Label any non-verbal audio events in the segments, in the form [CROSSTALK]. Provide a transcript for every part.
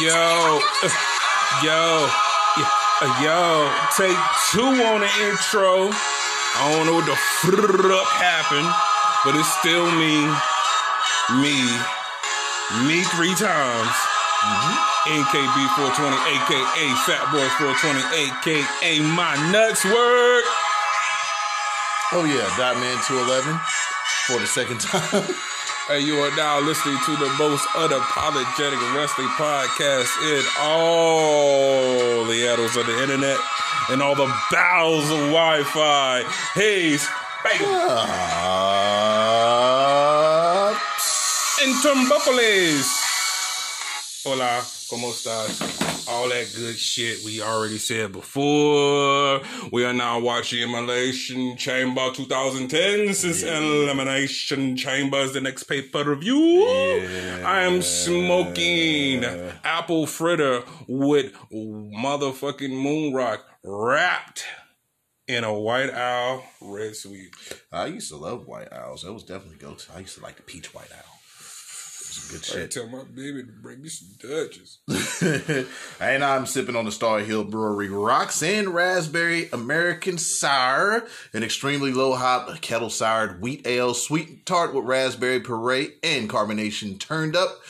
Yo, [LAUGHS] yo, uh, yo, take two on the intro. I don't know what the fuck happened, but it's still me, me, me three times. NKB 420, aka Fat Boy 420, aka my nuts work. Oh yeah, Dot Man 211 for the second [LAUGHS] time. Hey, you are now listening to the most unapologetic wrestling podcast in all the annals of the internet and all the bowels of Wi-Fi. Hey, bang, Uh, in Tumbopolis. Hola, ¿cómo estás? All that good shit we already said before. We are now watching Elimination Chamber 2010 since Elimination Chamber is the next pay per review. I am smoking apple fritter with motherfucking moon rock wrapped in a white owl red sweet. I used to love White Owls. That was definitely go to. I used to like the Peach White Owl. Good I tell my baby to bring me some Dutches. and [LAUGHS] I'm sipping on the Star Hill Brewery Roxanne Raspberry American Sour, an extremely low hop kettle soured wheat ale, sweet and tart with raspberry puree and carbonation turned up.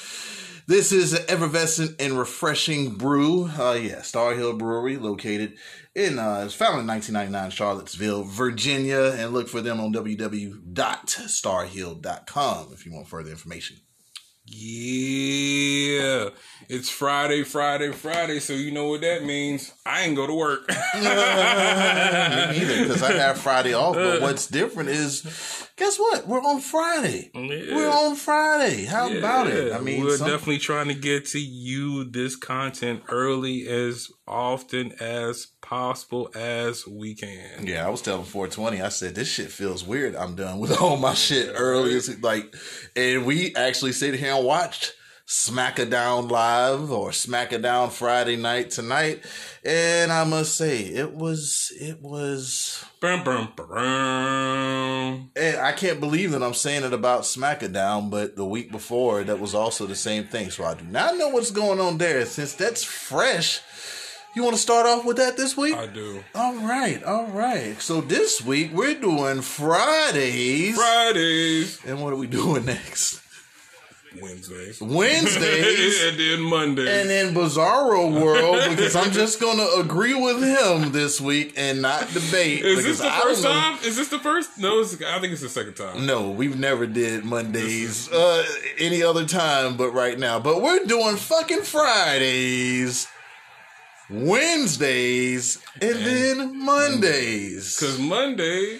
This is an effervescent and refreshing brew. Uh, yeah, Star Hill Brewery, located in, uh, it's founded in 1999, Charlottesville, Virginia, and look for them on www.starhill.com if you want further information. Yeah, it's Friday, Friday, Friday. So you know what that means. I ain't go to work. [LAUGHS] Me neither, because I have Friday off. But [LAUGHS] what's different is, guess what? We're on Friday. Yeah. We're on Friday. How about it? I mean, we're some- definitely trying to get to you this content early as often as possible as we can. yeah, I was telling 420. I said this shit feels weird. I'm done with all my shit early. Like, and we actually sit here and watched Smackadown live or Smackadown Friday night tonight, and I must say it was it was. Brum, brum, brum. And I can't believe that I'm saying it about Smackadown, but the week before that was also the same thing. So I do not know what's going on there. Since that's fresh, you want to start off with that this week? I do. all right, all right. So this week we're doing Fridays, Fridays, and what are we doing next? Wednesdays, Wednesdays. [LAUGHS] and then Mondays. And in Bizarro World, because I'm just gonna agree with him this week and not debate. Is this the I first time? Is this the first? No, it's, I think it's the second time. No, we've never did Mondays uh, any other time but right now. But we're doing fucking Fridays, Wednesdays, and then Mondays. Because Monday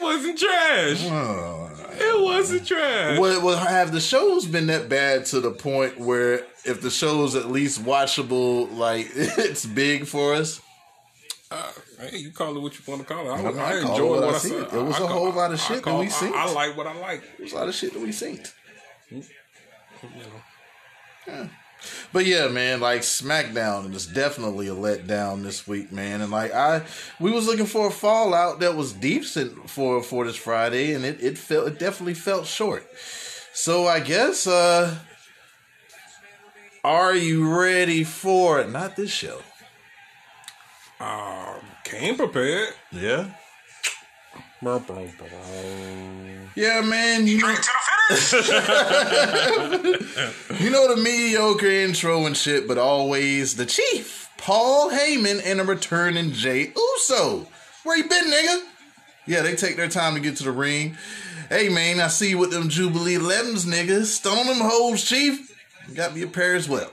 wasn't trash. Uh, It wasn't trash. well, well, have the shows been that bad to the point where if the show's at least watchable, like [LAUGHS] it's big for us? Uh, hey, you call it what you want to call it. I, I'm I enjoy what what, I I see. It was a a whole lot of shit that we seen. I, I like what I like. There's a lot of shit that we seen. You know. But yeah, man, like SmackDown is definitely a letdown this week, man. And like I, we was looking for a Fallout that was decent for for this Friday, and it it felt it definitely felt short. So I guess, uh are you ready for it? Not this show. Um, came prepared. Yeah. Yeah, man. You know, you know the mediocre intro and shit, but always the chief, Paul Heyman, and a returning Jey Uso. Where you been, nigga? Yeah, they take their time to get to the ring. Hey, man, I see you with them Jubilee 11s, niggas. Stone them hoes, chief. Got me a pair as well.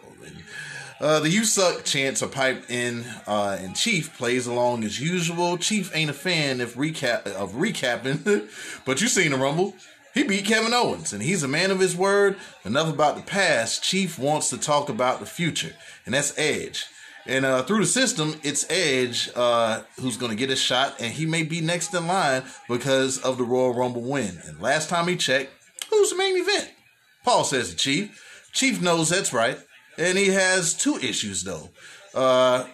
Uh, the You Suck chants are piped in, uh, and Chief plays along as usual. Chief ain't a fan of recap of recapping, [LAUGHS] but you seen the Rumble. He beat Kevin Owens, and he's a man of his word. Enough about the past. Chief wants to talk about the future, and that's Edge. And uh, through the system, it's Edge uh, who's going to get a shot, and he may be next in line because of the Royal Rumble win. And last time he checked, who's the main event? Paul says the Chief. Chief knows that's right. And he has two issues, though. Uh,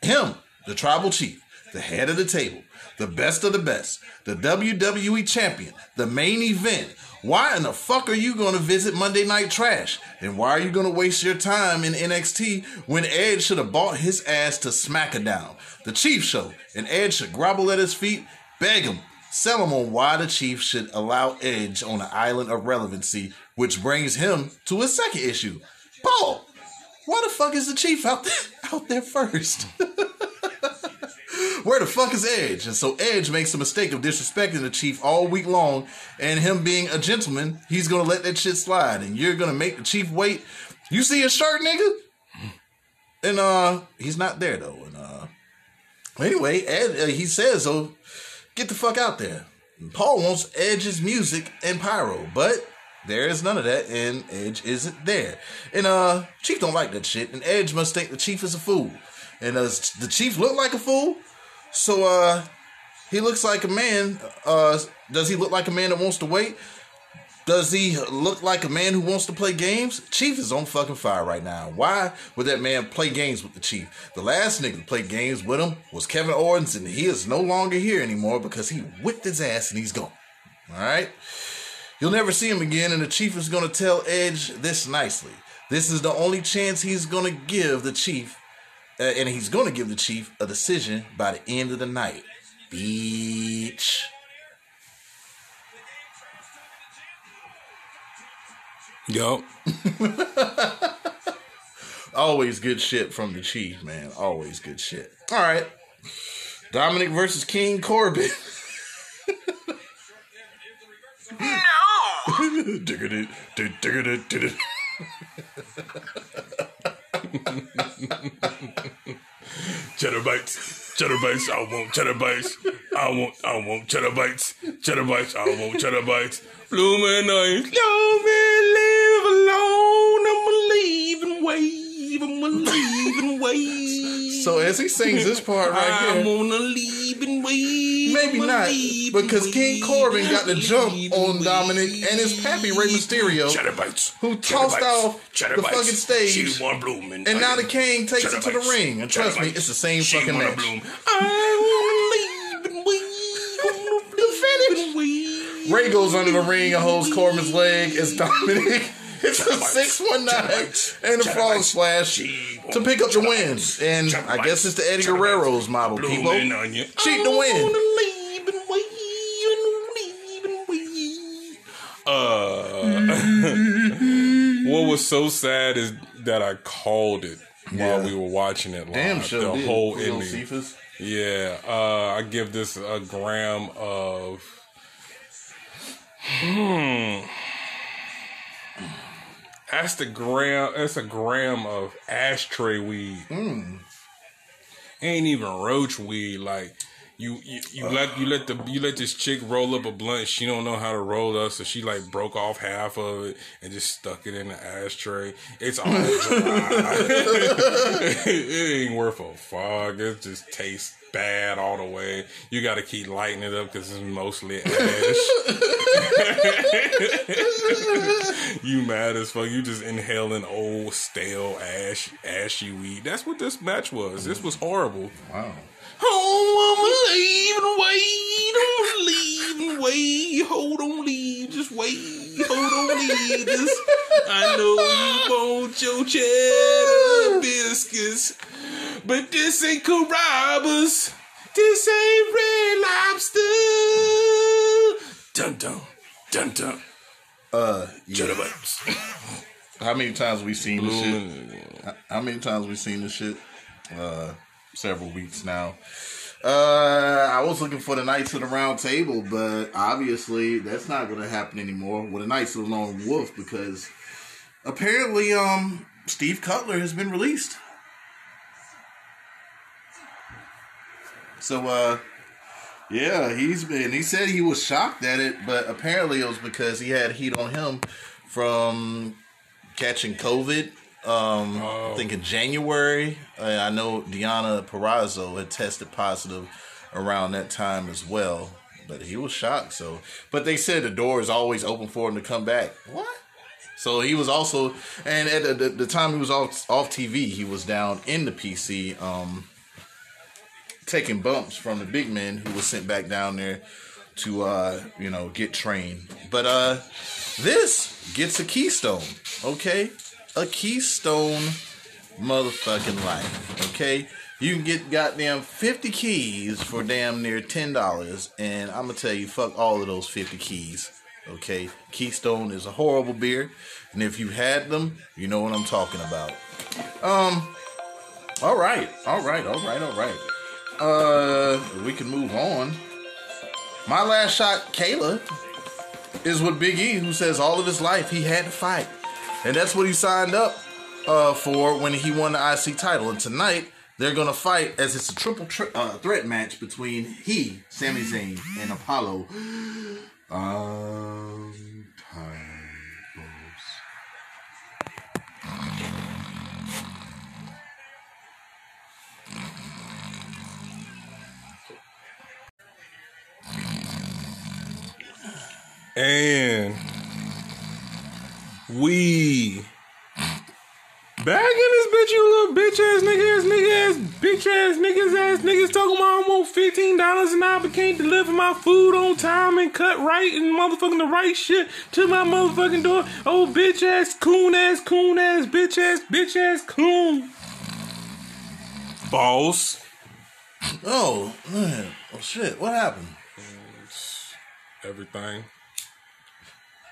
him, the tribal chief, the head of the table, the best of the best, the WWE champion, the main event. Why in the fuck are you going to visit Monday Night Trash? And why are you going to waste your time in NXT when Edge should have bought his ass to SmackDown, the Chief Show, and Edge should grovel at his feet, beg him, sell him on why the Chief should allow Edge on the island of relevancy, which brings him to a second issue. Paul, why the fuck is the Chief out there, out there first? [LAUGHS] Where the fuck is Edge? And so Edge makes the mistake of disrespecting the Chief all week long, and him being a gentleman, he's gonna let that shit slide, and you're gonna make the Chief wait. You see his shirt, nigga? And uh, he's not there though. And uh, anyway, Ed, uh, he says, "Oh, get the fuck out there." And Paul wants Edge's music and pyro, but there is none of that, and Edge isn't there. And uh, Chief don't like that shit, and Edge must think the Chief is a fool. And does the Chief look like a fool? So uh, he looks like a man. Uh, does he look like a man that wants to wait? Does he look like a man who wants to play games? Chief is on fucking fire right now. Why would that man play games with the Chief? The last nigga to play games with him was Kevin Owens, and he is no longer here anymore because he whipped his ass and he's gone. All right? You'll never see him again, and the Chief is going to tell Edge this nicely. This is the only chance he's going to give the Chief, uh, and he's going to give the Chief a decision by the end of the night. Bitch. Yo. [LAUGHS] Always good shit from the Chief, man. Always good shit. All right. Dominic versus King Corbin. [LAUGHS] No! Diggity, diggity, diggity. Cheddar bites. Cheddar bites. I want cheddar bites. I want I want cheddar bites. Cheddar bites. I want cheddar bites. Blooming eyes. Love me, leave alone. I'ma leave and wave. I'ma leave and wave. So as he sings this part right [LAUGHS] I'm here, gonna leave and maybe not, because King. Corbin got the jump on Dominic and his pappy Rey Mysterio, Cheddar bites. who tossed off the fucking stage. She want blooming. and now the King takes it to the ring. And trust me, it's the same She fucking match. bloom. I wanna leave and wave. The [LAUGHS] finish. Wave. Ray goes under the ring and holds Corbin's leg as Dominic hits a Cheddar bites. 619 and a frog splash to pick up the win. And I guess it's the Eddie Guerrero's model, people. Cheat to win. I wanna leave and wave and leave and wave. Uh, [LAUGHS] what was so sad is that I called it while Yeah. we were watching it live. Damn show. the did. whole ending. Cephas. Yeah, uh, I give this a gram of. Hmm. That's the gram. That's a gram of ashtray weed. Mm. Ain't even roach weed. Like you, you, you let you let the you let this chick roll up a blunt. She don't know how to roll up, so she like broke off half of it and just stuck it in the ashtray. It's all [LAUGHS] it ain't worth a fuck. It just tastes bad all the way. You got to keep lighting it up because it's mostly ash. [LAUGHS] you mad as fuck. You just inhaling old stale ash ashy weed. That's what this match was. This was horrible. Wow. Oh, I'm leaving, wait, I'm leaving, wait. Hold on, leave, just wait. Hold on, leave. This, I know you want your cheddar biscuits, but this ain't Carrabba's. This ain't Red Lobster. Dun dun, dun dun. Uh, yeah. Cheddar bites. How many times we seen this shit? How many times we seen this shit? Uh, several weeks now. Uh, I was looking for the Knights of the Round Table, but obviously that's not going to happen anymore with the Knights of the Lone Wolf because apparently, um, Steve Cutler has been released. So, uh, yeah, he's been. He said he was shocked at it, but apparently it was because he had heat on him from catching COVID. Um, I think in January. I know Diana Perrazzo had tested positive around that time as well, but he was shocked. So, but they said the door is always open for him to come back. What? So he was also, and at the, the, the time he was off off TV, he was down in the PC. Um, taking bumps from the big men who was sent back down there to uh, you know, get trained. But uh this gets a keystone, okay? A keystone motherfucking life, okay? You can get goddamn 50 keys for damn near $10, and I'm gonna tell you, fuck all of those 50 keys, okay? Keystone is a horrible beer, and if you had them, you know what I'm talking about. Um, all right, all right, all right, all right. Uh, we can move on. My last shot, Kayla, is with Big E, who says all of his life he had to fight, and that's what he signed up uh, for when he won the IC title. And tonight they're gonna fight as it's a triple tri- uh, threat match between he, Sami Zayn, and Apollo. Um. And we back in this bitch, you little bitch ass nigga ass nigga ass bitch ass niggas ass niggas talking about I want fifteen dollars an hour but can't deliver my food on time and cut right and motherfucking the right shit to my motherfucking door. Oh bitch ass coon ass coon ass bitch ass bitch ass coon. Boss. Oh man, oh shit, what happened? Everything.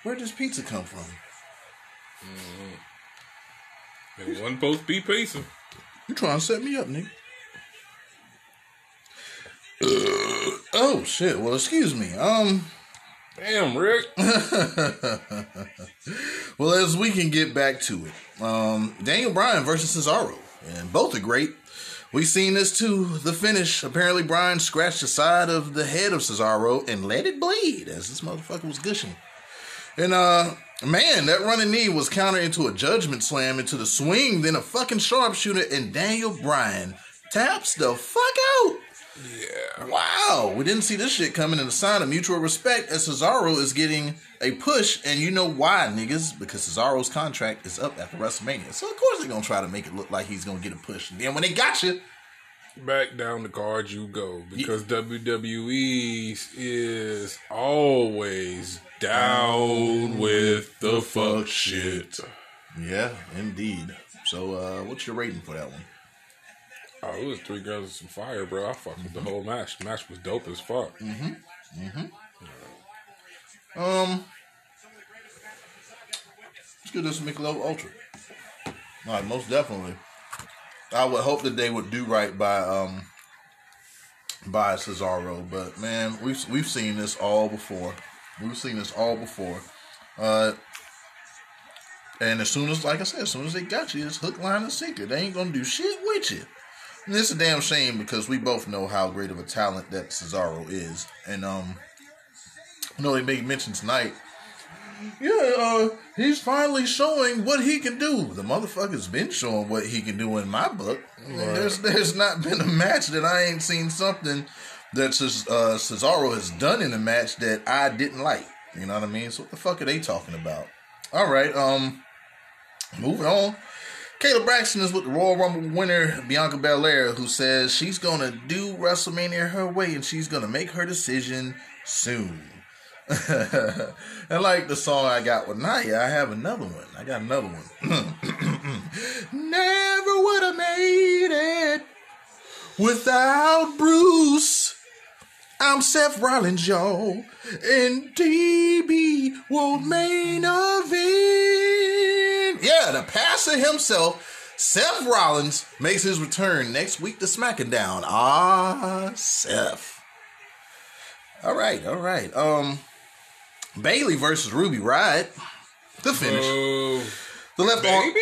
Where does pizza come from? It wasn't supposed to be pizza. You trying to set me up, nigga? Uh, oh shit. Well, excuse me. Um. Damn, Rick. [LAUGHS] Well, as we can get back to it, um, Daniel Bryan versus Cesaro, and both are great. We've seen this too. The finish. Apparently, Bryan scratched the side of the head of Cesaro and let it bleed as this motherfucker was gushing. And uh, man, that running knee was countered into a judgment slam into the swing, then a fucking sharpshooter, and Daniel Bryan taps the fuck out. Yeah. Wow, we didn't see this shit coming in a sign of mutual respect as Cesaro is getting a push, and you know why, niggas? Because Cesaro's contract is up after WrestleMania. So of course they're gonna try to make it look like he's gonna get a push. And then when they got you, Back down the card you go because WWE is always down with the fuck shit. yeah, indeed. So uh what's your rating for that one? Oh, it was three girls and some fire, bro. I fucked with the whole match. The match was dope as fuck. Mm-hmm. Mm-hmm. Um, let's give this a Michelob Ultra. All right, most definitely. I would hope that they would do right by um by Cesaro, but man, we've we've seen this all before. We've seen this all before. Uh, and as soon as, like I said, as soon as they got you, it's hook, line, and sinker. They ain't gonna do shit with you. And it's a damn shame because we both know how great of a talent that Cesaro is, and um. You know, they made mention tonight. Yeah, uh, he's finally showing what he can do. The motherfucker's been showing what he can do in my book. Mean, There's there's not been a match that I ain't seen something that uh, Cesaro has done in the match that I didn't like. You know what I mean? So what the fuck are they talking about? All right, um, moving on. Kayla Braxton is with the Royal Rumble winner Bianca Belair, who says she's gonna do WrestleMania her way and she's gonna make her decision soon. [LAUGHS] and like the song I got with Naya, I have another one. I got another one. [CLEARS THROAT] Never would have made it without Bruce. I'm Seth Rollins, y'all, and DB will main event. Yeah, the pastor himself, Seth Rollins, makes his return next week to SmackDown. Ah, Seth. All right, all right. Um, Bayley versus Ruby Riott. The finish. The left arm.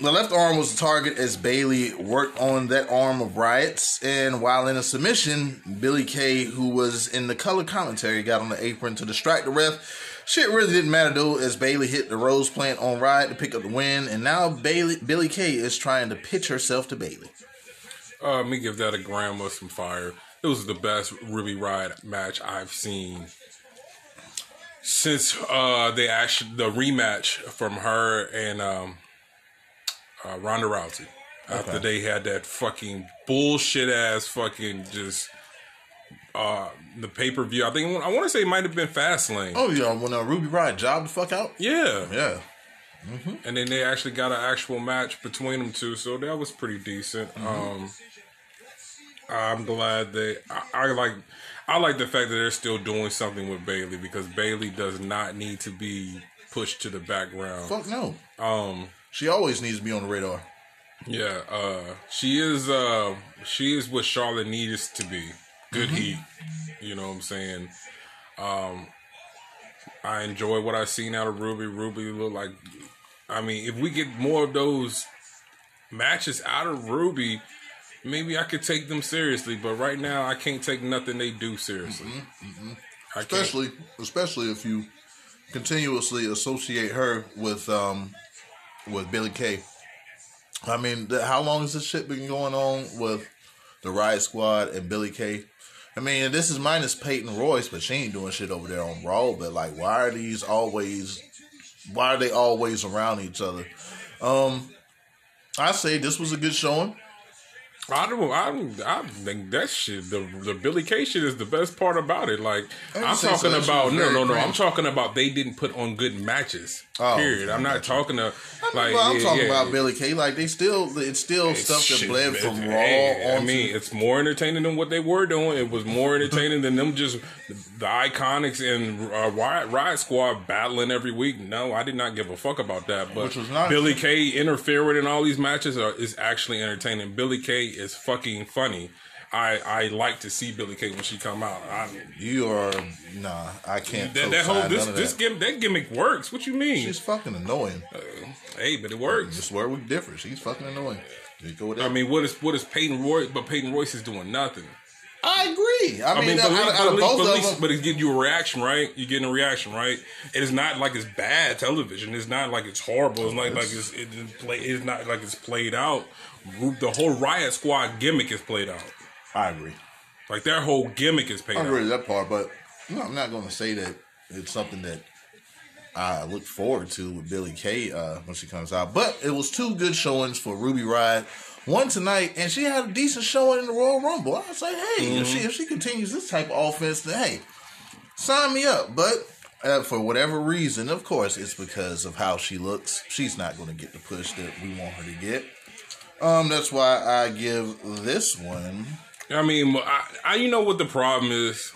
The left arm was the target as Bayley worked on that arm of Riott's, and while in a submission, Billy Kay, who was in the color commentary, got on the apron to distract the ref. Shit really didn't matter though, as Bayley hit the rose plant on Riott to pick up the win, and now Bayley Billy Kay is trying to pitch herself to Bayley. Uh, let me give that a of some fire. It was the best Ruby Riott match I've seen since uh, they actually the rematch from her and um, uh, Ronda Rousey. after Okay. they had that fucking bullshit ass fucking just uh the pay per view. I think I want to say it might have been Fastlane. Oh yeah, when uh, Ruby Riott jobbed the fuck out. Yeah, Yeah. and then they actually got an actual match between them two, so that was pretty decent. Mm-hmm. Um, I'm glad they. I, I like. I like the fact that they're still doing something with Bayley because Bayley does not need to be pushed to the background. Fuck no. Um, She always needs to be on the radar. yeah, uh, she is. Uh, she is what Charlotte needs to be. Good heat. You know what I'm saying. Um, I enjoy what I've seen out of Ruby. Ruby look like. I mean, if we get more of those matches out of Ruby, maybe I could take them seriously. But right now, I can't take nothing they do seriously. I can't. Especially, especially if you continuously associate her with um with Billy Kay. I mean, how long has this shit been going on with the Riott Squad and Billy Kay? I mean, this is minus Peyton Royce, but she ain't doing shit over there on Raw. But like, why are these always? Why are they always around each other? Um, I say this was a good showing. I don't. I, don't- I think that shit. The the Billy Kay shit is the best part about it. Like I I'm say so. talking about. No, no, no. I'm talking about they didn't put on good matches. Oh, period. I'm not talking to like. well, I'm yeah, talking yeah. about Billy Kay. Like they still, it's still stuff that bled man. from Raw. Hey, I mean, it's more entertaining than what they were doing. It was more [LAUGHS] entertaining than them just the Iconics and uh, Riott, Riott Squad battling every week. No, I did not give a fuck about that. But Which was nice. Billy Kay interfering in all these matches are, is actually entertaining. Billy Kay is fucking funny. I, I like to see Billy Kay when she come out. I, You are nah. I can't. that, that whole this this that. gimmick, that gimmick works. What you mean? She's fucking annoying. Uh, hey, but it works. Just where we differ. She's fucking annoying. Just go with that. I mean, what is what is Peyton Royce? But Peyton Royce is doing nothing. I agree. I, I mean, mean, out, but, out, at of both of them, but it's getting you a reaction, right? You're getting a reaction, right? It is not like it's bad television. It's not like it's horrible. It's not like it's it, it's play, It's not like it's played out. The whole Riott Squad gimmick is played out. I agree. Like their whole gimmick is played out. I out. agree with that part, but no, I'm not going to say that it's something that I look forward to with Billy Kay uh, when she comes out. But it was two good showings for Ruby Riott. One tonight, and she had a decent showing in the Royal Rumble. I was like, hey, if she if she continues this type of offense, then hey, sign me up. But uh, for whatever reason, of course, it's because of how she looks. She's not going to get the push that we want her to get. Um, that's why I give this one. I mean, I, I you know what the problem is.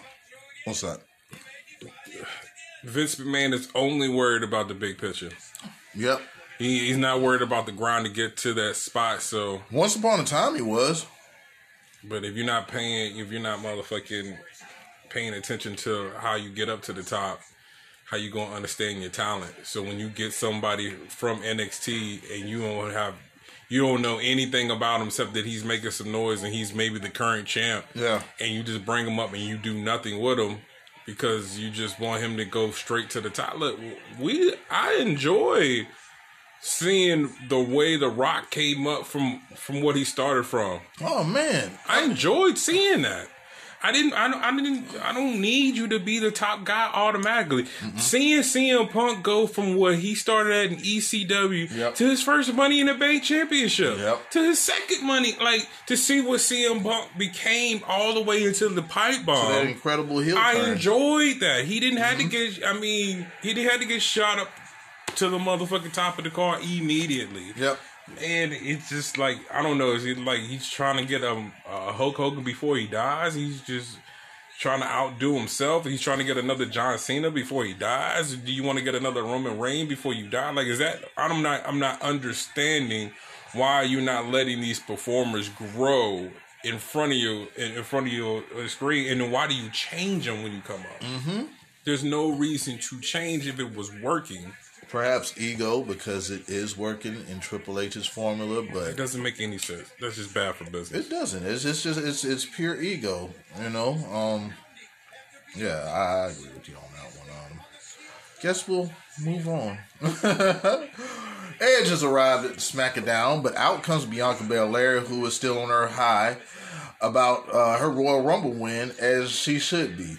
What's that? Vince McMahon is only worried about the big picture. Yep. He, he's not worried about the grind to get to that spot. So Once upon a time, he was. But if you're not paying, if you're not motherfucking paying attention to how you get up to the top, how you gonna understand your talent? So when you get somebody from NXT and you don't have, you don't know anything about him except that he's making some noise and he's maybe the current champ. Yeah. And you just bring him up and you do nothing with him because you just want him to go straight to the top. Look, we I enjoy seeing the way the Rock came up from from what he started from. Oh man, I enjoyed seeing that. I didn't. I don't. I didn't. I don't need you to be the top guy automatically. Seeing CM Punk go from what he started at in ECW Yep. to his first Money in the Bank championship Yep. to his second money, like to see what CM Punk became all the way into the pipe bomb. that incredible heel I turn. enjoyed that. He didn't have to mm-hmm. get. I mean, he didn't have to get shot up to the motherfucking top of the car immediately. Yep. And it's just like I don't know. Is it like he's trying to get um, a Hulk Hogan before he dies? He's just trying to outdo himself. He's trying to get another John Cena before he dies. Do you want to get another Roman Reign before you die? Like is that? I'm not. I'm not understanding why you're not letting these performers grow in front of you, in in front of your uh, screen, and then why do you change them when you come up? Mm-hmm. There's no reason to change if it was working. Perhaps ego because it is working in Triple H's formula, but It doesn't make any sense. That's just bad for business. it doesn't. It's, it's just it's it's pure ego, you know. Um, yeah, I, agree with you on that one. Um, guess we'll move on. [LAUGHS] Edge has arrived at SmackDown, but out comes Bianca Belair, who is still on her high about uh, her Royal Rumble win, as she should be.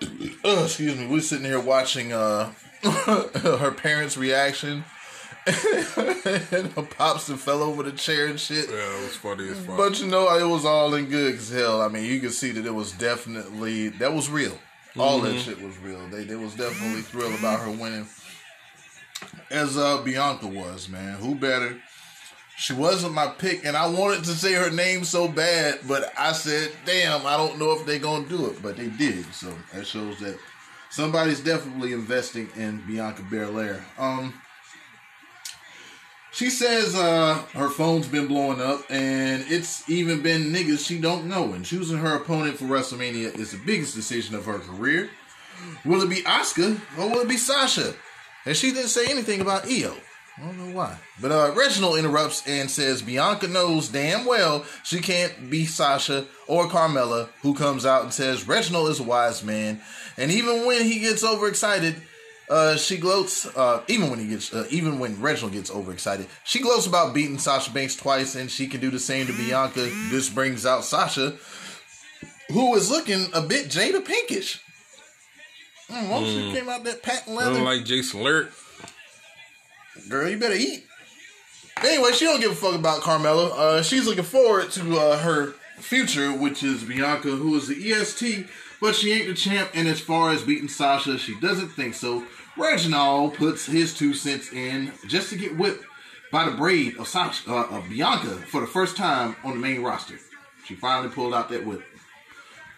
[CLEARS THROAT] Ugh, excuse me. We're sitting here watching uh, [LAUGHS] her parents' reaction, [LAUGHS] and her pops and fell over the chair and shit. Yeah, it was funny as fuck. But you know, it was all in good as hell. I mean, you can see that it was definitely that was real. All that shit was real. They they was definitely thrilled about her winning, as uh Bianca was. Man, who better? She wasn't my pick, and I wanted to say her name so bad, but I said, "Damn, I don't know if they're gonna do it," but they did. So that shows that somebody's definitely investing in Bianca Belair. Um, she says uh, her phone's been blowing up, and it's even been niggas she don't know. And choosing her opponent for WrestleMania is the biggest decision of her career. Will it be Asuka or will it be Sasha? And she didn't say anything about Io. I don't know why. But uh, Reginald interrupts and says Bianca knows damn well she can't be Sasha or Carmella, who comes out and says Reginald is a wise man. And even when he gets overexcited, uh, she gloats. Uh, even when he gets, uh, even when Reginald gets overexcited, she gloats about beating Sasha Banks twice, and she can do the same to Bianca. This brings out Sasha, who is looking a bit Jada Pinkish. Mm, once she came out that patent leather, like Jason Lurk. Girl, you better eat. Anyway, she don't give a fuck about Carmella. Uh, she's looking forward to uh, her future, which is Bianca, who is the EST, but she ain't the champ. And as far as beating Sasha, she doesn't think so. Reginald puts his two cents in just to get whipped by the braid of Sasha, uh, of Bianca for the first time on the main roster. She finally pulled out that whip.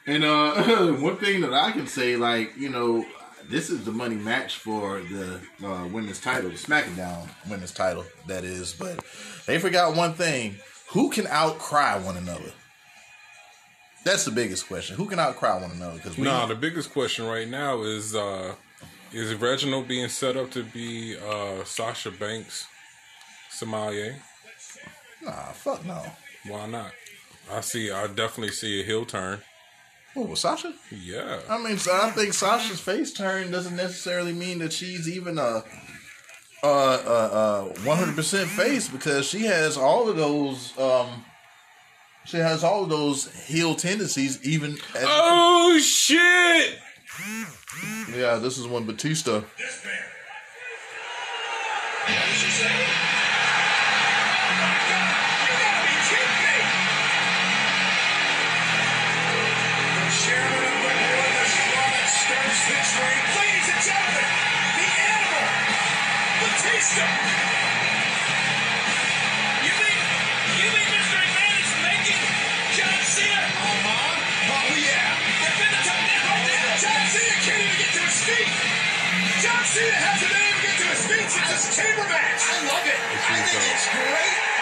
And uh, [LAUGHS] one thing that I can say, like you know, this is the money match for the uh, women's title, the SmackDown women's title, that is. But they forgot one thing: who can outcry one another? That's the biggest question. Who can outcry one another? Because we Nah, the biggest question right now is uh is Reginald being set up to be uh Sasha Banks sommelier? nah, fuck no. Why not? I see I definitely see a heel turn. What Sasha? Yeah. I mean, so I think Sasha's face turn doesn't necessarily mean that she's even a uh uh uh 100% face because she has all of those um she has all of those heel tendencies even as, Oh shit! yeah this is when Batista This man. What did she say?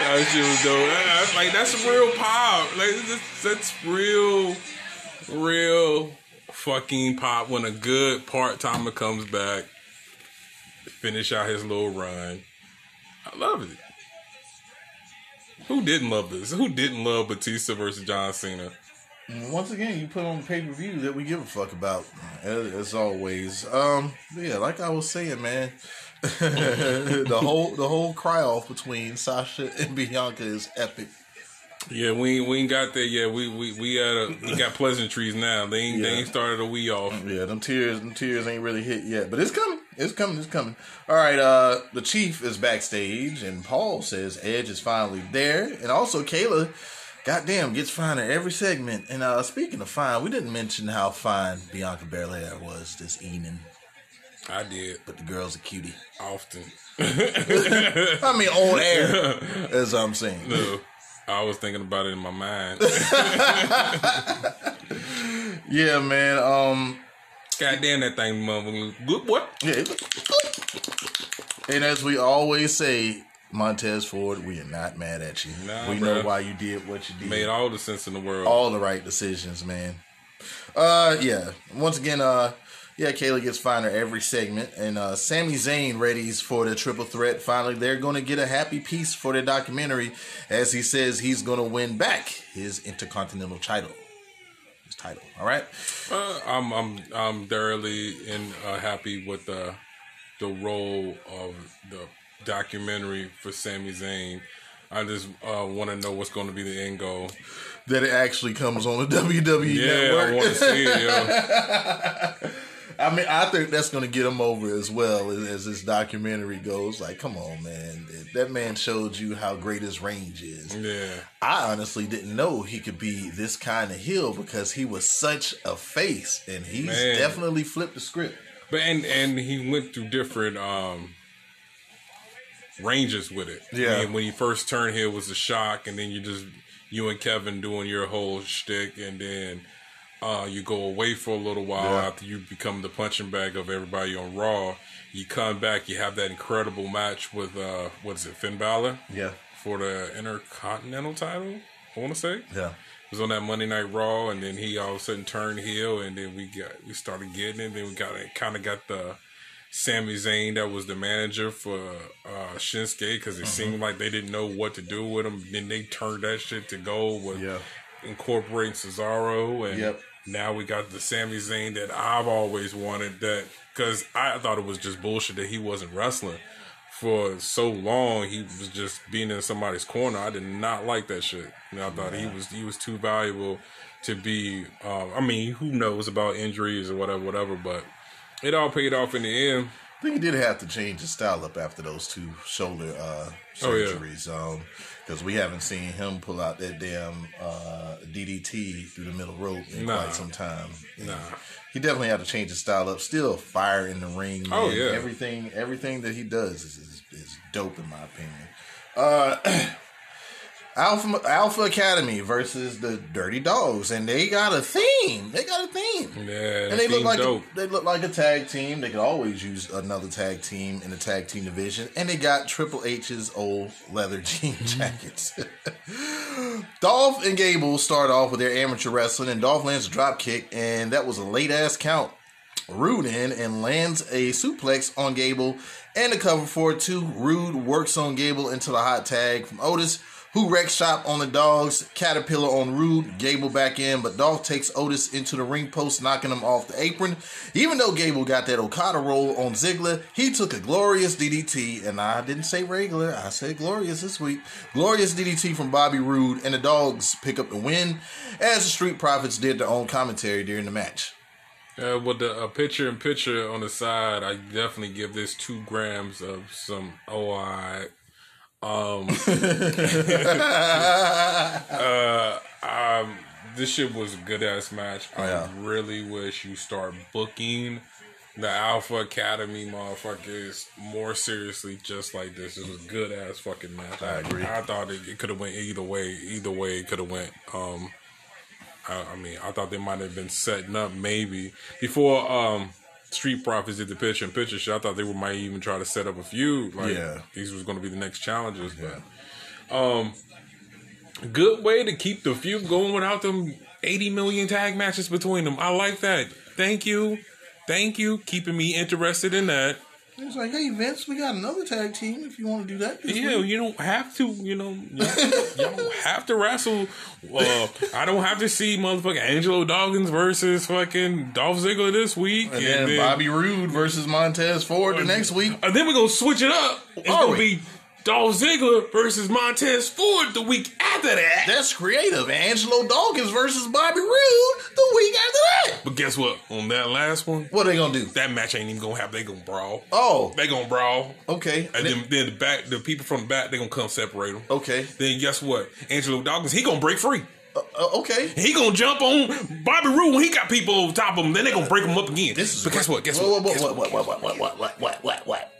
That shit was dope. That's like that's real pop. Like that's, that's real, real fucking pop. When a good part timer comes back, finish out his little run. I love it. Who didn't love this? Who didn't love Batista versus John Cena? Once again you put on pay per view that we give a fuck about as, as always um yeah like I was saying man [LAUGHS] the whole the whole cry off between Sasha and Bianca is epic Yeah, we ain't, we ain't got there yet. We we we we got pleasantries now. They ain't they ain't started a we off. Yeah, them tears, them tears ain't really hit yet, but it's coming. It's coming. It's coming. All right. Uh, the chief is backstage, and Paul says Edge is finally there, and also Kayla, goddamn, gets finer every segment. And uh, speaking of fine, we didn't mention how fine Bianca Belair was this evening, I did but the girl's a cutie. often. [LAUGHS] I mean, on air, [LAUGHS] as I'm saying. No, I was thinking about it in my mind. [LAUGHS] Yeah, man. Um, God damn that thing, motherfucker. Good what? yeah. And as we always say, Montez Ford, we are not mad at you. Nah, we know why you did what you did. Made all the sense in the world. all the right decisions, man. Uh, yeah. Once again, uh, yeah, Kayla gets finer every segment, and uh, Sami Zayn readies for the triple threat. Finally, they're going to get a happy piece for their documentary, as he says he's going to win back his intercontinental title. His title. All right. Uh, I'm I'm I'm thoroughly and uh, happy with the the role of the documentary for Sami Zayn. I just uh, want to know what's going to be the end goal. That it actually comes on the [LAUGHS] WWE Yeah, network. I want to see it. [LAUGHS] I mean, I think that's going to get him over as well as, as this documentary goes. Like, come on, man. That man showed you how great his range is. Yeah. I honestly didn't know he could be this kind of heel because he was such a face, and he's Man. definitely flipped the script. But and and he went through different um ranges with it. Yeah. I mean, when he first turned here it was a shock, and then you just you and Kevin doing your whole shtick, and then uh, you go away for a little while Yeah. after you become the punching bag of everybody on Raw. You come back, you have that incredible match with uh, what is it, Finn Balor Yeah, for the Intercontinental title. I want to say yeah, it was on that Monday Night Raw, and then he all of a sudden turned heel, and then we got we started getting it. Then we got kind of got the Sami Zayn that was the manager for uh, Shinsuke because it seemed like they didn't know what to do with him. Then they turned that shit to gold with Yeah. Incorporating Cesaro, and Yep. now we got the Sami Zayn that I've always wanted. That because I thought it was just bullshit that he wasn't wrestling. For so long, he was just being in somebody's corner. I did not like that shit. And I thought he was he was too valuable to be. Um, I mean, who knows about injuries or whatever, whatever. But it all paid off in the end. I think he did have to change his style up after those two shoulder uh, Oh, yeah. surgeries. Um, because we haven't seen him pull out that damn uh, DDT through the middle rope in Nah. quite some time. Nah. He definitely had to change his style up. Still fire in the ring. Oh, yeah. everything everything that he does is, is, is dope in my opinion. Uh, [CLEARS THROAT] Alpha Alpha Academy versus the Dirty Dogs, and they got a theme. They got a theme. Yeah, And they look like dope. A, they look like a tag team. They could always use another tag team in the tag team division. And they got Triple H's old leather [LAUGHS] jean mm-hmm. jackets. [LAUGHS] Dolph and Gable start off with their amateur wrestling, and Dolph lands a drop kick, and that was a late ass count. Roode in and lands a suplex on Gable and the cover for it too. Roode works on Gable into the hot tag from Otis, who wrecks shop on the dogs. Caterpillar on Roode, Gable back in, but Dolph takes Otis into the ring post, knocking him off the apron. Even though Gable got that Okada roll on Ziggler, he took a glorious DDT, and I didn't say regular, I said glorious this week. Glorious DDT from Bobby Roode, and the dogs pick up the win, as the Street Profits did their own commentary during the match. Uh, with the picture in picture on the side, I definitely give this two grams of some OI. Um, [LAUGHS] uh, um, this shit was a good ass match. I yeah. really wish you start booking the Alpha Academy motherfuckers more seriously, just like this. It was a good ass fucking match. I agree. I thought it, it could have went either way. Either way, it could have went. Um, I, I mean, I thought they might have been setting up maybe before um, Street Profits did the picture and picture shit. I thought they were, might even try to set up a feud. Like Yeah. these was going to be the next challenges. But um, good way to keep the feud going without them eighty million tag matches between them. I like that. Thank you, thank you, keeping me interested in that. It's like, hey, Vince, we got another tag team if you want to do that. this Yeah, week." you don't have to, you know, you don't [LAUGHS] have to wrestle. Uh, I don't have to see motherfucking Angelo Dawkins versus fucking Dolph Ziggler this week. And then Bobby Roode versus Montez Ford the next week. And then we're going to switch it up. It's Are going to we? be Dolph Ziggler versus Montez Ford the week after that. That's creative. Angelo Dawkins versus Bobby Roode the week after that. But guess what? On that last one, What are they gonna do? that match ain't even going to happen. They to brawl. Oh, They going to brawl. okay. And then, then the back, the people from the back, they going to come separate them. okay. Then guess what? Angelo Dawkins, he going to break free. Uh, okay. He gonna jump on Bobby Roode when he got people over top of him. Then they gonna break him up again. This is but guess what? Guess what? Guess what? what, what, what, what, what, what, what, what?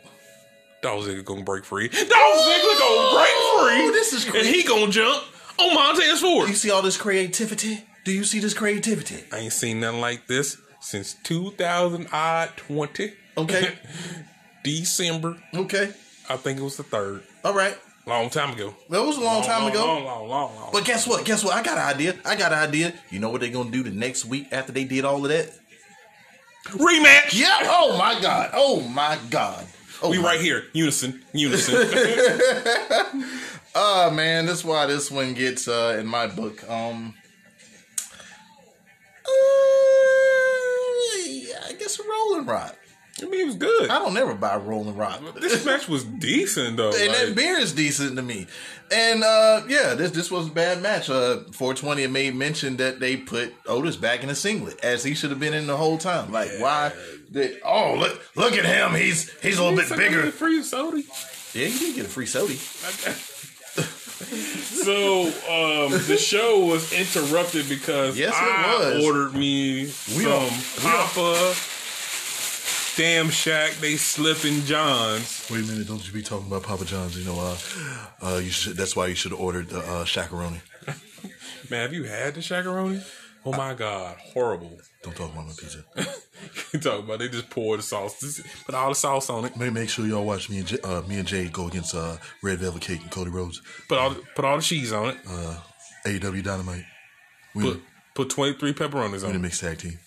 Dolph Ziggler gonna break free. Dolph Ziggler gonna break free. Oh, this is and he gonna jump on Montez Ford. You see all this creativity? Do you see this creativity? I ain't seen nothing like this since 2020 Okay. [LAUGHS] December. Okay. I think it was the third. All right. Long time ago. That was a long time long, ago. Long, long, long, long. But guess what? Guess what? I got an idea. I got an idea. You know what they're gonna do the next week after they did all of that? Rematch. Yeah. Oh my god. Oh my god. Oh We right here. Unison. Unison. Uh [LAUGHS] [LAUGHS] man, that's why this one gets uh in my book. Um uh, I guess a rolling rock. I mean, it was good. I don't never buy Rolling Rock. This match was decent though. and that beer is decent to me. And uh yeah, this this was a bad match. Uh 420 had made mention that they put Otis back in a singlet as he should have been in the whole time. Like why did oh look look at him, he's he's a little bit like bigger. Free soda. Yeah, he did get a free soda. [LAUGHS] So um, the show was interrupted because Yes, I ordered me We some don't- we don't- Papa Damn Shack. They slipping Johns. Wait a minute, don't you be talking about Papa John's, you know, uh uh you should that's why you should have ordered the uh shakaroni. [LAUGHS] Man, have you had the shakaroni? Oh my god, horrible. Don't talk about my pizza. [LAUGHS] you talk about they just pour the sauce, just put all the sauce on it, Make make sure y'all watch me and J- uh, me and Jay go against uh Red Velvet Cake and Cody Rhodes. put all the, put all the cheese on it, Uh AEW Dynamite. We put put twenty three pepperonis we on the it, mixed tag team.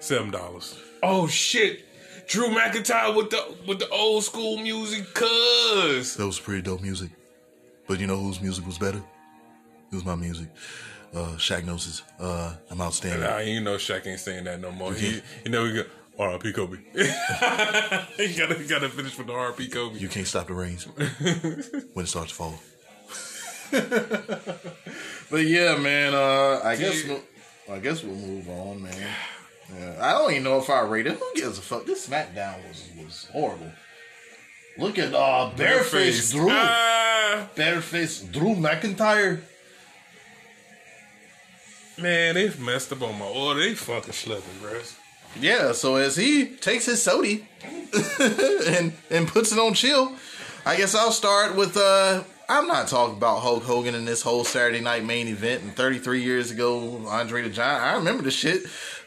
seven dollars. Oh shit, Drew McIntyre with the with the old school music, cuz. That was pretty dope music. But you know whose music was better? It was my music. Uh, Shaq Gnosis. Uh, I'm outstanding. Nah, you know Shaq ain't saying that no more. He, you know, he go, R.I.P. Kobe. [LAUGHS] he gotta, gotta finish with the R.I.P. Kobe. You can't stop the rains [LAUGHS] when it starts to fall. but yeah, man. Uh, I guess Dude. we'll, I guess we'll move on, man. [SIGHS] [SIGHS] Yeah, I don't even know if I rate it. Who gives a fuck? This SmackDown was was horrible. Look at uh, bareface Drew, Ah, bareface Drew McIntyre. man, they've messed up on my order. They fucking slipping, bro. Yeah, so as he takes his sody [LAUGHS] and and puts it on chill, I guess I'll start with uh I'm not talking about Hulk Hogan in this whole Saturday night main event and 33 years ago Andre the Giant. I remember the shit.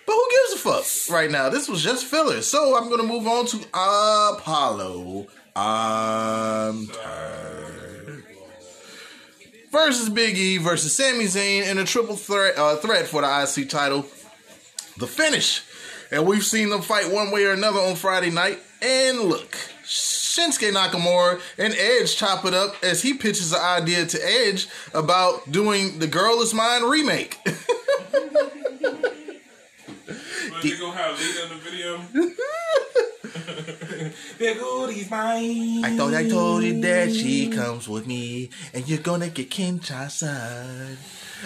But who gives a fuck right now? This was just filler. So I'm gonna move on to Apollo. I'm tired. Versus Big E versus Sami Zayn in a triple threat uh, threat for the IC title the finish. And we've seen them fight one way or another on Friday night. And look, Shinsuke Nakamura and Edge chop it up as he pitches the idea to Edge about doing the Girl Is Mine remake. [LAUGHS] But you gonna have Lita in the video? [LAUGHS] [LAUGHS] There go mine. I thought I told you that she comes with me and you're gonna get Kinshasa.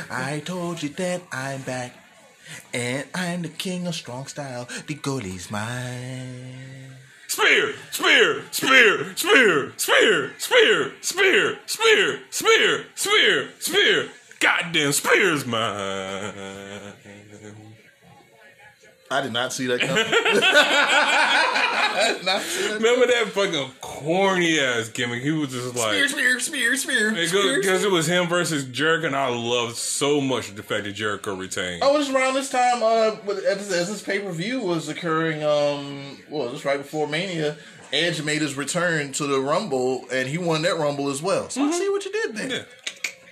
I told you that I'm back and I'm the king of strong style. The goalie's mine. Spear, spear, spear, spear, spear, spear, spear, spear, spear, spear, spear. Goddamn spear's mine. I did not see that coming. I did not see that. Remember that fucking corny ass gimmick? He was just like. Spear, spear, spear, spear. spear. Because it was him versus Jericho, and I loved so much the fact that Jericho retained. Oh, it was around this time, uh, as, as this pay per view was occurring, um, well, this right before Mania, Edge made his return to the Rumble, and he won that Rumble as well. So I see what you did there. Yeah.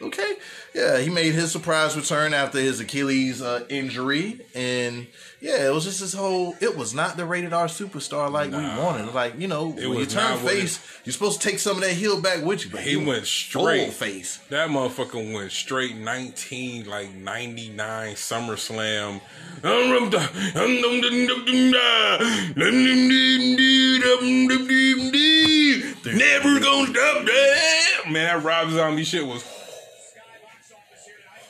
Okay, yeah, he made his surprise return after his Achilles uh, injury, and yeah, it was just this whole. It was not the rated R superstar like we wanted. Like you know, when you turn what it- face, you're supposed to take some of that heel back with you, but He went full straight. face. That motherfucker went straight 19, like 99 SummerSlam. Never gonna stop that. Man, that Rob Zombie shit was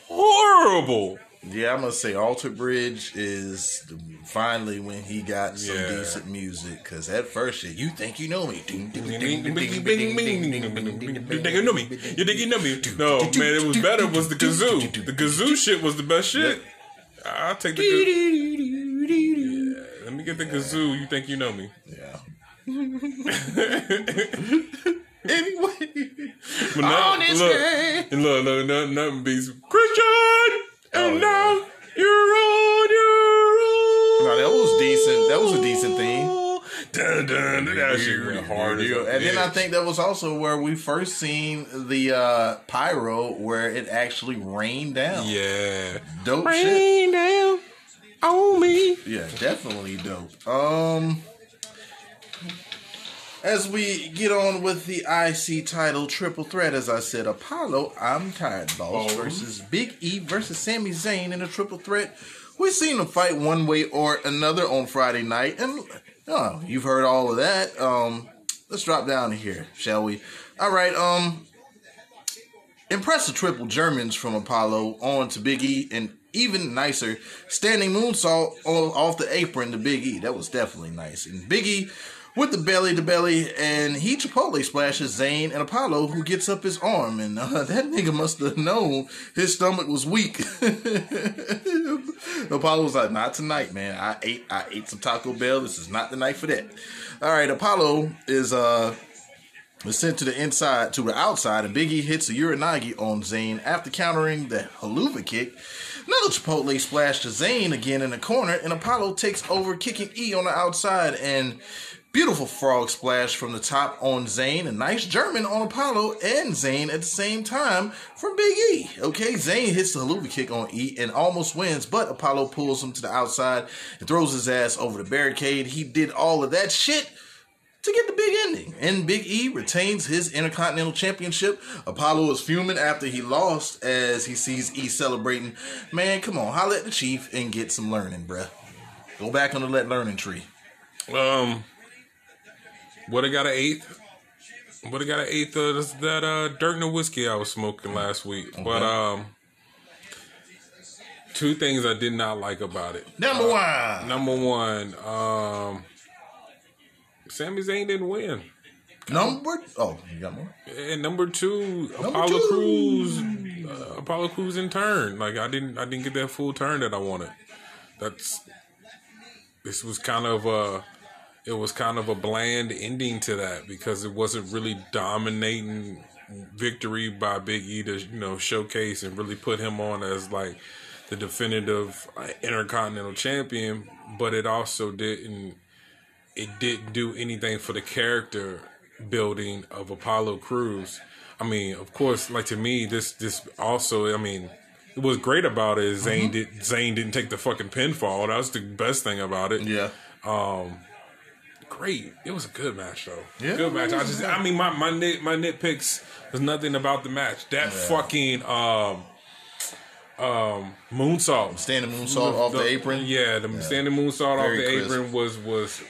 horrible. Yeah, I'm gonna say Alter Bridge is finally when he got some yeah. decent music. Cause at first, shit, you think you know me. You think you know me. You think you know me. No, man, it was better. Was the kazoo? The kazoo shit was the best shit. I'll take the. Kazoo. Yeah, let me get the kazoo. You think you know me? Yeah anyway, But On this look, day. and look, look, nothing, nothing beats Christian, and Oh, yeah. now you're on your own. No, that was decent. That was a decent theme. Dun, dun, dun. That shit went hard. as a and then I think that was also where we first seen the uh, pyro where it actually rained down. yeah, Dope shit. rain down on me. Yeah, definitely dope. Um, as we get on with the IC title triple threat, as I said, Apollo, I'm tired, boss, Oh. versus Big E versus Sami Zayn in a triple threat. We've seen them fight one way or another on Friday night, and Oh, you've heard all of that. Um, let's drop down here, shall we? All right. Um, impressive triple Germans from Apollo on to Big E, and even nicer standing moonsault off the apron to Big E. That was definitely nice. And Big E with the belly to belly, and he Chipotle splashes Zayn and Apollo, who gets up his arm, and uh, [LAUGHS] that nigga must have known his stomach was weak. [LAUGHS] Apollo was like, "Not tonight, man. I ate, I ate some Taco Bell. This is not the night for that." All right, Apollo is uh sent to the inside to the outside, and Biggie hits a Uranage on Zayn after countering the Helluva Kick. Another Chipotle splash to Zayn again in the corner, and Apollo takes over, kicking E on the outside, and beautiful frog splash from the top on Zayn. A nice German on Apollo and Zayn at the same time from Big E. Okay, Zayn hits the Helluva Kick on E and almost wins, but Apollo pulls him to the outside and throws his ass over the barricade. He did all of that shit to get the big ending. And Big E retains his Intercontinental Championship. Apollo is fuming after he lost as he sees E celebrating. Man, come on, holla at the Chief and get some learning, bruh. Go back on the let learning tree. Um, would have got an eighth. Would have got an eighth of this, that uh, Dirt and whiskey I was smoking last week. But um, two things I did not like about it. Number one. Number one, um, Sami Zayn didn't win. Number. Oh, you got more? And number two, Apollo two. Cruz, uh, Apollo Cruz in turn. Like I didn't, I didn't get that full turn that I wanted. That's this was kind of a, it was kind of a bland ending to that because it wasn't really dominating victory by Big E to you know showcase and really put him on as like the definitive intercontinental champion. But it also didn't, it didn't do anything for the character building of Apollo Cruz. I mean, of course, like to me, this this also, I mean, it was great about it. Is Zayn mm-hmm. did Zayn didn't take the fucking pinfall. That was the best thing about it. Yeah. Um, Great. It was a good match though. Yeah, good match. I just. I mean, my my nit my nitpicks was nothing about the match. That fucking um um moonsault. Standing moonsault off the, apron. Yeah, the standing moonsault off the crisp. apron was was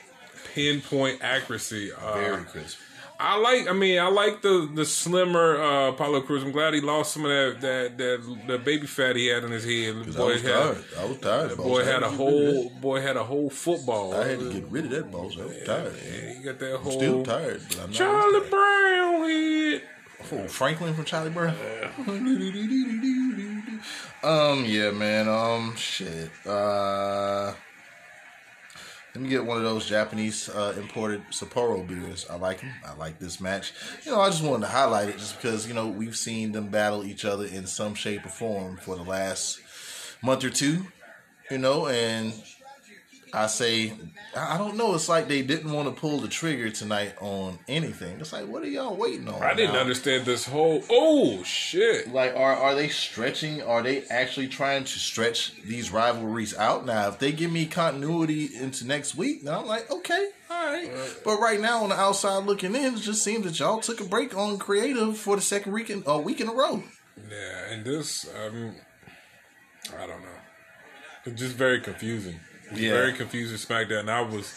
pinpoint accuracy. Uh, Very crisp. I like. I mean, I like the the slimmer uh, Apollo Cruz. I'm glad he lost some of that that that the baby fat he had in his head. I Boy was had tired. I was tired. boy I had a to get rid of whole boy had a whole football. I had to get rid of that boss. I was tired. Yeah, he got that whole Still tired, but I'm not. Charlie tired. Brown head. Oh, Franklin from Charlie Brown. [LAUGHS] um, yeah, man. Um, shit. Uh, let me get one of those Japanese uh, imported Sapporo beers. I like them. I like this match. You know, I just wanted to highlight it just because you know we've seen them battle each other in some shape or form for the last month or two. You know, and I say, I don't know. It's like they didn't want to pull the trigger tonight on anything. It's like, what are y'all waiting on? I didn't now? understand this whole. Oh shit! Like, are are they stretching? Are they actually trying to stretch these rivalries out? Now, if they give me continuity into next week, then I'm like, okay, all right. But right now, on the outside looking in, it just seems that y'all took a break on creative for the second week in, uh, week in a row. Yeah, and this, um, I don't know. It's just very confusing. Yeah. Very confusing SmackDown. And I was,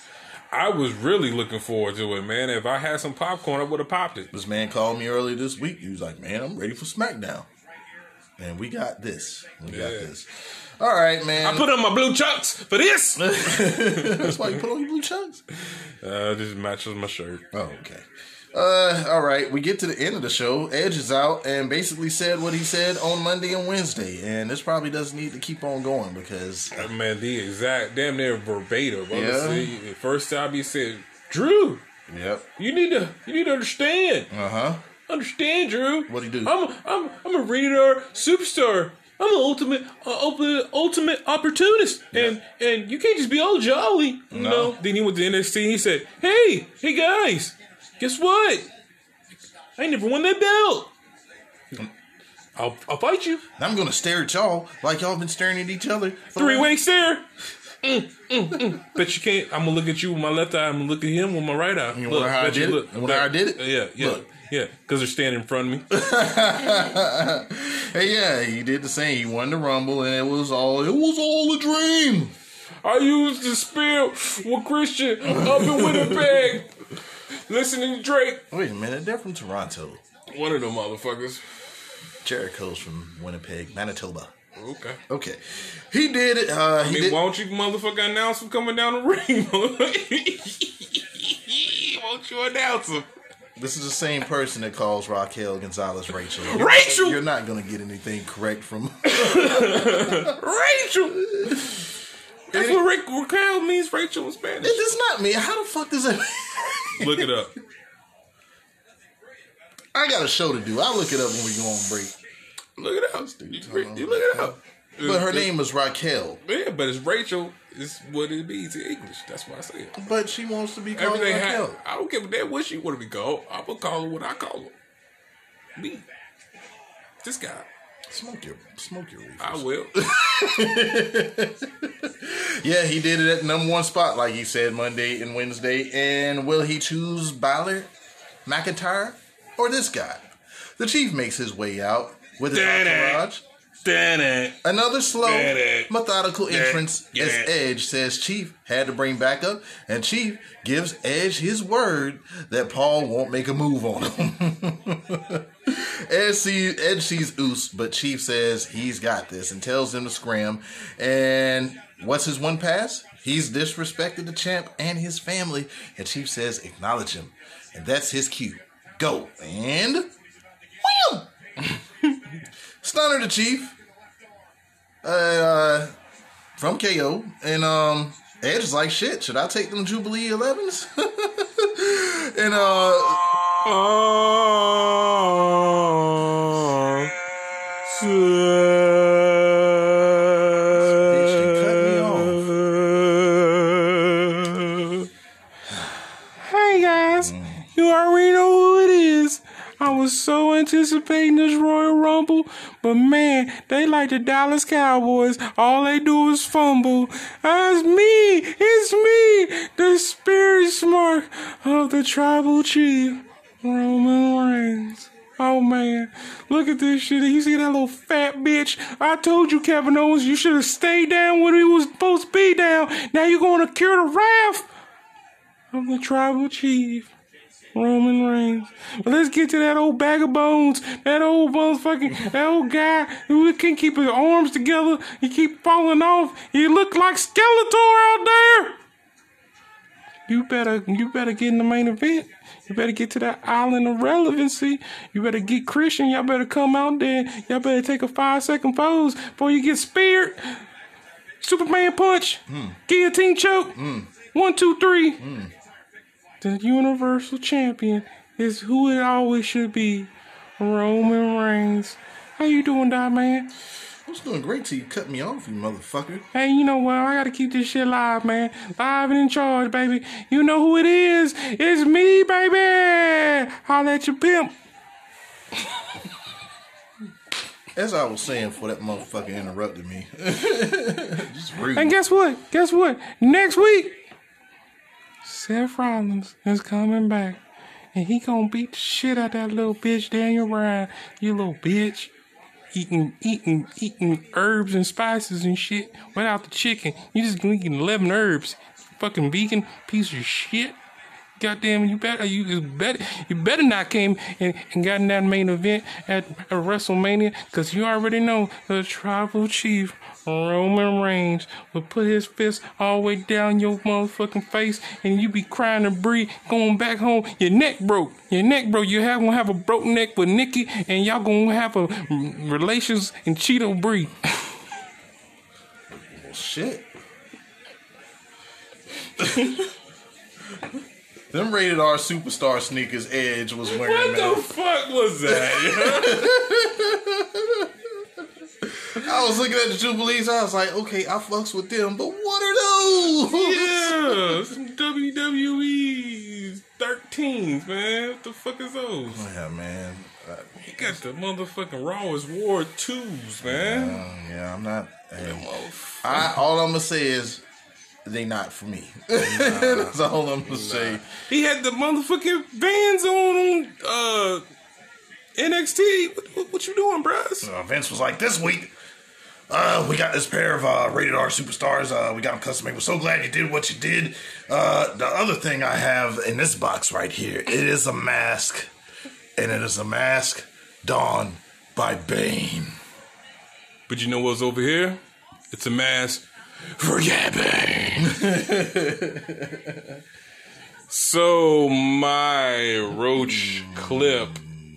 I was really looking forward to it, man. If I had some popcorn, I would have popped it. This man called me earlier this week. He was like, man, I'm ready for SmackDown. And we got this. We got this. All right, man. I put on my blue chucks for this. [LAUGHS] That's why you put on your blue chucks. Uh, this matches my shirt. Oh, okay. Uh, all right. We get to the end of the show. Edge is out and basically said what he said on Monday and Wednesday, and this probably doesn't need to keep on going because Man, the exact, damn near verbatim. Yeah. Honestly, the first time he said, "Drew, yep. you need to, you need to understand." Uh huh. Understand, Drew? What'd he do? I'm I'm I'm a rated R superstar. I'm an ultimate uh, ultimate ultimate opportunist, and and you can't just be all jolly, you No. know. Then he went to NXT. and He said, "Hey, hey guys, guess what? I ain't never won that belt. I'll I'll fight you. I'm gonna stare at y'all like y'all been staring at each other. Three way stare. Mm, mm, mm. Bet you can't. I'm gonna look at you with my left eye. I'm gonna look at him with my right eye. You wanna how I did it? How I did it? Yeah, yeah, Look. yeah. Because they're standing in front of me. [LAUGHS] Hey, yeah, he did the same. He won the rumble, and it was all it was all a dream. I used to spill with Christian up in Winnipeg, [LAUGHS] listening to Drake. Wait a minute, they're from Toronto. One of them motherfuckers. Jericho's from Winnipeg, Manitoba. Okay. Okay, he did it. Uh, I he mean, did. why don't you motherfucker announce him coming down the [LAUGHS] ring? won't you announce him? This is the same person that calls Raquel Gonzalez Rachel. Rachel! You're not gonna get anything correct from. [LAUGHS] [LAUGHS] Rachel! That's what Ra- Raquel means, Rachel in Spanish. It's not me. How the fuck does that? [LAUGHS] Look it up. I got a show to do. I'll look it up when we go on break. Look it up. You, you look it up. But her name is Raquel. Yeah, but it's Rachel is what it means in English. That's why I say it. But she wants to be called Everything Raquel. ha- I don't give a damn what she want to be called. I'm gonna call her what I call her. Me. This guy. Smoke your smoke your reefers. I will. [LAUGHS] Yeah, he did it at number one spot, like he said Monday and Wednesday. And will he choose Balor, McIntyre, or this guy? The Chief makes his way out with his entourage. Another slow, methodical entrance as Edge says Chief had to bring backup, and Chief gives Edge his word that Paul won't make a move on him. [LAUGHS] Edge, sees, Edge sees Oos, but Chief says he's got this and tells him to scram. And what's his one pass? He's disrespected the champ and his family, and Chief says acknowledge him. And that's his cue. Go. And wham! [LAUGHS] Stunner the Chief. Uh, from KO. And um Edge is like shit. Should I take them Jubilee 11s? [LAUGHS] and uh Oh. Bitch, you cut me [SIGHS] Hey guys, you already know who it is. I was so anticipating this Royal Rumble, but man, they like the Dallas Cowboys. All they do is fumble. It's me, it's me, the spirit mark of the tribal chief, Roman Reigns. Oh man, look at this shit. You see that little fat bitch? I told you, Kevin Owens, you should have stayed down when he was supposed to be down. Now you're gonna cure the wrath of the tribal chief, Roman Reigns. But let's get to that old bag of bones, that old motherfucking, that old guy who can't keep his arms together. He keep falling off. He look like Skeletor out there. You better, you better get in the main event. You better get to that island of relevancy. You better get Christian. Y'all better come out there. Y'all better take a five second pose before you get speared. Superman punch, hmm. guillotine choke. Hmm. One, two, three. Hmm. The Universal Champion is who it always should be. Roman Reigns. How you doing, Dot Man? I was doing great till you cut me off, you motherfucker. Hey, you know what? I gotta keep this shit live, man. Live and in charge, baby. You know who it is? It's me, baby. Holla at your pimp. As I was saying before that motherfucker interrupted me. [LAUGHS] And guess what? Guess what? Next week, Seth Rollins is coming back. And he gonna beat the shit out that little bitch Daniel Bryan. You little bitch. Eating, eating, eating herbs and spices and shit without the chicken. You just eating 11 herbs. Fucking vegan piece of shit. Goddamn, you better, you better, you better not came and, and got in that main event at, at WrestleMania, cause you already know the tribal chief Roman Reigns would put his fist all the way down your motherfucking face, and you be crying and breathe, going back home. Your neck broke, your neck broke. You have gonna have a broke neck with Nikki, and y'all gonna have a relations and Cheeto breed. [LAUGHS] Shit. Them rated R superstar sneakers Edge was wearing. what man. the fuck was that? [LAUGHS] I was looking at the Jubilees. I was like, okay, I fucks with them, but what are those? Yeah, some WWE 13s, man. What the fuck is those? Yeah, man. Uh, He got the motherfucking Rawest War 2s, man. uh, yeah, I'm not. hey, I all I'm gonna say is they not for me. [LAUGHS] That's all I'm gonna say. He had the motherfucking Vans on on uh, NXT. What, what, you doing, bruh? Uh, Vince was like, this week. Uh, we got this pair of uh, rated R superstars. Uh, we got them custom made. We're so glad you did what you did. Uh, the other thing I have in this box right here, it is a mask, and it is a mask donned by Bane. But you know what's over here? It's a mask for yapping. [LAUGHS] so my roach clip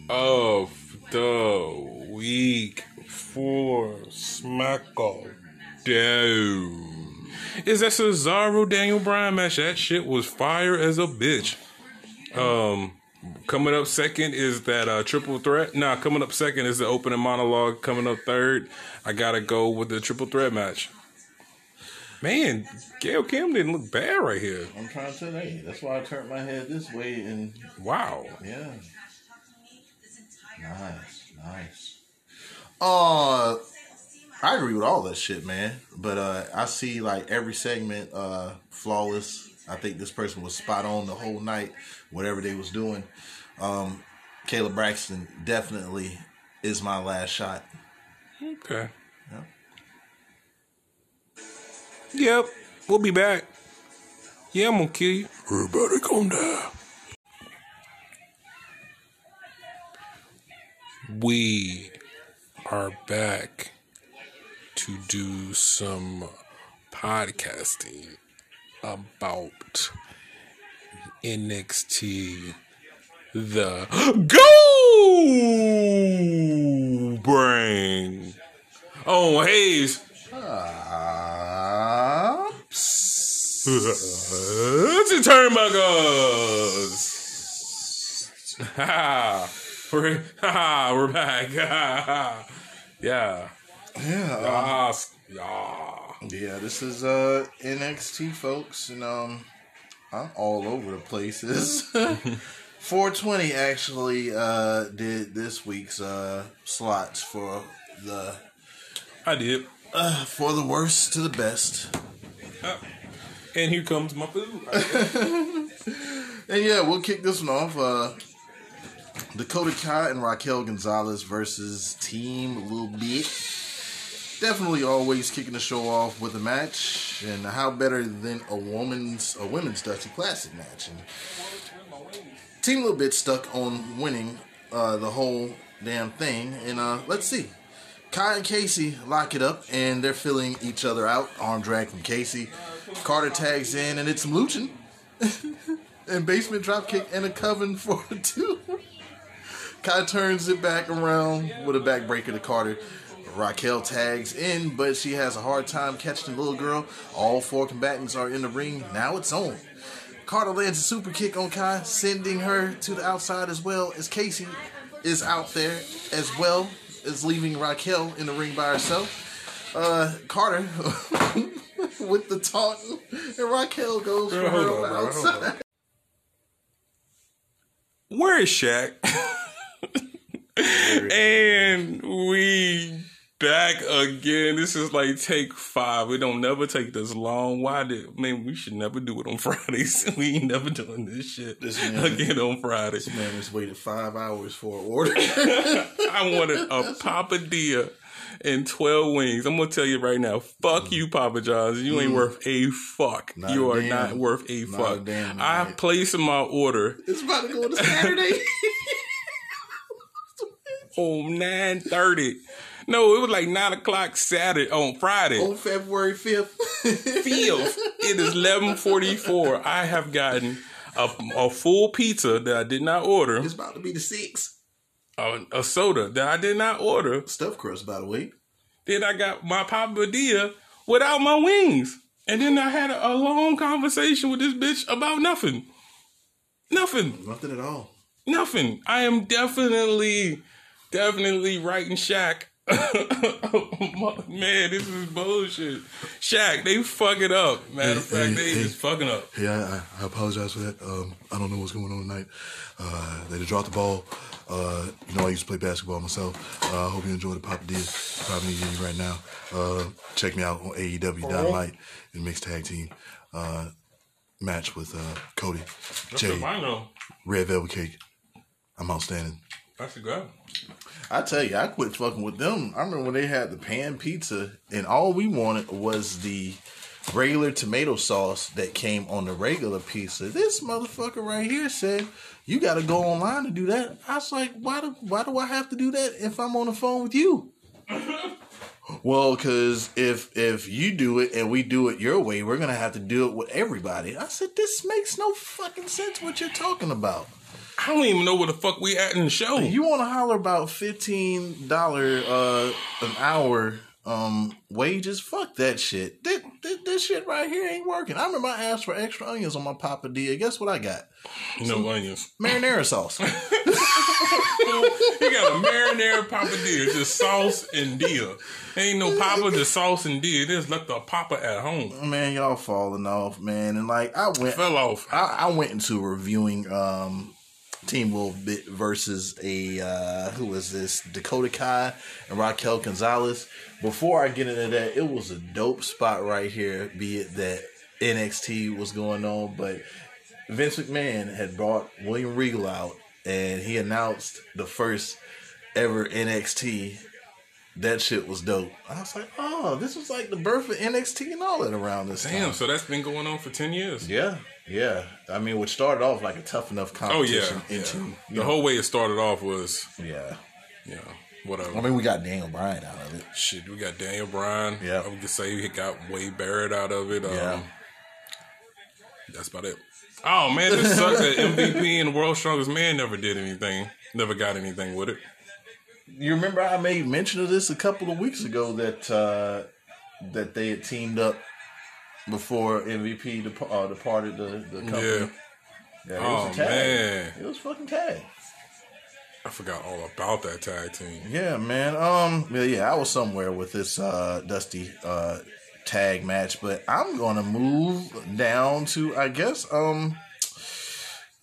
of the week for SmackDown is that Cesaro Daniel Bryan match. That shit was fire as a bitch. Um, coming up second is that uh, triple threat. Nah, coming up second is the opening monologue. Coming up third, I gotta go with the triple threat match. Man, Gail Kim didn't look bad right here. I'm trying to tell you. That's why I turned my head this way, and Wow. yeah, nice, nice. Uh, I agree with all that shit, man. But uh, I see like every segment uh flawless. I think this person was spot on the whole night, whatever they was doing. Um, Kayla Braxton definitely is my last shot. Okay. Yeah. Yep. We'll be back. Yeah, I'm gonna kill you. Everybody calm down. We are back to do some podcasting about NXT the Go Brain. Oh, Hayes. [LAUGHS] Uh, It's the turnbuckles. [LAUGHS] Ha! We're [LAUGHS] ha! We're back. [LAUGHS] yeah. yeah. Yes. Yeah. Yeah, this is uh NXT folks, and um I'm all over the places. [LAUGHS] 420 actually uh did this week's uh slots for the I did. uh for the worst to the best. And here comes my food. And yeah, we'll kick this one off. Uh Dakota Kai and Raquel Gonzalez versus Team Little Bit. Definitely always kicking the show off with a match, and how better than a woman's a women's Dusty Classic match. And Team Little Bit stuck on winning uh, the whole damn thing, and uh, let's see. Kai and Kacy lock it up, and they're filling each other out. Arm drag from Kacy. Carter tags in, and it's some luching. [LAUGHS] and basement dropkick and a coven for two. Kai turns it back around with a backbreaker to Carter. Raquel tags in, but she has a hard time catching the little girl. All four combatants are in the ring. Now it's on. Carter lands a super kick on Kai, sending her to the outside as well as Kacy is out there as well as leaving Raquel in the ring by herself. Uh, Carter [LAUGHS] with the taunt, and Raquel goes for her on on, the bro. Outside. Where is Shaq? [LAUGHS] and we back again. This is like take five. It don't never take this long. Why did man? We should never do it on [LAUGHS] Fridays. [LAUGHS] we ain't never doing this shit This man- again on Friday. Man has waited five hours for an order. [LAUGHS] I wanted a papadilla and twelve wings. I'm gonna tell you right now. Fuck you, Papa John's. You ain't worth a fuck. Mm. Not you are damn. not worth a Not fuck. damn, I mate. placed my order it's about to go to Saturday. On nine thirty. No, it was like nine o'clock Saturday on Friday. on February 5th. [LAUGHS] Fifth. It is eleven forty four. I have gotten a, a full pizza that I did not order, it's about to be the 6th. a, a soda that I did not order. Stuffed crust, by the way. Then I got my papadilla without my wings, and then I had a, a long conversation with this bitch about nothing. Nothing. Nothing at all. Nothing. I am definitely, definitely writing Shaq. [LAUGHS] Man, this is bullshit. Shaq, they fuck it up. Matter of fact, they just fucking up. Hey, I, I, I apologize for that. Um, I don't know what's going on tonight. Uh, they just dropped the ball. Uh, you know, I used to play basketball myself. Uh, I hope you enjoy the Papa Dia. Probably need you right now. Uh, check me out on AEW Dynamite in mixed tag team uh, match with uh, Cody, Jay, I know. Red Velvet Cake. I'm outstanding. I should go. I tell you, I quit fucking with them. I remember when they had the pan pizza, and all we wanted was the regular tomato sauce that came on the regular pizza. This motherfucker right here said, "You got to go online to do that." I was like, "Why do Why do I have to do that if I'm on the phone with you?" [LAUGHS] well, because if if you do it and we do it your way, we're gonna have to do it with everybody. I said, "This makes no fucking sense. What you're talking about?" I don't even know where the fuck we at in the show. You want to holler about fifteen dollar uh an hour um wages? Fuck that shit. This, shit right here ain't working. I remember I asked for extra onions on my Papa papadilla. Guess what I got? no onions. Marinara [LAUGHS] sauce. He got a marinara papadilla, just sauce and deal. Ain't no papa, just sauce and deal. Just left the papa at home. man, y'all falling off, man. And like I went, Fell off. I, I went into reviewing um Team Wolf Bit versus a uh who was this Dakota Kai and Raquel Gonzalez. Before I get into that, it was a dope spot right here. Be it that NXT was going on, but Vince McMahon had brought William Regal out, and he announced the first ever NXT. That shit was dope. I was like, oh, this was like the birth of NXT and all that around this time. Damn, so that's been going on for 10 years. Yeah, yeah. I mean, which started off like a tough enough competition. Oh, yeah. competition yeah. into The know, whole way it started off was, yeah. yeah, know, whatever. I mean, we got Daniel Bryan out of it. Shit, we got Daniel Bryan. Yeah. We could say he got Wade Barrett out of it. Um, Yeah. That's about it. Oh, man, it sucks that [LAUGHS] MVP and the World's Strongest Man never did anything. Never got anything with it. You remember I made mention of this a couple of weeks ago that uh, that they had teamed up before MVP dep- uh, departed the, the company. Yeah. Yeah, it Oh, was a tag. man. It was fucking tag. I forgot all about that tag team. Yeah, man. Um, yeah, yeah, I was somewhere with this uh, Dusty uh, tag match, but I'm gonna move down to, I guess, um,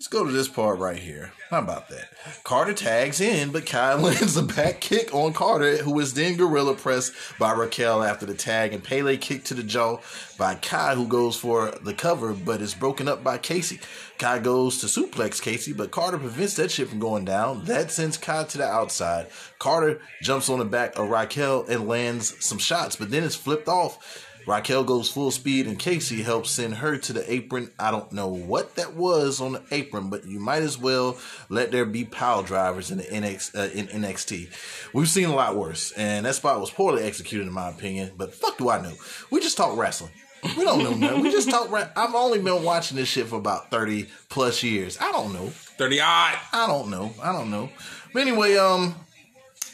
let's go to this part right here. How about that? Carter tags in, but Kai [LAUGHS] lands a back kick on Carter, who is then gorilla pressed by Raquel after the tag, and Pele kick to the jaw by Kai, who goes for the cover, but is broken up by Kacy. Kai goes to suplex Kacy, but Carter prevents that shit from going down. That sends Kai to the outside. Carter jumps on the back of Raquel and lands some shots, but then it's flipped off. Raquel goes full speed and Kacy helps send her to the apron. I don't know what that was on the apron, but you might as well let there be pile drivers in the NX, uh, in NXT. We've seen a lot worse, and that spot was poorly executed in my opinion. But fuck, do I know? We just talk wrestling. We don't know nothing. We just talk. Ra- I've only been watching this shit for about thirty plus years. I don't know. 30 odd. I don't know. I don't know. But anyway, um,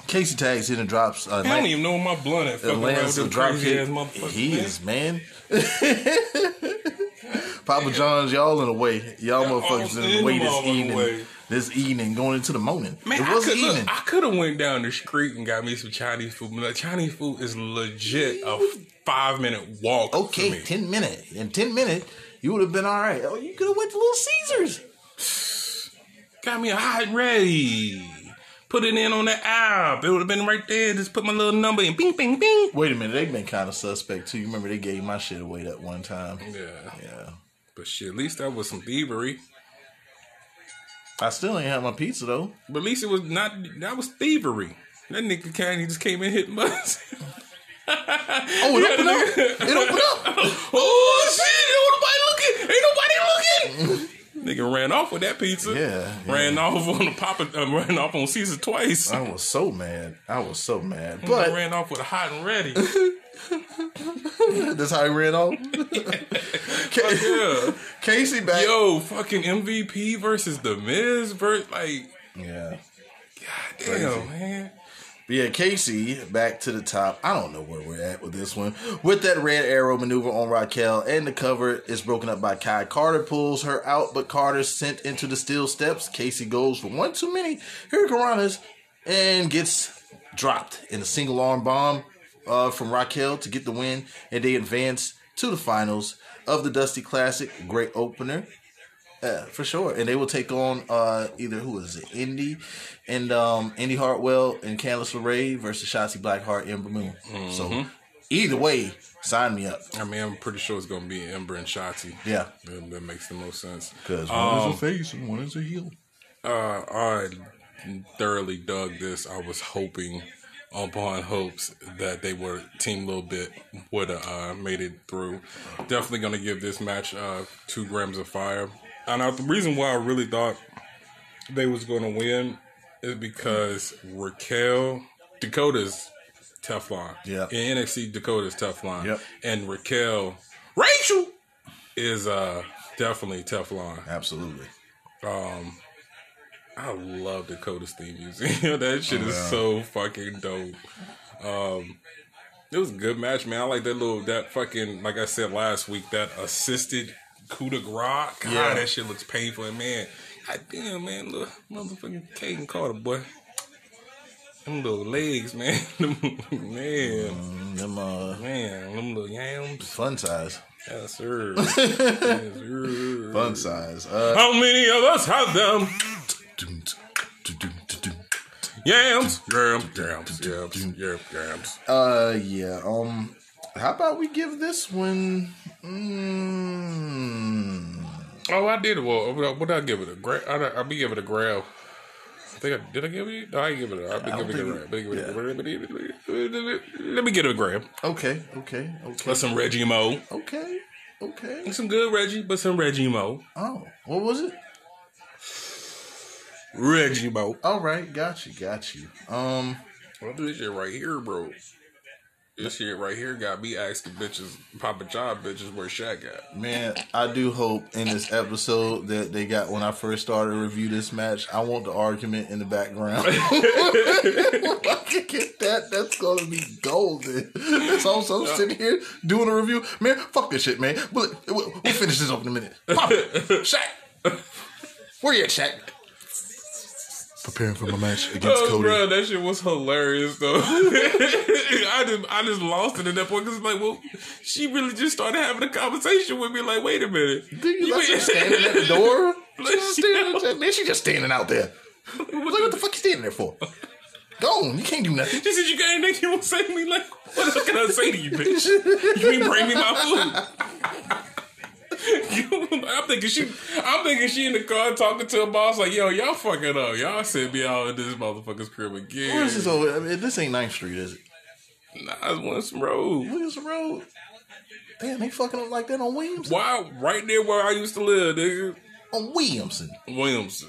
Kacy tags in and drops. Uh, I don't even know my blunt at fucking around with lands a them drop crazy kick. ass. He man. is man. [LAUGHS] Papa John's, y'all in the way. Y'all Y'all motherfuckers in the way this evening. way. This evening, going into the morning. Man, it I was could, evening. look, I could have went down the street and got me some Chinese food. But Chinese food is legit a five minute walk okay, ten minute. In ten minute, you would have been all right. Oh, you could have went to Little Caesars. Got me a hot and ready. Put it in on the app. It would have been right there. Just put my little number in. Bing, bing, bing. Wait a minute, they've been kind of suspect too. You remember they gave my shit away that one time. Yeah. Yeah. But shit, at least that was some thievery. I still ain't had my pizza though. But at least it was not, that was thievery. That nigga Candy just came in hitting buttons. [LAUGHS] Oh, it opened up. It opened up. oh shit! Ain't nobody looking. Ain't nobody looking. [LAUGHS] Nigga ran off with that pizza. Yeah, yeah. Ran off on the Papa. Uh, ran off on Caesar twice. I was so mad. I was so mad. But But ran off with a hot and ready. [LAUGHS] that's how he ran off. [LAUGHS] yeah. [LAUGHS] Kacy back. Yo, fucking MVP versus the Miz. Versus, like, Yeah. God damn, man. But yeah, Kacy back to the top. I don't know where we're at with this one. With that red arrow maneuver on Raquel and the cover is broken up by Kai. Carter pulls her out, but Carter's sent into the steel steps. Kacy goes for one too many Hurricanranas and gets dropped in a single arm bomb uh, from Raquel to get the win, and they advance to the finals of the Dusty Classic. Great opener. Yeah, for sure. And they will take on uh either who is it, Indy and um Indy Hartwell and Candice LeRae versus Shotzi Blackheart, Ember Moon. So either way, sign me up. I mean, I'm pretty sure it's gonna be Ember and Shotzi. Yeah. that, that makes the most sense. Because one is a face and one is a heel. Uh, right. thoroughly dug this. I was hoping upon hopes that they were team a little bit would have uh, made it through. Definitely gonna give this match uh, two grams of fire. And uh, the reason why I really thought they was gonna win is because Raquel Dakota's Teflon. Yeah. In NXT Dakota's Teflon. Yep. And Raquel Rachel is uh definitely Teflon. Absolutely. Um I love Dakota's theme music. [LAUGHS] that shit is so fucking dope. Um, it was a good match, man. I like that little that fucking like I said last week that assisted coup de grace. God, Yeah. that shit looks painful. And man, god damn, man, look, motherfucking Kayden Carter, boy. Them little legs, [LAUGHS] man. Man, Mm, Them uh, man, them little yams. fun size. Yes, sir. [LAUGHS] yes, sir. Fun size. Uh, How many of us have them? yams, yams, yams, yams, yams. Uh, yeah. Um, how about we give this one? Mm, Oh, I did. Well, what did I give it? A grab? I, I be giving it a grab. I think I did. I give it. No, I give it. A, I be I don't give it a grab. Let me give it a grab. Let me get it a grab. okay, okay, okay, some Reggie Mo. okay, okay. Some good Reggie, but some Reggie Mo. Oh, what was it? Reggie Mo. All right, got you, got you. Um, I'll do this shit right here, bro. This shit right here got me asking bitches, Papa John bitches, where Shaq at. man, I do hope in this episode that they got when I first started to review this match. I want the argument in the background. [LAUGHS] if I can get that, that's gonna be golden. So, also sitting here doing a review, man. Fuck this shit, man. We'll, we'll, we'll finish this up in a minute. Pop it, Shaq. Where you at, Shaq? Preparing for my match [LAUGHS] against Oh, Cody. bro, that shit was hilarious though. [LAUGHS] I just, I just lost it at that point because like, well, she really just started having a conversation with me. Like, wait a minute, You left her standing at the [LAUGHS] door. Like, She just standing, man, she just standing out there. Like, what the fuck you standing there for? Go on, you can't do nothing. She said you got anything you want to say to me? Like, what the fuck can I say to you, bitch? You ain't bring me my food. I'm thinking she, I'm thinking she in the car talking to her boss like, yo, y'all fucking up. Y'all sent me out in this motherfucker's crib again. Where is this over? I mean, this ain't 9th Street, is it? Nah, I want road. The road. Damn, they fucking up like that on Williamson. Why? Right there where I used to live, nigga. On Williamson. Williamson.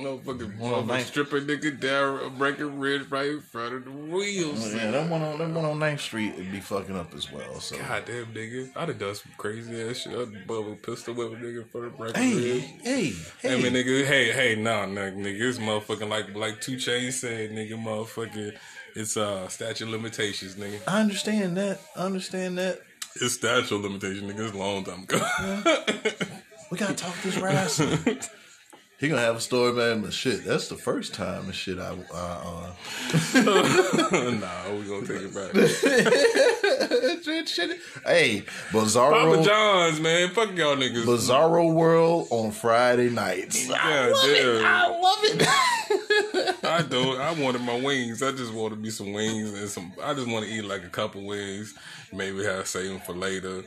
No fucking motherfucking nice. stripper nigga down Breckenridge right in front of the Williamson. Yeah, that one on that one on 9th Street would be fucking up as well. So God damn nigga. I'd have done some crazy ass shit. I'd bubble pistol whip a nigga in front of hey, Breckenridge. hey, hey. I mean, nigga, hey, hey, nah, nah, nigga, this motherfucking like like 2 Chainz said, nigga, motherfucking, it's uh statute limitations, nigga. I understand that. I understand that. It's statute of limitations, nigga. It's a long time ago. [LAUGHS] We gotta talk this wrestling. [LAUGHS] He gonna have a story, man. But shit, that's the first time and shit. I, uh, [LAUGHS] nah, we gonna take it back. uh shit, shit. Hey, Papa John's, man. Fuck y'all niggas. Bizarro World on Friday nights. I God love it. I love it. I [LAUGHS] don't. I wanted my wings. I just wanted me some wings and some. I just want to eat like a couple wings. Maybe have save them for later.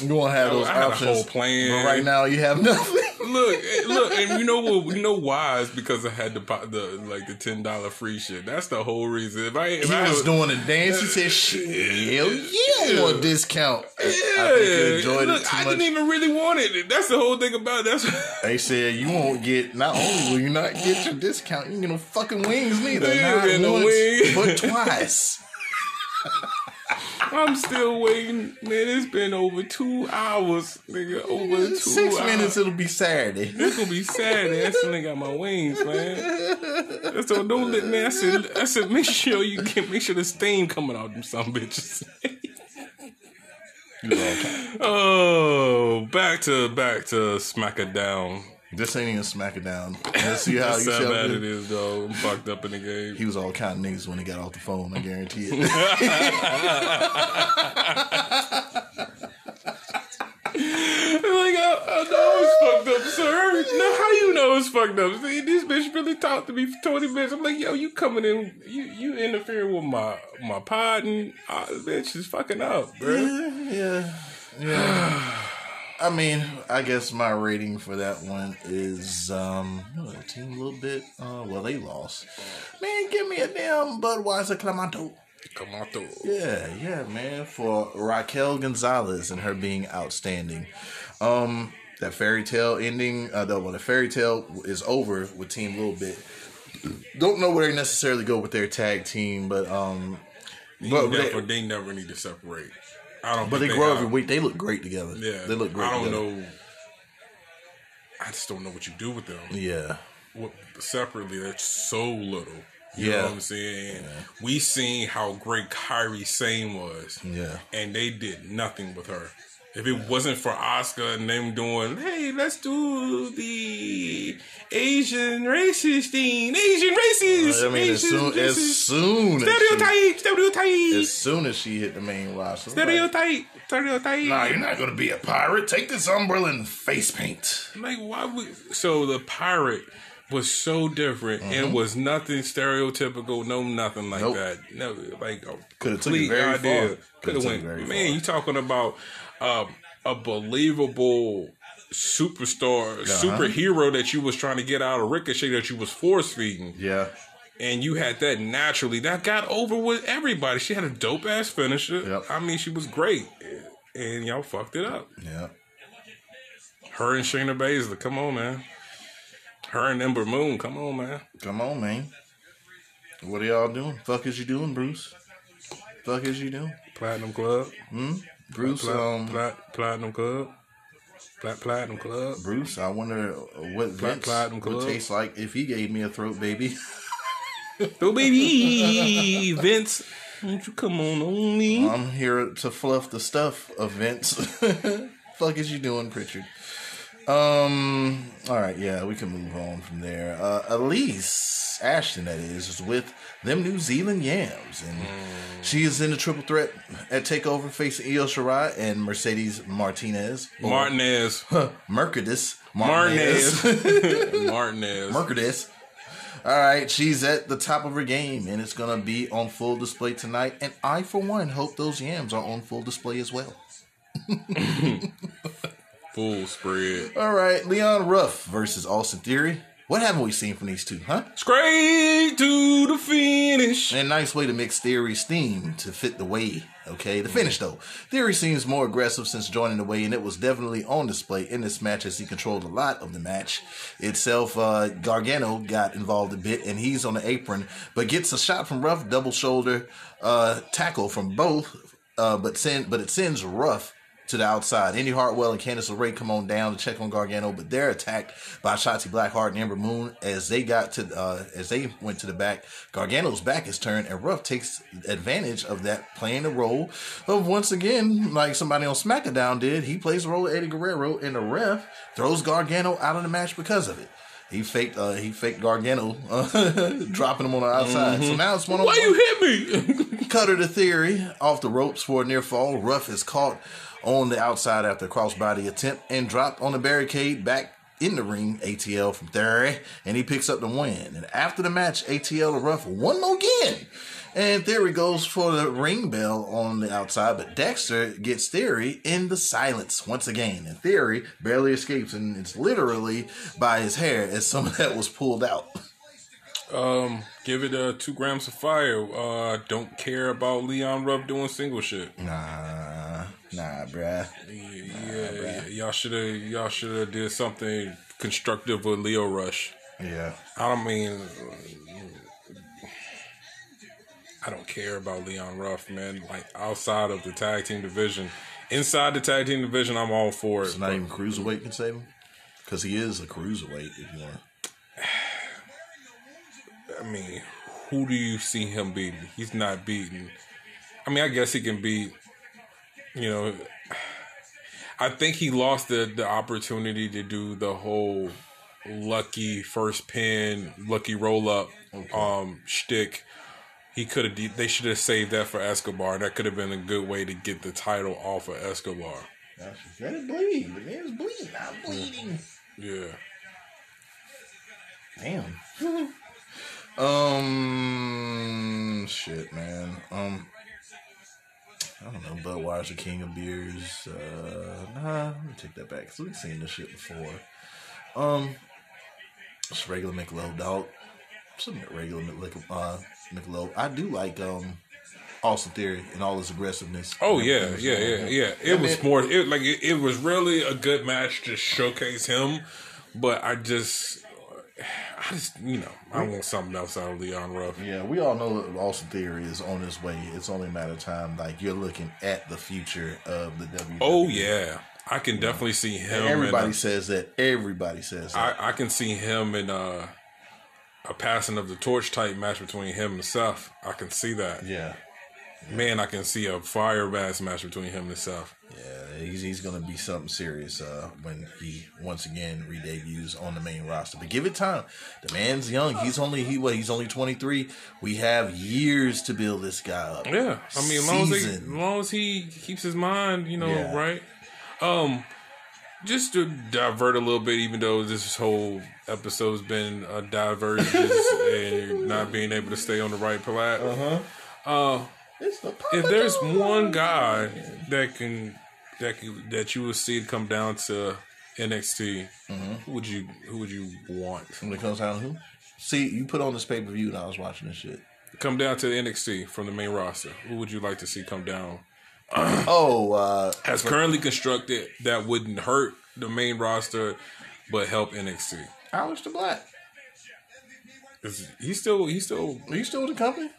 You gonna have those I had a options. whole plan. But right now, you have nothing. [LAUGHS] Look, eh, look, and you know what? You know why? It's because I had the the like the ten dollar free shit. That's the whole reason. If I if He I was doing a dance. He said, "Shit, hell yeah, I want a discount." yeah, I look, I much. didn't even really want it. That's the whole thing about it. That's [LAUGHS] They said you won't get. Not only will you not get your discount, you get no fucking wings neither. You Not once, wing. but [LAUGHS] twice. I'm still waiting, man. It's been over two hours, nigga. Over two Six hours. minutes, it'll be Saturday. It's gonna be Saturday. I when they got my wings, man. So don't let man. I said, I said, make sure you get, make sure the steam coming out them some bitches. oh, back to back to smack it down. This ain't even smack it down. [LAUGHS] Let's see how That's you how bad it is, though. I'm fucked up in the game. He was all kind of niggas when he got off the phone. I guarantee it. [LAUGHS] Like I, I know it's fucked up, sir. Now how you know it's fucked up? See, this bitch really talked to me for twenty minutes. I'm like, yo, you coming in? You you interfering with my my pod and uh, bitch is fucking up, bro. yeah, yeah. [SIGHS] [SIGHS] [SIGHS] I mean, I guess my rating for that one is um the team a little bit. Uh, well, they lost. Man, give me a damn Budweiser Clamato. Through. Yeah, yeah, man. For Raquel Gonzalez and her being outstanding. Um, that fairy tale ending, uh, the, well, the fairy tale is over with Team Little Bit. Don't know where they necessarily go with their tag team, but um, But but never, they, they never need to separate. I don't. but they grow have- every week. They look great together. Yeah, they look great. I don't together. know. I just don't know what you do with them. Yeah, What, separately, they're so little. You Yeah. know what I'm saying? We seen how great Kairi Sane was. yeah. and they did nothing with her. If it wasn't for Oscar and them doing, hey, let's do the Asian racist thing, Asian racist, I mean, as Asian soon as racist. soon as she, stereotype, stereotype, as soon as she hit the main roster, like, stereotype, stereotype. Nah, you're not gonna be a pirate. Take this umbrella and face paint. Like why would so the pirate was so different and mm-hmm. was nothing stereotypical, no nothing like Nope. that. No, like Could've took it very idea. Could Could've went. Man, far. you talking about um, a believable superstar, Uh-huh. superhero that you was trying to get out of Ricochet that you was force feeding, Yeah, and you had that naturally. That got over with everybody. She had a dope ass finisher. Yep. I mean, she was great, and y'all fucked it up. yeah. Her and Shayna Baszler, come on, man. Her and Ember Moon, come on, man. Come on, man. What are y'all doing? Fuck is you doing, Bruce? Fuck is you doing, Platinum Club, Bruce? Plat- Um, Plat- Platinum Club, Plat- Platinum Club. Bruce. I wonder what Vince Platinum would taste like if he gave me a throat baby. [LAUGHS] Oh baby, [LAUGHS] Vince, won't you come on on me? I'm here to fluff the stuff of Vince. [LAUGHS] Fuck is you doing, Pritchard? Um. All right. Yeah, we can move on from there. Uh, Elise Ashton, that is, is with them New Zealand Yams, and she is in the triple threat at Takeover facing Io Shirai and Mercedes Martinez. Martinez, Mercadis. Martinez, [LAUGHS] [LAUGHS] Martinez. Mercadis. All right, she's at the top of her game, and it's gonna be on full display tonight. And I, for one, hope those yams are on full display as well. [LAUGHS] Full spread. All right, Leon Ruff versus Austin Theory. What haven't we seen from these two, huh? Straight to the finish. And nice way to mix Theory's theme to fit the way. Okay, the finish though. Theory seems more aggressive since joining the way, and it was definitely on display in this match as he controlled a lot of the match itself. Uh, Gargano got involved a bit, and he's on the apron, but gets a shot from Ruff, double shoulder uh, tackle from both, uh, but send but it sends Ruff to the outside. Indy Hartwell and Candice LeRae come on down to check on Gargano, but they're attacked by Shotzi Blackheart and Ember Moon as they got to uh, as they went to the back. Gargano's back is turned, and Ruff takes advantage of that, playing the role of once again, like somebody on SmackDown did. He plays the role of Eddie Guerrero, and the ref throws Gargano out of the match because of it. He faked. Uh, he faked Gargano, uh, [LAUGHS] dropping him on the outside. So now it's one on Why you hit me? [LAUGHS] Cutter the theory off the ropes for a near fall. Ruff is caught on the outside after a crossbody attempt and dropped on the barricade back in the ring. ATL from Theory and he picks up the win. And after the match, ATL Ruff one more again. And Theory goes for the ring bell on the outside, but Dexter gets Theory in the silence once again. And Theory barely escapes, and it's literally by his hair as some of that was pulled out. um, give it uh, two grams of fire. Uh, don't care about Leon Ruff doing single shit. Nah, nah, bruh. Yeah, yeah, y'all should have y'all should have did something constructive with Leon Ruff. Yeah. I don't mean I don't care about Leon Ruff, man. Like outside of the tag team division, inside the tag team division, I'm all for it. It's not even cruiserweight can save him because he is a cruiserweight. If you want, I mean, who do you see him beating? He's not beating. I mean, I guess he can beat. You know, I think he lost the the opportunity to do the whole lucky first pin, lucky roll up, um, shtick. He could have. They should have saved that for Escobar. That could have been a good way to get the title off of Escobar. let it bleed. The man's bleeding. I'm bleeding. Yeah. Damn. [LAUGHS] um. Shit, man. Um. I don't know, Budweiser King of Beers. Uh, nah, let me take that back because we've seen this shit before. Um, just regular Michelob, dog. Some regular Michelob. Uh. I do like um, Austin Theory and all his aggressiveness. Oh yeah, yeah, yeah, yeah. It was mean, more. It like it, it was really a good match to showcase him, but I just, I just you know I want something else out of Leon Ruff. Yeah, we all know that Austin Theory is on his way. It's only a matter of time. Like you're looking at the future of the WWE. Oh yeah, I can definitely see him. And everybody in says that. Everybody says that. I, I can see him in a, a passing of the torch type match between him and Seth. I can see that. yeah, Man, I can see a fire bass match between him and Seth. Yeah. He's he's gonna be something serious uh, when he once again re-debuts on the main roster. But give it time. The man's young. He's only he what? He's only 23. We have years to build this guy up. Yeah, I mean, as long as, he, as long as he keeps his mind, you know, Yeah. right. Um, just to divert a little bit, even though this whole episode's been a divergence [LAUGHS] and not being able to stay on the right plat. Uh-huh. It's the If there's one guy that can that that you would see come down to NXT, who would you who would you want when it comes down to who? See, you put on this pay per view and I was watching this shit. come down to the NXT from the main roster? Who would you like to see come down? [CLEARS THROAT] Oh, uh, as currently constructed that wouldn't hurt the main roster but help NXT. Aleister Black. Is he still he still Are you still with the company?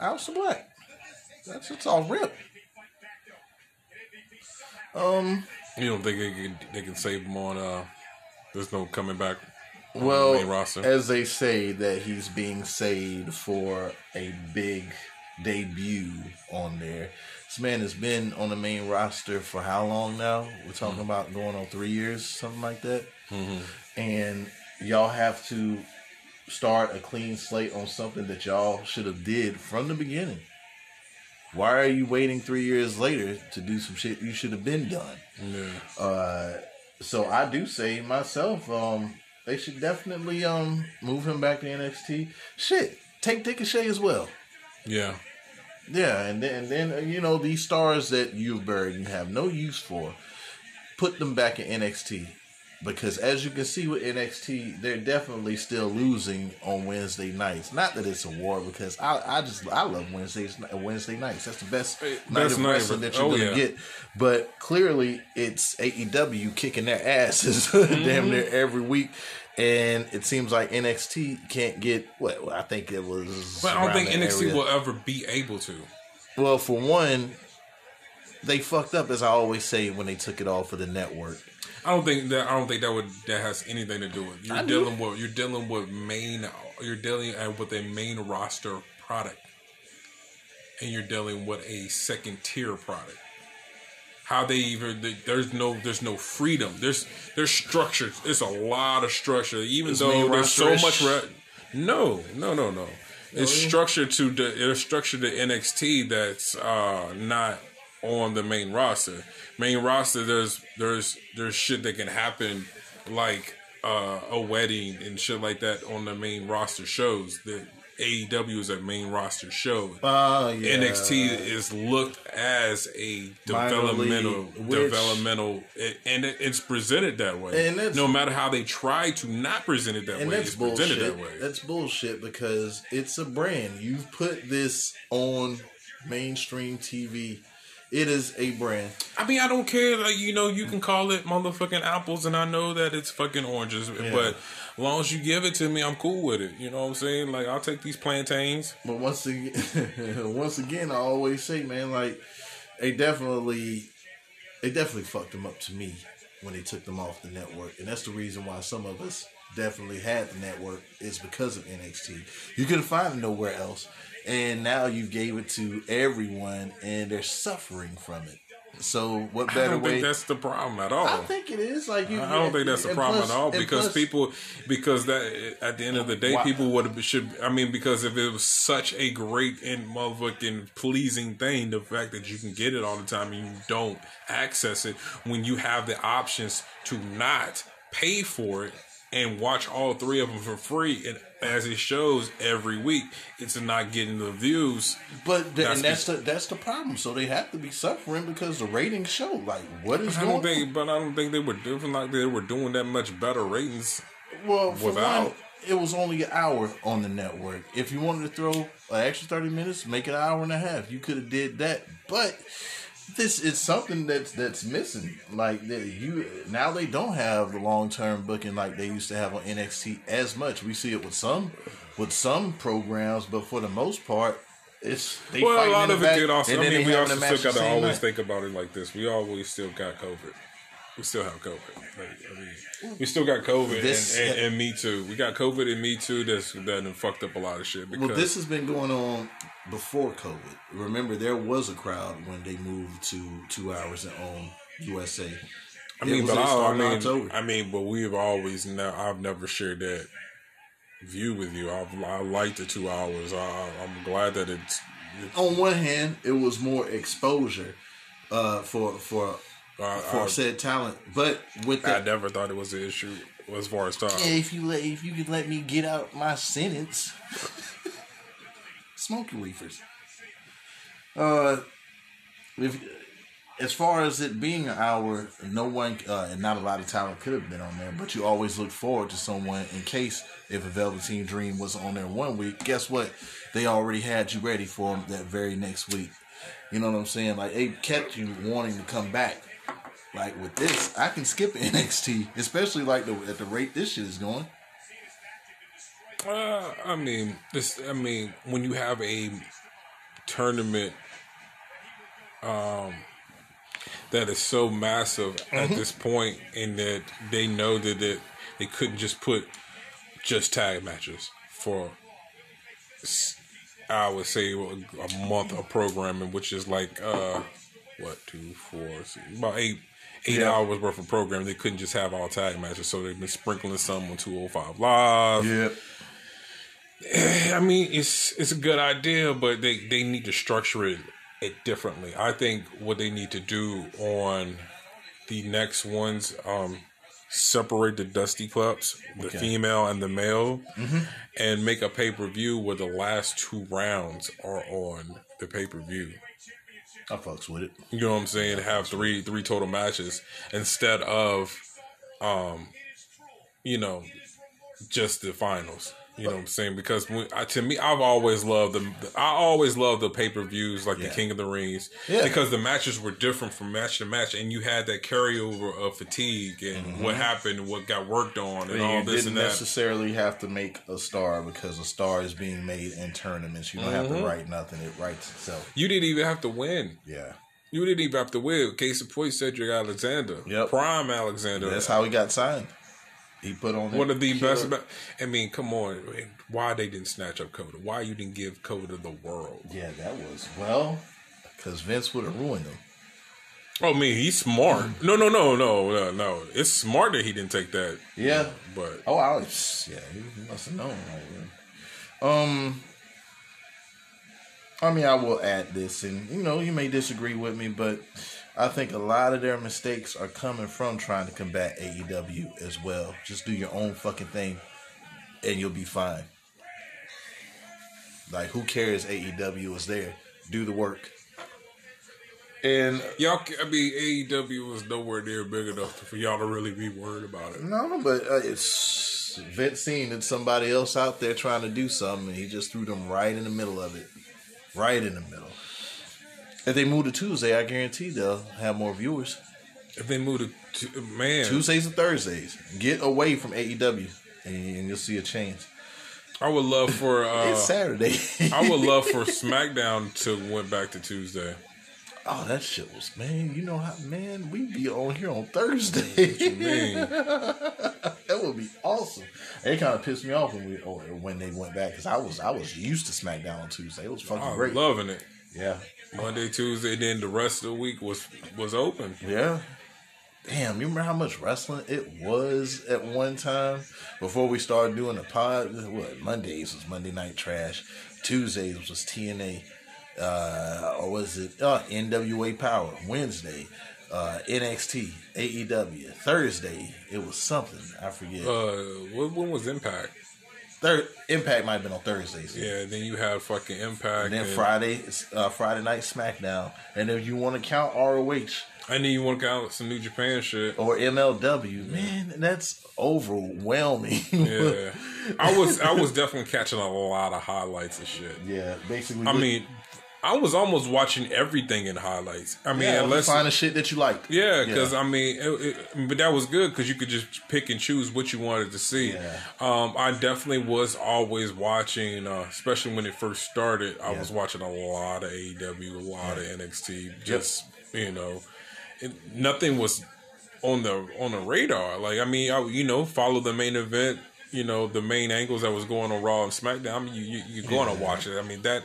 Aleister Black. That's it's all rip. Um. you don't think they can they can save him on uh there's no coming back on Well, the main roster. as they say that he's being saved for a big debut on there. This man has been on the main roster for how long now? We're talking Mm-hmm. about going on three years, something like that. And y'all have to start a clean slate on something that y'all should have did from the beginning. Why are you waiting three years later to do some shit you should have been done? yeah. Uh, so I do say myself, um, they should definitely um move him back to NXT. Shit, take Ricochet as well. Yeah. Yeah, and then and then uh, you know these stars that you've buried and have no use for, put them back in NXT. Because as you can see with NXT, they're definitely still losing on Wednesday nights. Not that it's a war, because I, I just I love Wednesdays Wednesday nights. That's the best Hey, night of night wrestling that you're oh, gonna yeah. get. But clearly, it's AEW kicking their asses Mm-hmm. [LAUGHS] damn near every week, and it seems like NXT can't get. Well, I think it was. But I don't think NXT area. will ever be able to. Well, for one, they fucked up as I always say when they took it all for the network. I don't think that I don't think that would that has anything to do with you're I do. dealing with you're dealing with main you're dealing uh, with a main roster product and you're dealing with a second tier product. How they even there's no there's no freedom. There's there's structure. It's a lot of structure. Even Is though there's so much. Re- no, no, no, no. It's structured to the it's structured to NXT that's uh, not on the main roster. Main roster, there's there's there's shit that can happen like uh, a wedding and shit like that on the main roster shows. The AEW is a main roster show. Oh yeah. NXT is looked as a developmental, league, which- developmental, and it, it's presented that way. And that's- no matter how they try to not present it that way, it's presented that way. That's bullshit because it's a brand. You've put this on mainstream TV. It is a brand. I mean, I don't care. Like you know, you can call it motherfucking apples, and I know that it's fucking oranges. But as long as you give it to me, I'm cool with it. You know what I'm saying? Like I'll take these plantains. But once again, [LAUGHS] once again, I always say, man, like they definitely, they definitely fucked them up to me when they took them off the network, and that's the reason why some of us definitely had the network is because of NXT. You couldn't find it nowhere else, and now you gave it to everyone, and they're suffering from it. So what I better don't way? think that's the problem at all. I think it is like you. I don't think that's the problem plus- at all because plus- people because that at the end of the day Why- people would have should I mean because if it was such a great and motherfucking pleasing thing the fact that you can get it all the time and you don't access it when you have the options to not pay for it and watch all three of them for free. And as it shows every week, it's not getting the views. But the, That's and that's the that's the problem. So they have to be suffering because the ratings show like what is I going think, but I don't think they were doing like they were doing that much better ratings. Well, for without- one, it was only an hour on the network. If you wanted to throw an extra thirty minutes, make it an hour and a half. You could have did that, but this is something that's that's missing. Like that you now they don't have the long term booking like they used to have on NXT as much. We see it with some with some programs, but for the most part, it's they Well, a lot of it did also. I mean, we also still got to always night. think about it like this. We always still got COVID. We still have COVID. Like, I mean, we still got COVID This- and, and, and Me Too. We got COVID and Me Too. That's that fucked up a lot of shit. Because Well, this has been going on before COVID. Remember, there was a crowd when they moved to two hours and on USA. I mean, but I, I mean, October. I mean, but we've always now. I've never shared that view with you. I've, I like the two hours. I, I'm glad that it's. on one hand, it was more exposure uh, for for I, for I, said talent, but with I never thought it was an issue as far as time. if you let if you could let me get out my sentence, your reefers. Uh, if as far as it being an hour, no one uh, and not a lot of talent could have been on there, but you always look forward to someone in case if a Velveteen Dream was on there one week. Guess what? They already had you ready for them that very next week. You know what I'm saying? Like they kept you wanting to come back. Like with this, I can skip [LAUGHS] NXT, especially like the at the rate this shit is going. Uh, I mean, this. I mean, when you have a tournament, um, that is so massive at this point, and that they know that it, they couldn't just put just tag matches for. I would say a month of programming, which is like uh, what two, four, six, about eight. Eight Yeah. hours worth of programming. They couldn't just have all tag matches, so they've been sprinkling some on 205 Live. Yep. I mean, it's it's a good idea, but they they need to structure it, it differently. I think what they need to do on the next ones, um, separate the Dusty Classics, the Okay. female and the male, and make a pay per view where the last two rounds are on the pay per view. I fucks with it. You know what I'm saying? Have three three total matches instead of, um, you know, just the finals. You know what I'm saying? Because when, I, to me, I've always loved the. I always loved the pay per views like Yeah. the King of the Rings, Yeah. because the matches were different from match to match, and you had that carryover of fatigue and what happened, and what got worked on, and And all Mm-hmm. you this didn't and that. necessarily have to make a star because a star is being made in tournaments. You don't have Mm-hmm. to write nothing; it writes itself. You didn't even have to win. Yeah, You didn't even have to win. Case in point, Cedric Alexander, Yep. prime Alexander. that's how he got signed. He put on One of the killer- best. About, I mean, come on. Why they didn't snatch up Kota? Why you didn't give Kota the world? Yeah, that was well because Vince would have ruined him. Oh, I mean, he's smart. No, no, no, no, no, no. It's smart that he didn't take that. Yeah. But Oh, I was, yeah, he must have known. Um, I mean, I will add this, and you know, you may disagree with me, but I think a lot of their mistakes are coming from trying to combat AEW as well. Just do your own fucking thing, and you'll be fine. Like, who cares? AEW is there. Do the work. And y'all, I mean, AEW was nowhere near big enough for y'all to really be worried about it. No, but uh, it's Vince seen that somebody else out there trying to do something, and he just threw them right in the middle of it, right in the middle. If they move to Tuesday, I guarantee they'll have more viewers. If they move to, man, Tuesdays and Thursdays, get away from AEW, and, and you'll see a change. I would love for. [LAUGHS] Uh, it's Saturday. [LAUGHS] I would love for [LAUGHS] SmackDown to went back to Tuesday. oh, that shit was man. You know how man we be on here on Thursday. That would be awesome. It kind of pissed me off when we or when they went back because I was I was used to SmackDown on Tuesday. It was fucking I'm great. loving it. yeah. Monday, Tuesday, then the rest of the week was was open. Yeah. Damn, you remember how much wrestling it was at one time before we started doing the pod? What Mondays was Monday Night Trash, Tuesdays was TNA, uh, or was it uh, NWA Power? Wednesday, uh, NXT, AEW. Thursday, it was something I forget. Uh, when was Impact? Third Impact might have been on Thursdays. Yeah, then you have fucking Impact. And then and- Friday, uh, Friday night SmackDown, and if you want to count ROH And then you want to count some New Japan shit. or MLW, man, that's overwhelming. Yeah, [LAUGHS] I was I was definitely catching a lot of highlights and shit. yeah, basically. I mean, I was almost watching everything in highlights. I mean, yeah, unless find the shit that you like. Yeah, because I mean, it, it, but that was good because you could just pick and choose what you wanted to see. Yeah. Um, I definitely was always watching, uh, especially when it first started. I was watching a lot of AEW, a lot of NXT. Just you know, it, nothing was on the on the radar. Like I mean, I, you know, follow the main event. You know, the main angles that was going on Raw and SmackDown. I mean, you, you you're going to watch it. I mean that.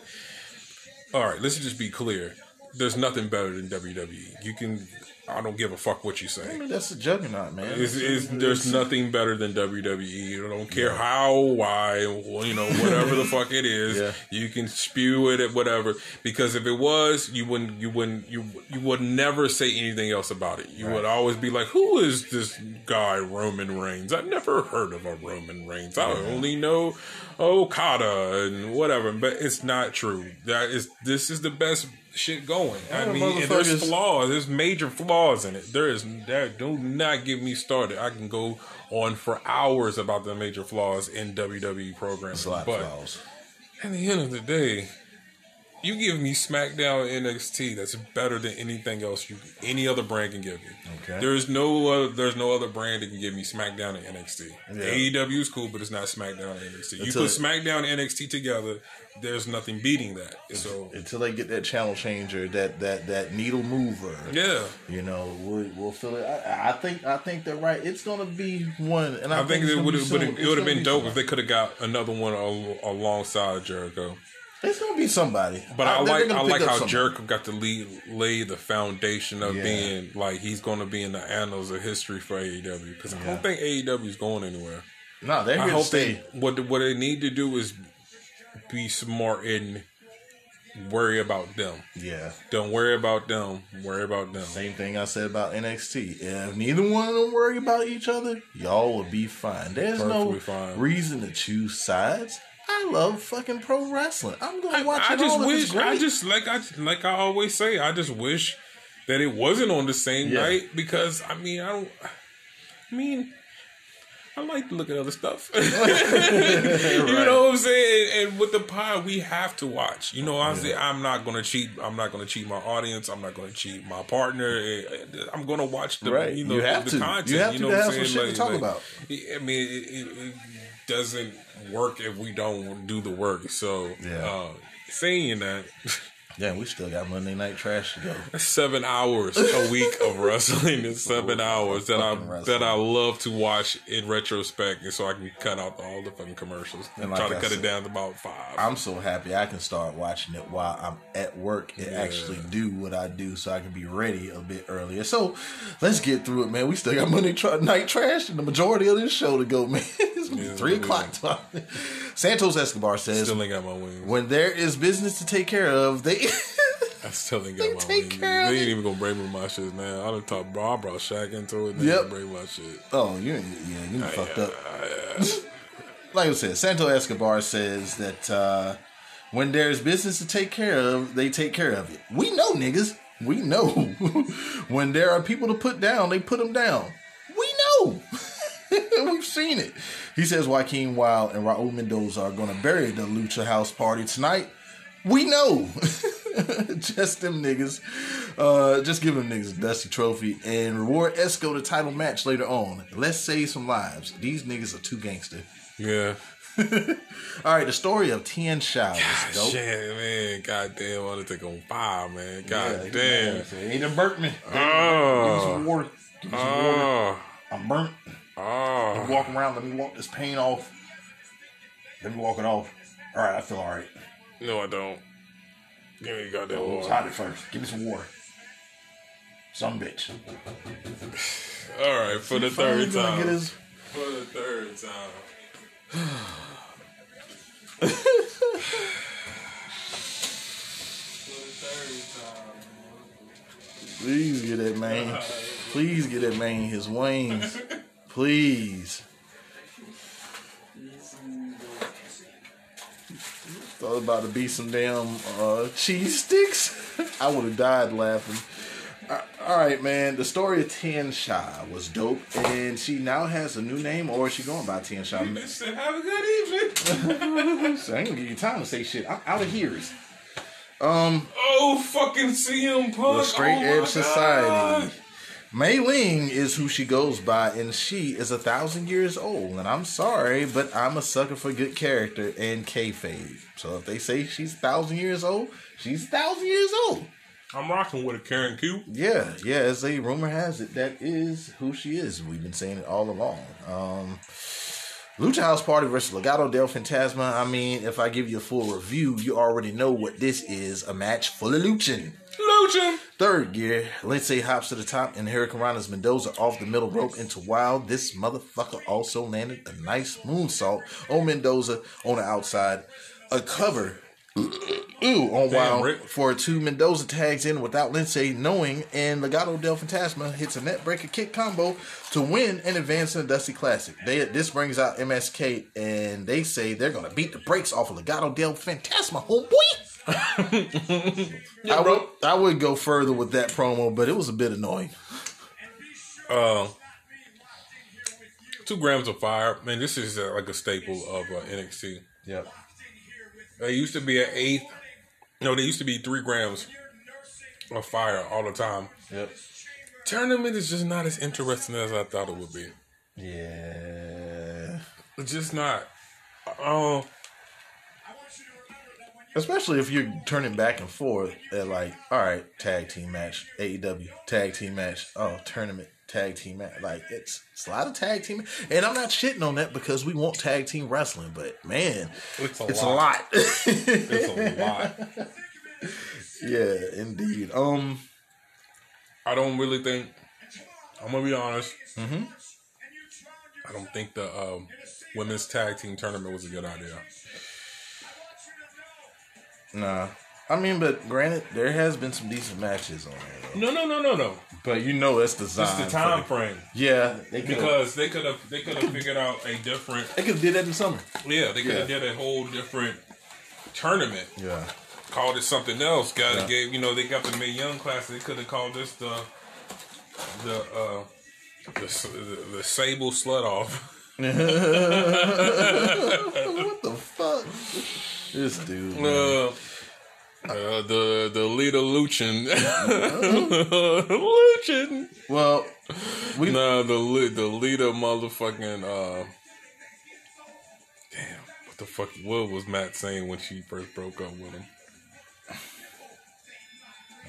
All right, let's just be clear. There's nothing better than WWE. You can. I don't give a fuck what you say. I mean, that's a juggernaut, man. It's, it's, there's nothing better than WWE. I don't care how, why, you know, whatever the [LAUGHS] fuck it is. Yeah. You can spew it at whatever. Because if it was, you wouldn't, you wouldn't, you you would never say anything else about it. You would always be like, "Who is this guy, Roman Reigns? I've never heard of a Roman Reigns. I only know Okada and whatever." But it's not true. That is, this is the best shit going. I mean, there's flaws. There's major flaws in it. There is that. Do not get me started. I can go on for hours about the major flaws in WWE programming. It's a lot but of flaws. at the end of the day, you give me SmackDown NXT that's better than anything else you any other brand can give you. Okay. There's no uh, there's no other brand that can give me SmackDown and NXT. Yeah. AEW is cool, but it's not SmackDown and NXT. You put SmackDown and NXT together, there's nothing beating that. So Until they get that channel changer, that that that needle mover. yeah. You know, we'll, we'll feel it. I, I think I think they're right. It's gonna be one, and I, I think it's it would have soon. it would have been be dope soon. if they could have got another one al- alongside Jericho. It's gonna be somebody. But I, they're like I like how somebody. Jericho got to lead, lay the foundation of Yeah. being like he's going to be in the annals of history for AEW because I don't think AEW is going anywhere. No, they're I here to hope stay. they what what they need to do is be smart and worry about them. Yeah. Don't worry about them. Worry about them. Same thing I said about NXT. If neither one of them worry about each other, y'all will be fine. There's no fine. reason to choose sides. I love fucking pro wrestling. I'm gonna watch I it just all wish. I just like I like I always say. I just wish that it wasn't on the same Yeah. night because I mean I don't. I mean. I like to look at other stuff. [LAUGHS] You know what I'm saying? And with the pod, we have to watch. You know, I'm saying I'm not gonna cheat. I'm not gonna cheat my audience. I'm not gonna cheat my partner. Eh, eh, I'm gonna watch the Right. you know You have the to. content. You have to know to what have I'm some saying? shit to talk about. I mean, it, it, it doesn't work if we don't do the work. So, Yeah. uh, saying that, [LAUGHS] yeah, we still got Monday Night Trash to go. [LAUGHS] seven hours a week of wrestling. It's seven hours that I wrestling. that I love to watch in retrospect, and so I can cut out all the fucking commercials. And try like to I cut said- it down to about five. I'm so happy I can start watching it while I'm at work and actually do what I do so I can be ready a bit earlier. So let's get through it, man. We still got Monday tra- Night Trash and the majority of this show to go, [LAUGHS] man. it's gonna be Yeah, three yeah. o'clock. Santos Escobar says, Still ain't got my wings. when there is business to take care of, they. I [LAUGHS] They got my take care of They ain't even gonna bring me my shit now. I done talked, bro. I brought Shaq into it. They Yep. bring my shit. oh, you ain't, yeah, you fucked up. [LAUGHS] like I said, Santo Escobar says that uh, when there's business to take care of, they take care of it. We know, niggas. We know. [LAUGHS] when there are people to put down, they put them down. We know. We've seen it. He says Joaquin Wilde and Raul Mendoza are going to bury the Lucha House party tonight. We know. [LAUGHS] just them niggas. Uh, just give them niggas a dusty trophy and reward Esco the title match later on. Let's save some lives. These niggas are too gangster. Yeah. [LAUGHS] All right, the story of Tian Sha is dope. Shit, man. God damn, take on fire, man. God Yeah, damn. He he done burnt me. Give me Oh. some water. Give me some water. Oh. I'm burnt. Oh. Walk around. Let me walk this pain off. Let me walk it off. All right, I feel all right. No, I don't. Give me goddamn Oh, water. hot it first. Give me some water. Some bitch. All right, for the third time. Get his, For the third time. For the third time. Please get that man. Please get that man his wings. Please. Thought about to be some damn uh, cheese sticks. [LAUGHS] I would have died laughing. Uh, All right, man. The story of Tian Sha was dope, and she now has a new name, or is she going by Tian Sha? Have a good evening. So [LAUGHS] I ain't gonna give you time to say shit. I'm out of hears. Oh, fucking CM Punk. The Straight oh Edge Society. Mei Ying is who she goes by, and she is a thousand years old. And I'm sorry, but I'm a sucker for good character and kayfabe. So if they say she's a thousand years old, she's a thousand years old. I'm rocking with a Karen Q. Yeah, yeah. As a rumor has it, that is who she is. We've been saying it all along. Um, Lucha House Party versus Legado del Fantasma. I mean, if I give you a full review, you already know what this is—a match full of luchin. Lucha. Third gear, Lince hops to the top and Hurricane Mendoza off the middle rope into Wilde. This motherfucker also landed a nice moonsault on Mendoza on the outside. A cover ooh, on Damn, Wilde for two Mendoza tags in without Lince knowing, and Legado del Fantasma hits a neckbreaker kick combo to win and advance in the Dusty Classic. They, this brings out MSK, and they say they're going to beat the brakes off of Legado del Fantasma, homeboy. [LAUGHS] I would I would go further with that promo, but it was a bit annoying. Uh, two grams of fire. Man, this is uh, like a staple of uh, NXT. Yep. They used to be an eighth. No, they used to be three grams of fire all the time. Yep. Tournament is just not as interesting as I thought it would be. Yeah. It's just not. Oh, Especially if you're turning back and forth at like, all right, tag team match, AEW, tag team match, oh, tournament, tag team match. Like it's it's a lot of tag team, and I'm not shitting on that because we want tag team wrestling, but man, It's a it's lot. a lot. it's a lot. [LAUGHS] yeah, indeed. Um, I don't really think. I'm gonna be honest. Mm-hmm. I don't think the um, women's tag team tournament was a good idea. Nah. I mean, but granted, there has been some decent matches on there, though. No, no, no, no, no. But you know, it's designed. Just the for time the- frame. Yeah, they Because they could have they could have figured out a different they could have did that in the summer. yeah they could have Yeah. did a whole different tournament Yeah. called it something else got Yeah. gave you know they got the Mae Young class they could have called this the the uh the the, the Sable Slut Off [LAUGHS] What the fuck? This dude. uh, uh the the leader Luchin [LAUGHS] Luchin Well, we no the the leader motherfucking uh damn what the fuck what was Matt saying when she first broke up with him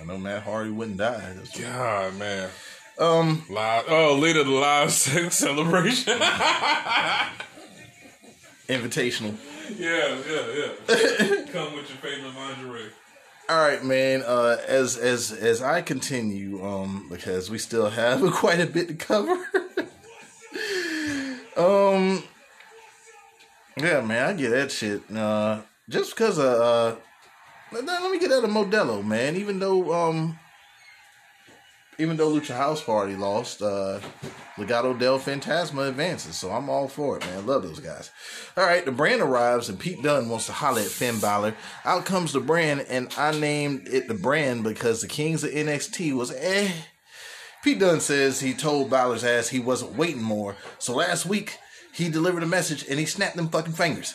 I know Matt Hardy wouldn't die. God, man. Um, Live. Oh, leader the live [LAUGHS] sex celebration. invitational. Yeah, yeah. Yeah. [LAUGHS] Come with your favorite lingerie. All right, man. Uh, as as as I continue, um, because we still have [LAUGHS] quite a bit to cover. [LAUGHS] um, yeah, man, I get that shit. Uh, just because of uh, let, let me get out of Modelo, man. Even though um, even though Lucha House Party lost, uh, Legado del Fantasma advances, so I'm all for it, man. Love those guys. All right, the brand arrives, and Pete Dunne wants to holler at Finn Balor. Out comes the brand, and I named it the brand because the Kings of NXT was eh. Pete Dunne says he told Balor's ass he wasn't waiting more, so last week he delivered a message and he snapped them fucking fingers.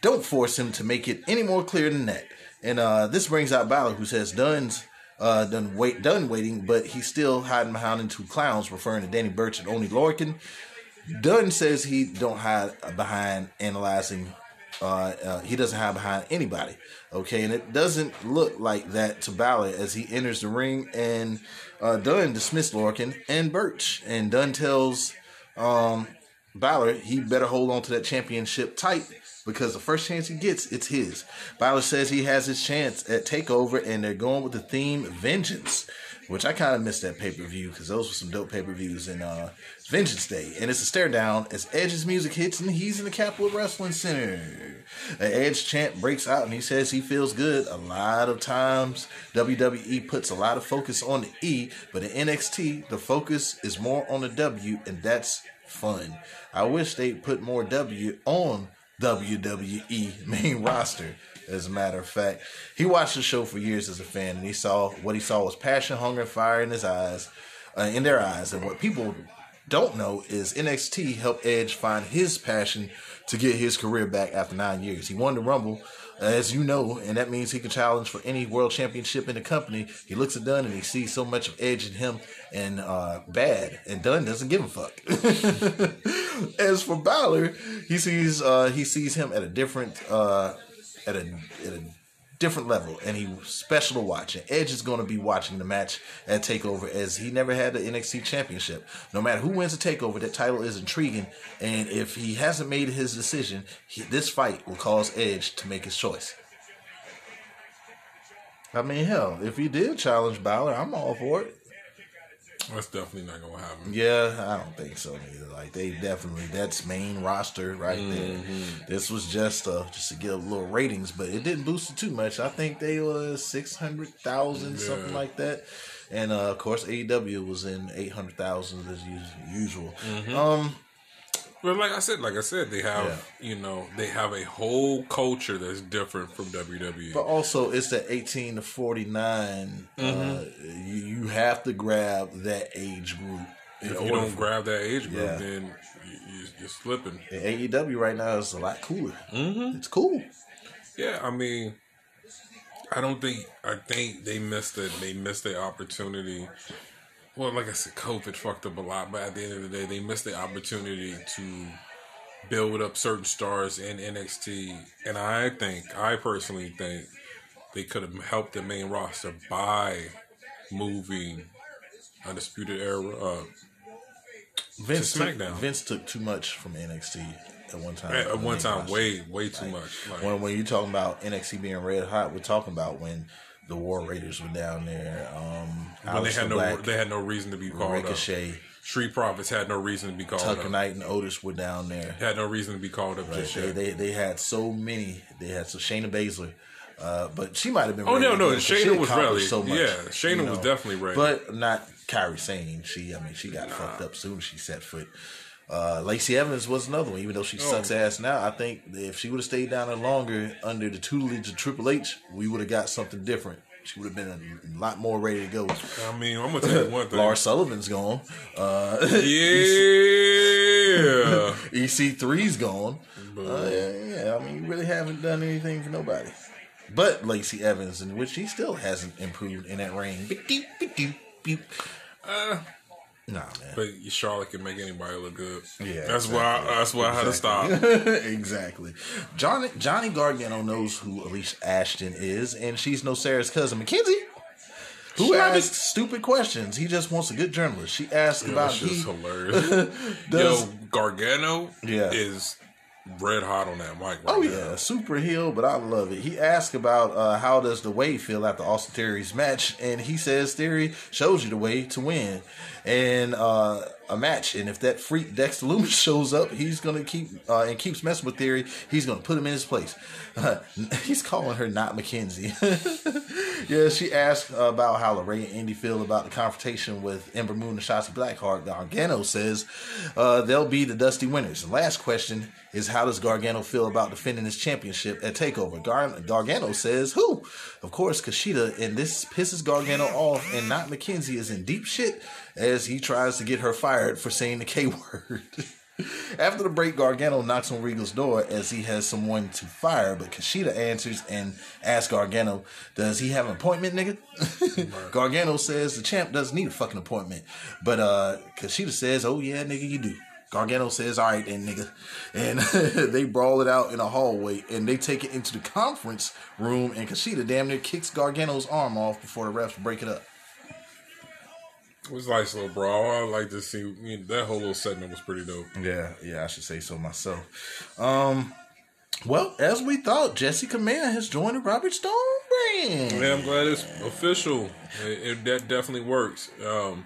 Don't force him to make it any more clear than that. And uh, this brings out Balor, who says Dunne's uh, done wait done waiting, but he's still hiding behind two clowns, referring to Danny Burch and Oni Lorcan. Dunne says he don't hide behind analyzing. Uh, uh, he doesn't hide behind anybody. Okay, and it doesn't look like that to Balor as he enters the ring, and uh, Dunne dismisses Lorcan and Burch, and Dunne tells um, Balor, he better hold on to that championship tight because the first chance he gets, it's his. Balor says he has his chance at Takeover, and they're going with the theme Vengeance, which I kind of missed that pay per view because those were some dope pay per views in uh, Vengeance Day. And it's a stare down as Edge's music hits, and he's in the Capitol Wrestling Center. An Edge chant breaks out, and he says he feels good. A lot of times, WWE puts a lot of focus on the E, but in NXT, the focus is more on the W, and that's fun. I wish they put more W on WWE [LAUGHS] main roster. As a matter of fact, he watched the show for years as a fan, and he saw what he saw was passion, hunger, fire in his eyes, uh, in their eyes. And what people don't know is NXT helped Edge find his passion to get his career back after nine years. He won the Rumble, as you know, and that means he can challenge for any world championship in the company. He looks at Dunne and he sees so much of Edge in him and uh, bad, and Dunne doesn't give a fuck. [LAUGHS] as for Balor, he sees uh, he sees him at a different uh, at a at a different level, and he special to watch. And Edge is going to be watching the match at Takeover as he never had the NXT Championship. No matter who wins the Takeover, that title is intriguing, and if he hasn't made his decision, he, this fight will cause Edge to make his choice. I mean, hell, if he did challenge Balor, I'm all for it. That's definitely not gonna happen. Yeah, I don't think so either. Like they definitely that's main roster right there. This was just uh just to get a little ratings, but it didn't boost it too much. I think they was six hundred thousand something like that. And uh, of course AEW was in eight hundred thousand as us- usual. Um But like I said, like I said, they have you know they have a whole culture that's different from. WWE. But also, it's the 18 to 49. Uh, Mm-hmm. you, you have to grab that age group. if you don't for- grab that age group, Yeah. then you, you, you're slipping. And AEW right now is a lot cooler. Mm-hmm. It's cool. Yeah, I mean, I don't think I think they missed it. They missed the opportunity. Well, like I said, COVID fucked up a lot, but at the end of the day, they missed the opportunity to build up certain stars in NXT. And I think, I personally think, they could have helped the main roster by moving Undisputed Era uh, up. Vince To took, Vince took too much from NXT at one time. At on one time, roster. way, way too much. Like, When, when you're talking about NXT being red hot, we're talking about when the War Raiders were down there. Um, when they had no, Black, they had no reason to be called up. Ricochet, Street Profits had no reason to be called up. Tucker up. Knight, and Otis were down there. Had no reason to be called up just They, yet. they they had so many. They had so Shayna Baszler, uh, but she might have been. Oh, no, no, Shayna was accomplished ready. Yeah, Shayna was definitely ready. but not Kairi Sane. She, I mean, she got fucked up soon as she set foot. Uh, Lacey Evans was another one, even though she Oh. sucks ass now. I think if she would have stayed down there longer under the tutelage of Triple H, we would have got something different. She would have been a lot more ready to go. I mean, I'm gonna tell you one thing. Lars Sullivan's gone. Uh, [LAUGHS] Yeah. EC3's gone. Uh, yeah, yeah, I mean, you really haven't done anything for nobody. But Lacey Evans, in which he still hasn't improved in that ring. Beep, beep, beep, beep. Uh, Nah, man. but Charlotte can make anybody look good. Yeah, that's why. That's why I had to stop. [LAUGHS] exactly. Johnny Johnny Gargano knows who Alicia Ashton is, and she's no Sarah's cousin, Mackenzie. Who She asks stupid questions? He just wants a good journalist. She asked Yo, about that's he hilarious. [LAUGHS] does. Yo, Gargano Yeah. is red hot on that mic. Right Oh now. yeah, super heel, but I love it. He asked about uh, how does the way feel after Austin Theory's match, and he says Theory shows you the way to win, and uh, a match. And if that freak Dexter Lumis [LAUGHS] shows up, he's gonna keep uh, and keeps messing with Theory. He's gonna put him in his place. [LAUGHS] he's calling her not Mackenzie. [LAUGHS] yeah, she asked about how LeRae and Indy feel about the confrontation with Ember Moon and Shotzi Blackheart. Gargano says uh, they'll be the dusty winners. The last question is how does Gargano feel about defending his championship at Takeover? Gar- Gargano says who? Of course, Kushida, and this pisses Gargano off, and not Mackenzie is in deep shit as he tries to get her fired for saying the K [LAUGHS] word. After the break, Gargano knocks on Regal's door as he has someone to fire, but Kushida answers and asks Gargano, Does he have an appointment, nigga? [LAUGHS] Gargano says the champ doesn't need a fucking appointment. But uh Kushida says, Oh yeah, nigga, you do. Gargano says, All right then, nigga. And [LAUGHS] they brawl it out in a hallway and they take it into the conference room and Kushida damn near kicks Gargano's arm off before the refs break it up. It was nice little brawl. I like to see I mean, that whole little segment was pretty dope. Yeah, yeah, I should say so myself. Um, well, as we thought, Jessica Mann has joined the Robert Stone brand. Yeah, I'm glad it's official. It, it that definitely works. Um,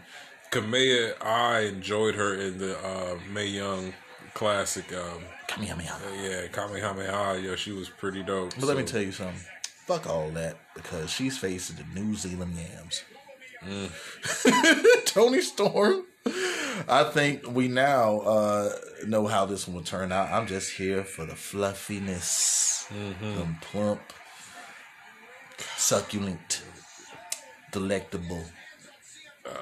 Kamea, I enjoyed her in the uh, Mae Young Classic. Um, Kamehameha. yeah, Kamehameha. Yeah, she was pretty dope. But let me tell you something. Fuck all that because she's facing the New Zealand Yams. [LAUGHS] Toni Storm. I think we now uh, know how this one will turn out. I'm just here for the fluffiness, them plump, succulent, delectable,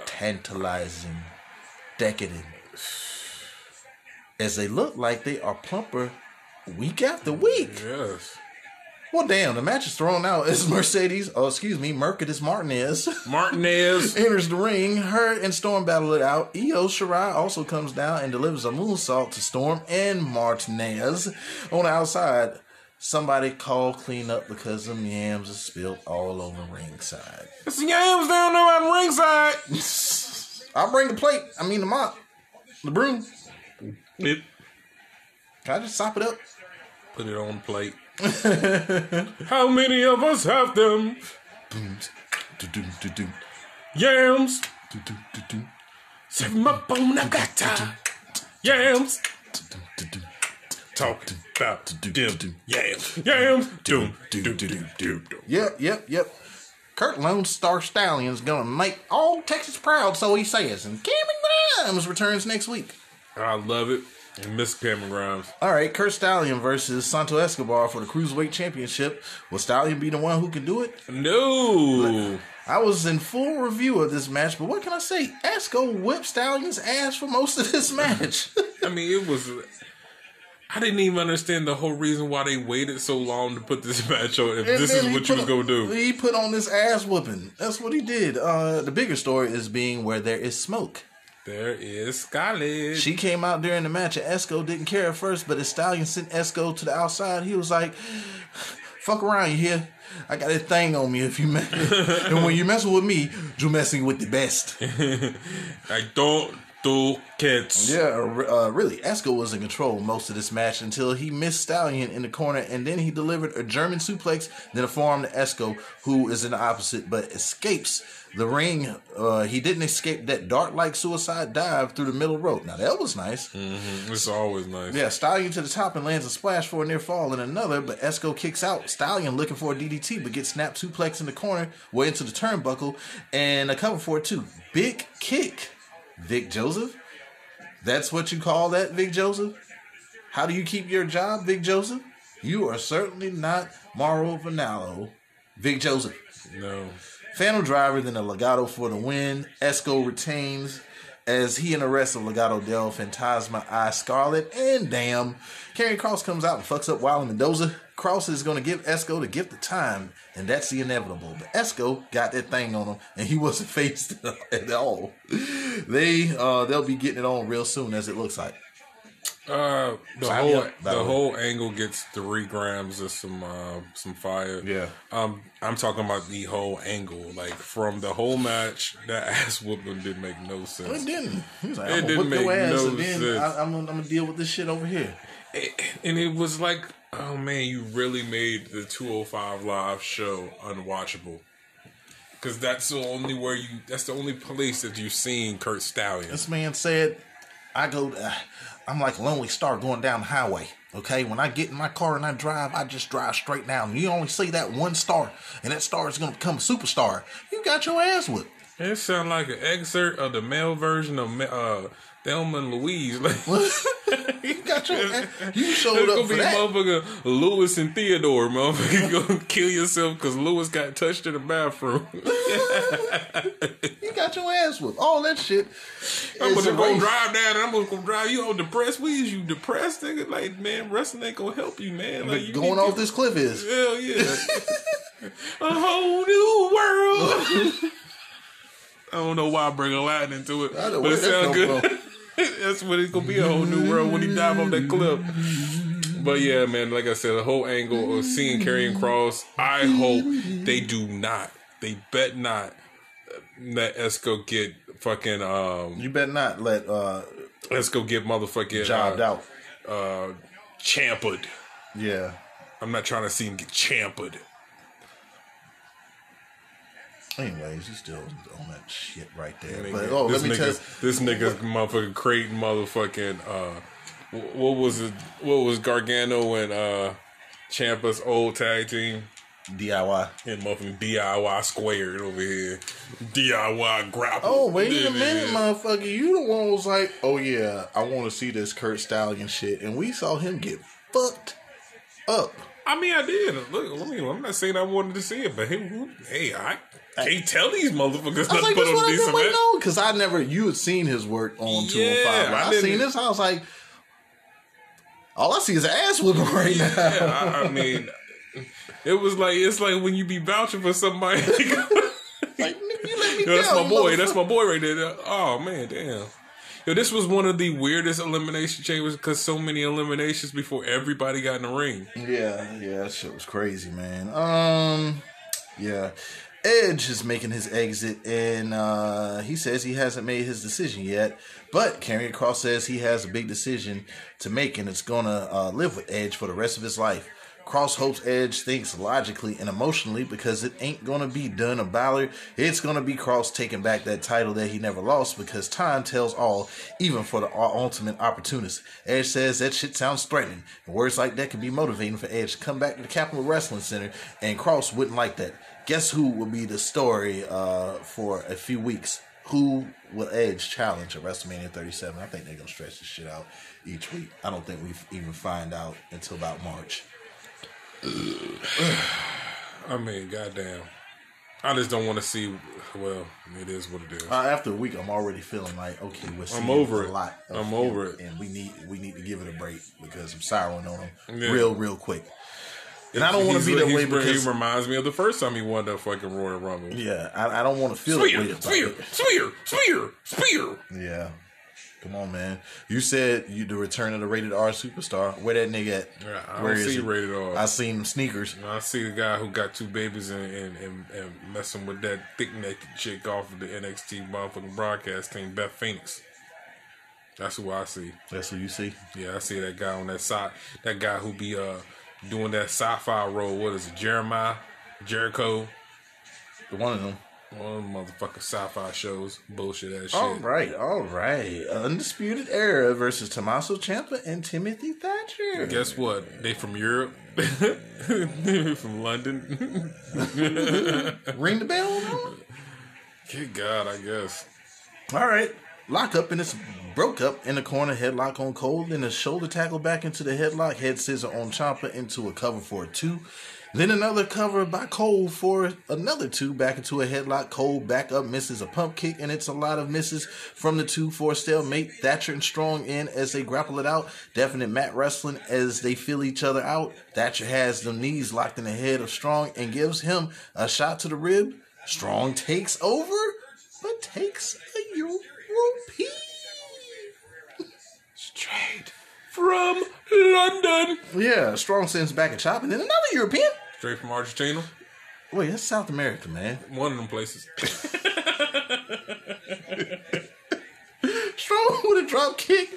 tantalizing, decadent. As they look like they are plumper week after week. Yes. Well, damn, the match is thrown out as Mercedes, oh, excuse me, Mercedes Martinez Martinez. [LAUGHS] enters the ring. Her and Storm battle it out. Io Shirai also comes down and delivers a moonsault to Storm and Martinez. On the outside, somebody called clean up because the yams are spilled all over ringside. It's the yams down there on ringside. [LAUGHS] I'll bring the plate. I mean the mop. The broom. It, Can I just sop it up? put it on the plate. [LAUGHS] How many of us have them? Yams. Serve 'em up on a platter. Yams. Do-do. About them yams. Yams. Doom. do, Doom. do, Doom. Doom. Doom. Yep, yep, yep. Kurt Lone Star Stallion's gonna make all Texas proud, so he says. And Cameron Grimes returns next week. I love it. And Miss Cameron Grimes. All right, Curt Stallion versus Santo Escobar for the Cruiserweight Championship. Will Stallion be the one who can do it? No. I was in full review of this match, but what can I say? Esco whipped Stallion's ass for most of this match. [LAUGHS] I mean, it was. I didn't even understand the whole reason why they waited so long to put this [LAUGHS] match on. If And this is what you was gonna do, He put on this ass whooping. That's what he did. Uh, the bigger story is being where there is smoke. There is Scarlett. She came out during the match, and Esco didn't care at first, but as Stallion sent Esco to the outside, he was like, "Fuck around, you here? I got this thing on me. If you mess, [LAUGHS] and when you messing with me, you're messing with the best." [LAUGHS] I don't do kids. Yeah, uh, really, Esco was in control most of this match until he missed Stallion in the corner, and then he delivered a German suplex, then a forearm to Esco, who is in the opposite but escapes the ring. Uh, he didn't escape that dart-like suicide dive through the middle rope. Now that was nice. It's always nice. Yeah, Stallion to the top and lands a splash for a near fall in another, but Esco kicks out. Stallion looking for a DDT, but gets snapped suplex in the corner, way into the turnbuckle, and a cover for it too. Big kick. Vic Joseph? That's what you call that, Vic Joseph? How do you keep your job, Vic Joseph? You are certainly not Mauro Ranallo, Vic Joseph. No. Phantom Driver, then a Legato for the win. Esco retains as he and the rest of Legado Del Fantasma Eye Scarlett. And damn, Karrion Cross comes out and fucks up Wilder Mendoza. Cross is going to give Esco the gift of time, and that's the inevitable. But Esco got that thing on him, and he [LAUGHS] wasn't faced at all. They uh, they'll be getting it on real soon, as it looks like. Uh, the me whole up, the way. whole angle gets three grams of some uh, some fire. Yeah. Um, I'm talking about the whole angle, like from the whole match. That [LAUGHS] ass whooping didn't make no sense. It didn't. He like, It didn't make ass, no and then sense. I, I'm, gonna- I'm gonna deal with this shit over here. And it was like, oh man, you really made the 205 live show unwatchable. Cause that's the only where you. That's the only place that you've seen Curt Stallion. This man said, I go, uh, I'm like lonely star going down the highway. Okay, when I get in my car and I drive, I just drive straight down. You only see that one star, and that star is going to become a superstar. You got your ass whipped. It sounded like an excerpt of the male version of uh, Thelma and Louise. Like, [LAUGHS] you got your. You showed gonna up be for that. motherfucker Lewis and Theodore, motherfucker. [LAUGHS] You gonna kill yourself because Lewis got touched in the bathroom. [LAUGHS] You got your ass whipped. All that shit. I'm gonna go drive down and I'm gonna go drive you all depressed. What is you depressed, nigga? Like, man, wrestling ain't gonna help you, man. Like, you Going off to- this cliff is. Hell yeah. a whole new world. I don't know why I bring Aladdin into it, but it sounds good. [LAUGHS] That's what it's gonna be a whole new world when he dive off that cliff. But yeah, man, like I said, the whole angle of seeing Karrion Cross, I hope they do not, they bet not let Esco get fucking um. You better not let uh Let's go get motherfucking jobbed uh, out. uh champered. Yeah. I'm not trying to see him get champered. Anyways, he's still on that shit right there. Nigga, But oh, this let me tell you, this nigga's motherfucking creating motherfucking uh, what was it? What was Gargano and uh, Ciampa's old tag team? DIY. And motherfucking DIY squared over here. DIY grapple. Oh, wait a minute, yeah. motherfucker. You the one was like, oh yeah, I want to see this Curt Stallion shit. And we saw him get fucked up. I mean, I did. Look, I mean, I'm not saying I wanted to see it, but hey, hey, I can't tell these motherfuckers I was like, put that's on what a I've been decent waiting match. on. Because I never, you had seen his work on 205. Yeah, I, I didn't- seen this. I was like, all I see is ass whooping right now. Yeah, I, I [LAUGHS] mean, it was like it's like when you be vouching for somebody. like, nigga, you let me [LAUGHS] Yo, that's my boy. That's my boy right there. Oh man, damn. Yo, this was one of the weirdest elimination chambers because so many eliminations before everybody got in the ring. Yeah, yeah, that shit was crazy, man. Um, yeah. Edge is making his exit, and uh, he says he hasn't made his decision yet. But Karrion Cross says he has a big decision to make, and it's gonna uh, live with Edge for the rest of his life. Cross hopes Edge thinks logically and emotionally because it ain't gonna be done a Balor. It's gonna be Cross taking back that title that he never lost because time tells all, even for the ultimate opportunist. Edge says that shit sounds threatening, and words like that can be motivating for Edge to come back to the Capital Wrestling Center, and Cross wouldn't like that. Guess who will be the story uh, for a few weeks? Who will Edge challenge at WrestleMania 37? I think they're gonna stretch this shit out each week. I don't think we even find out until about March. [SIGHS] I mean, goddamn. I just don't want to see. Well, it is what it is. Uh, after a week, I'm already feeling like, okay, we're seeing over a it. lot. of I'm over it. and we need we need to give it a break because I'm souring on him Yeah. real, real quick. And I don't want to be that way because he reminds me of the first time he won that fucking Royal Rumble. yeah, I, I don't want to feel that way Spear, about spear, spear, spear, spear. Yeah, come on, man. You said you the return of the rated R superstar. Where that nigga at? Yeah, I Where see he? rated R. I seen sneakers. I see the guy who got two babies and, and, and, and messing with that thick necked chick off of the NXT motherfucking broadcast team, Beth Phoenix. That's who I see. That's who you see. Yeah, I see that guy on that side. That guy who be uh doing that sci-fi role. What is it? Jeremiah, Jericho, The one of them. one of them motherfucking sci-fi shows. Bullshit ass shit. All right, all right. Undisputed Era versus Tommaso Ciampa and Timothy Thatcher. Guess what? They from Europe. They [LAUGHS] from London. Ring the bell. [LAUGHS] Good God, I guess. All right. Lock up and it's broke up in the corner, headlock on Cole, then a shoulder tackle back into the headlock, head scissor on Ciampa into a cover for a two. Then another cover by Cole for another two, back into a headlock. Cole back up, misses a pump kick, and it's a lot of misses from the two for stalemate. Thatcher and Strong in as they grapple it out. Definite mat wrestling as they feel each other out. Thatcher has the knees locked in the head of Strong and gives him a shot to the rib. Strong takes over, but takes a European. Straight from London. Yeah, Strong sends back a chop, and then another European. Straight from Argentina. Wait, that's South America, man. One of them places. [LAUGHS] Strong with a drop kick.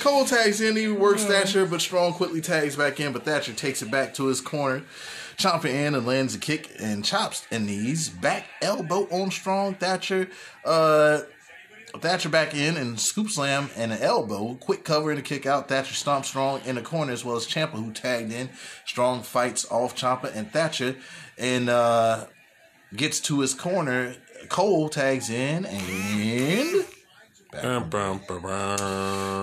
Cole tags in, he works Thatcher, but Strong quickly tags back in, but Thatcher takes it back to his corner. Chomping in and lands a kick and chops and knees. Back elbow on Strong. Thatcher, uh, Thatcher back in and scoop slam and an elbow. Quick cover and a kick out. Thatcher stomps Strong in the corner as well as Ciampa who tagged in. Strong fights off Ciampa and Thatcher and uh, gets to his corner. Cole tags in and Bum.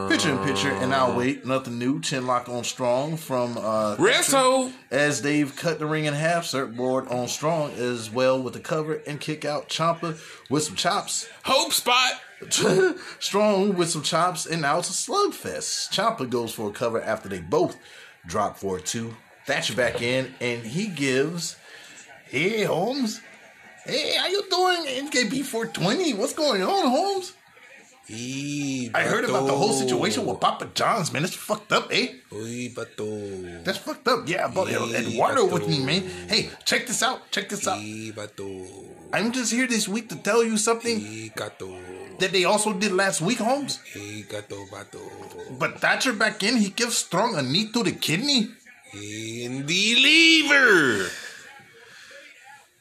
Picture in picture, and I'll wait. Nothing new. Chin lock on Strong from uh, Resto. as they've cut the ring in half. Surfboard on Strong as well with the cover and kick out. Ciampa with some chops. Hope spot. [LAUGHS] Strong with some chops, and now it's a slugfest. Ciampa goes for a cover after they both drop for a two. Thatcher back in, and he gives, "Hey Holmes, hey, how you doing? NKB 420, what's going on, Holmes? I heard about the whole situation with Papa John's, man. It's fucked up, eh? Uy, bato. That's fucked up. Yeah, brought Eduardo with me, man. Hey, check this out. Check this out. bato. I'm just here this week to tell you something. That they also did last week, Holmes. Hey, gato, bato. But Thatcher back in, he gives Strong a knee to the kidney. In the lever.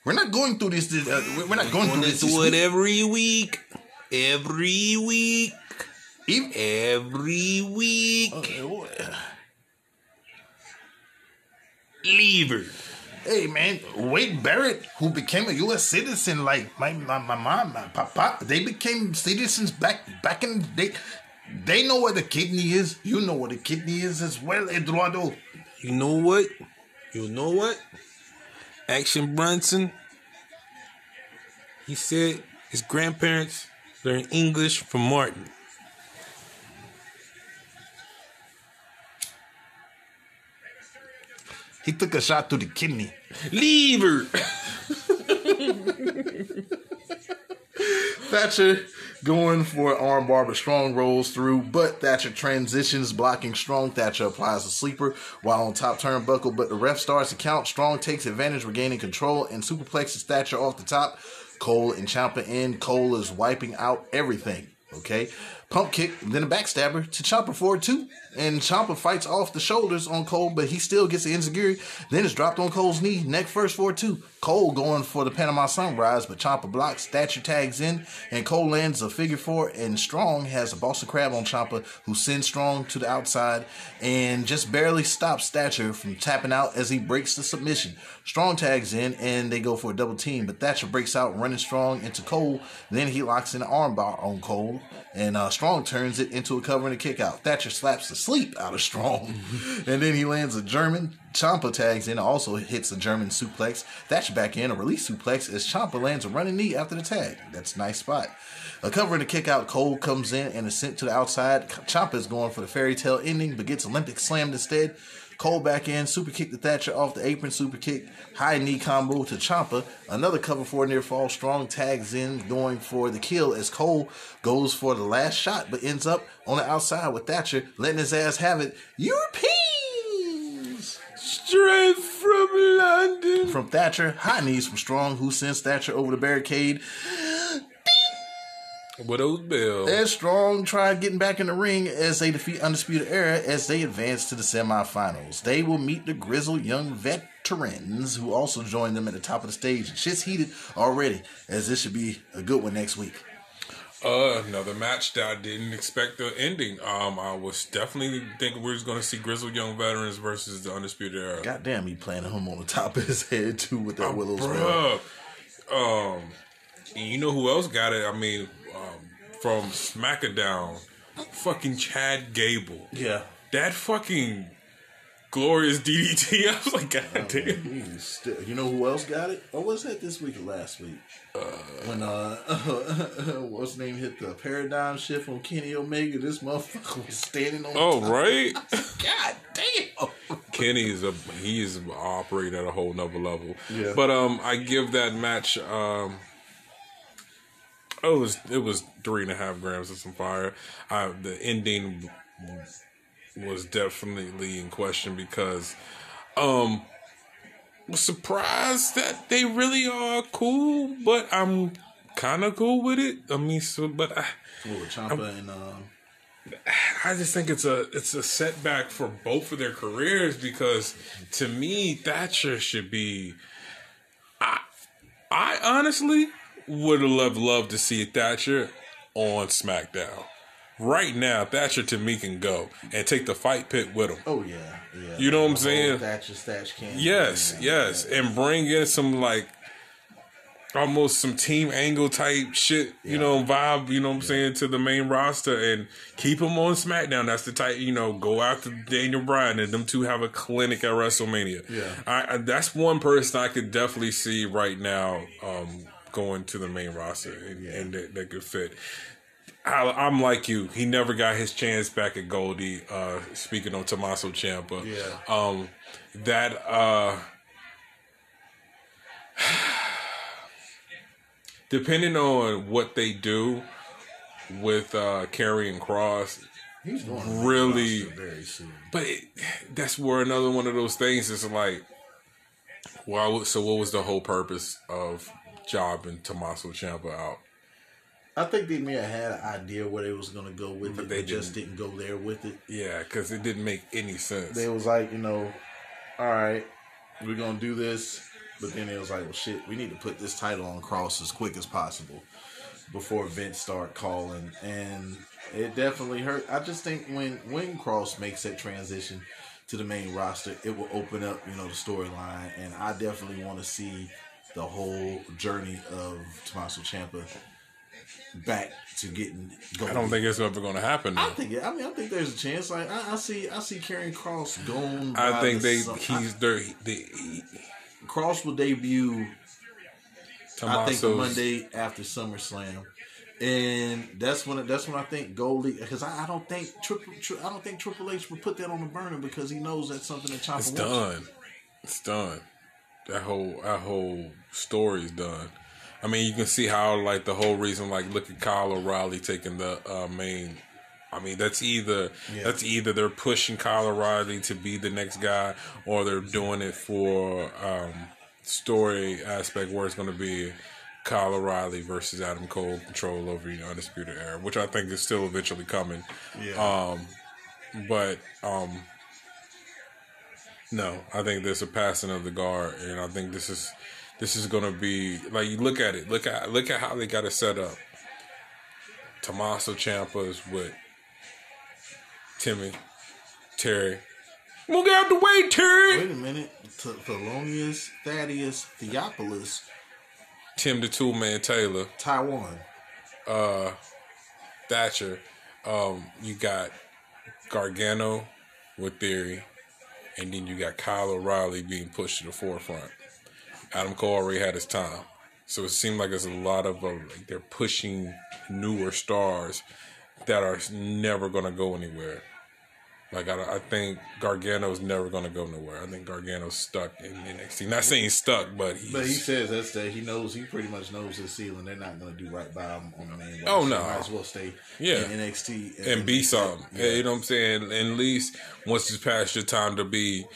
We're not going through this. Uh, we're not going through this. this week. every week. Every week. Even- Every week. Oh, Lever. Hey man, Wade Barrett, who became a U.S. citizen, like my my, my mom, my papa, they became citizens back back in the day. They know what a kidney is. You know what a kidney is as well, Eduardo. You know what? You know what? Action Brunson. He said his grandparents learned English from Martin. He took a shot through the kidney. Lever. Thatcher going for an armbar, but Strong rolls through. But Thatcher transitions, blocking Strong. Thatcher applies a sleeper while on top turnbuckle, but the ref starts to count. Strong takes advantage, regaining control, and superplexes Thatcher off the top. Cole and Champa in. Cole is wiping out everything. Okay. Pump kick, then a backstabber to Ciampa for two. And Ciampa fights off the shoulders on Cole, but he still gets the enziguri. Then it's dropped on Cole's knee, neck first for too. Cole going for the Panama Sunrise, but Ciampa blocks. Thatcher tags in, and Cole lands a figure four. And Strong has a Boston Crab on Ciampa, who sends Strong to the outside and just barely stops Thatcher from tapping out as he breaks the submission. Strong tags in, and they go for a double team, but Thatcher breaks out, running Strong into Cole. Then he locks in an armbar on Cole, and uh, Strong turns it into a cover and a kick out. Thatcher slaps the sleep out of Strong, [LAUGHS] and then he lands a German. Ciampa tags in, also hits a German suplex. Thatcher back in, a release suplex as Ciampa lands a running knee after the tag. That's a nice spot. A cover and a kick out. Cole comes in and is sent to the outside. Ciampa is going for the fairy tale ending, but gets Olympic slammed instead. Cole back in, super kick to Thatcher off the apron, super kick, high knee combo to Ciampa. Another cover for near fall. Strong tags in, going for the kill as Cole goes for the last shot, but ends up on the outside with Thatcher, letting his ass have it. Europeans! Straight from London. From Thatcher, high knees from Strong, who sends Thatcher over the barricade. Willow's Bell. As Strong try getting back in the ring as they defeat Undisputed Era as they advance to the semifinals. They will meet the grizzled young veterans who also join them at the top of the stage. Shit's heated already, as this should be a good one next week. Uh, another match that I didn't expect the ending. Um, I was definitely thinking we was going to see Grizzled Young Veterans versus the Undisputed Era. Goddamn, he planning him on the top of his head too with that Willow's bell. Um, and you know who else got it? I mean, um, from SmackDown, fucking Chad Gable. Yeah. That fucking glorious DDT. [LAUGHS] I was like, God damn. He's still- you know who else got it? Or was that this week or last week? when uh, [LAUGHS] what's his name hit the paradigm shift on Kenny Omega, this motherfucker was standing on. Oh top. right, [LAUGHS] God damn! Kenny is a he is operating at a whole nother level. Yeah. But um, I give that match um. Oh, it was it was three and a half grams of some fire. I, the ending was definitely in question because um was surprised that they really are cool, but I'm kind of cool with it. I mean, so but I, With Ciampa and um, I just think it's a it's a setback for both of their careers because to me Thatcher should be. I I honestly would have loved, to see Thatcher on SmackDown. Right now, Thatcher to me can go and take the fight pit with him. oh yeah, yeah. You know what I'm saying? Thatcher Thatch can. Yes, yes, and bring in some like almost some team angle type shit, you know, vibe, you know what I'm saying, to the main roster and keep him on SmackDown. That's the type, you know, go after Daniel Bryan and them two have a clinic at WrestleMania. Yeah. I, I that's one person I could definitely see right now um, going to the main roster and, and that, that could fit. I, I'm like you. He never got his chance back at Goldie. Uh, speaking on Tommaso Ciampa, Yeah. um, that uh, [SIGHS] depending on what they do with uh, Karrion Cross, He's Really- very soon. but it, that's where another one of those things is like, why? So what was the whole purpose of jobbing Tommaso Ciampa out? I think they may have had an idea where they was gonna go with But it, they but just didn't go there with it. Yeah, because it didn't make any sense. They was like, you know, all right, we're gonna do this, but then it was like, well, shit, we need to put this title on Cross as quick as possible before Vince start calling, and it definitely hurt. I just think when when Cross makes that transition to the main roster, it will open up, you know, the storyline, and I definitely want to see the whole journey of Tommaso Ciampa back to getting. Going. I don't think it's ever going to happen. I think. I mean, I think there's a chance. Like, I, I see. I see Karrion Cross going. I think the they he's there. They, he, Cross will debut. I think Monday after SummerSlam, and that's when that's when I think Goldie because I, I don't think Triple Tri, I don't think Triple H would put that on the burner because he knows that's something that Ciampa It's wants. done. It's done. That whole that whole story is done. I mean, you can see how like the whole reason, like look at Kyle O'Reilly taking the uh, main. I mean, that's either Yeah. that's either they're pushing Kyle O'Reilly to be the next guy, or they're doing it for um, story aspect where it's going to be Kyle O'Reilly versus Adam Cole control over the undisputed era, which I think is still eventually coming. Yeah. Um, but um, no, I think there's a passing of the guard, and I think this is this is gonna be like you look at it. Look at look at how they got it set up. Tommaso Ciampa's with Timmy, Terry. We'll get out the way, Terry. Wait a minute, T- Thelonious Thaddeus Theophilus, Tim the Tool Man Taylor, Taiwan. uh, Thatcher. Um, you got Gargano with Theory, and then you got Kyle O'Reilly being pushed to the forefront. Adam Cole already had his time, so it seemed like there's a lot of uh, like they're pushing newer stars that are never gonna go anywhere. Like I, I think Gargano's never gonna go nowhere. I think Gargano's stuck in NXT. Not saying he's stuck, but he's, But he says that's that he knows he pretty much knows his ceiling. They're not going to do right by him on the main. Oh, no. might as well stay Yeah. in NXT and be something. You know what I'm saying? And at least once it's past your time to be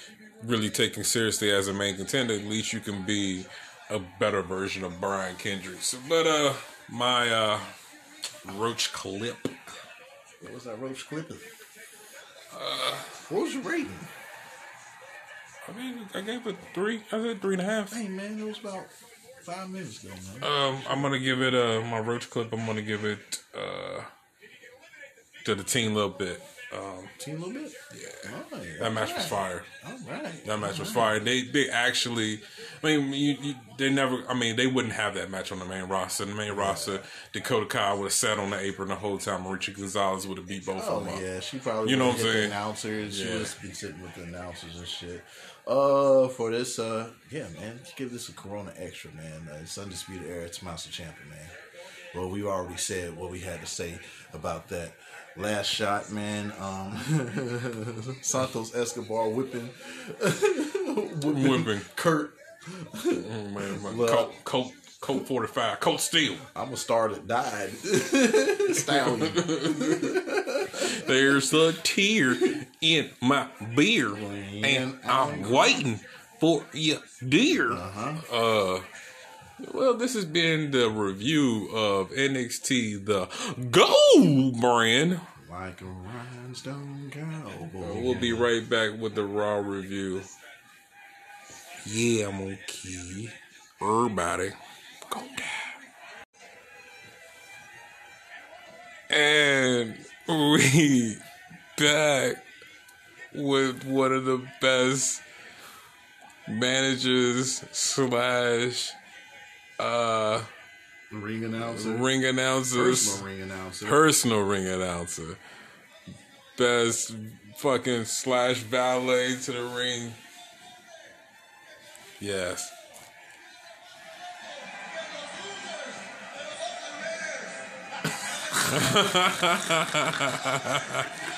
really taken seriously as a main contender, at least you can be a better version of Brian Kendricks. But uh my uh roach clip. What was that Roach Clipper? Uh, what was your rating? I mean I gave it three. I said three and a half. Hey man, it was about five minutes ago, man. Um I'm gonna give it uh my roach clip, I'm gonna give it uh to the team a little bit. Um Team a little bit. yeah. All right, That match was fire. All right. That match was fire. They they actually, I mean, you, you, they never. I mean, they wouldn't have that match on the main roster. The main roster, Dakota Kai would have sat on the apron the whole time. Mauricio Gonzalez would have beat both Oh of them up. yeah, she probably You know what I'm saying? Announcers, she Yeah. was been sitting with the announcers and shit. Uh, for this, uh, yeah, man, let's give this a Corona extra, man. Uh, it's undisputed era. It's Master Champion, man. Well, we already said what we had to say about that. Last shot, man. Um, [LAUGHS] Santos Escobar whipping, [LAUGHS] whipping, Whipping. Curt. Mm, man, man. Well- Colt, Colt, Colt forty five, Colt Steel. I'm gonna start it. Died. [LAUGHS] Stallion. There's a tear in my beer, and I'm waiting for you, dear. Uh, well, this has been the review of NXT, the Gold brand. Like a rhinestone cowboy. We'll be right back with the Raw review. Yeah, I'm gonna key everybody. Go down. And we back with one of the best managers slash uh Ring announcer. ring announcers Personal ring announcer. personal ring announcer. Best fucking slash valet to the ring. Yes. [LAUGHS]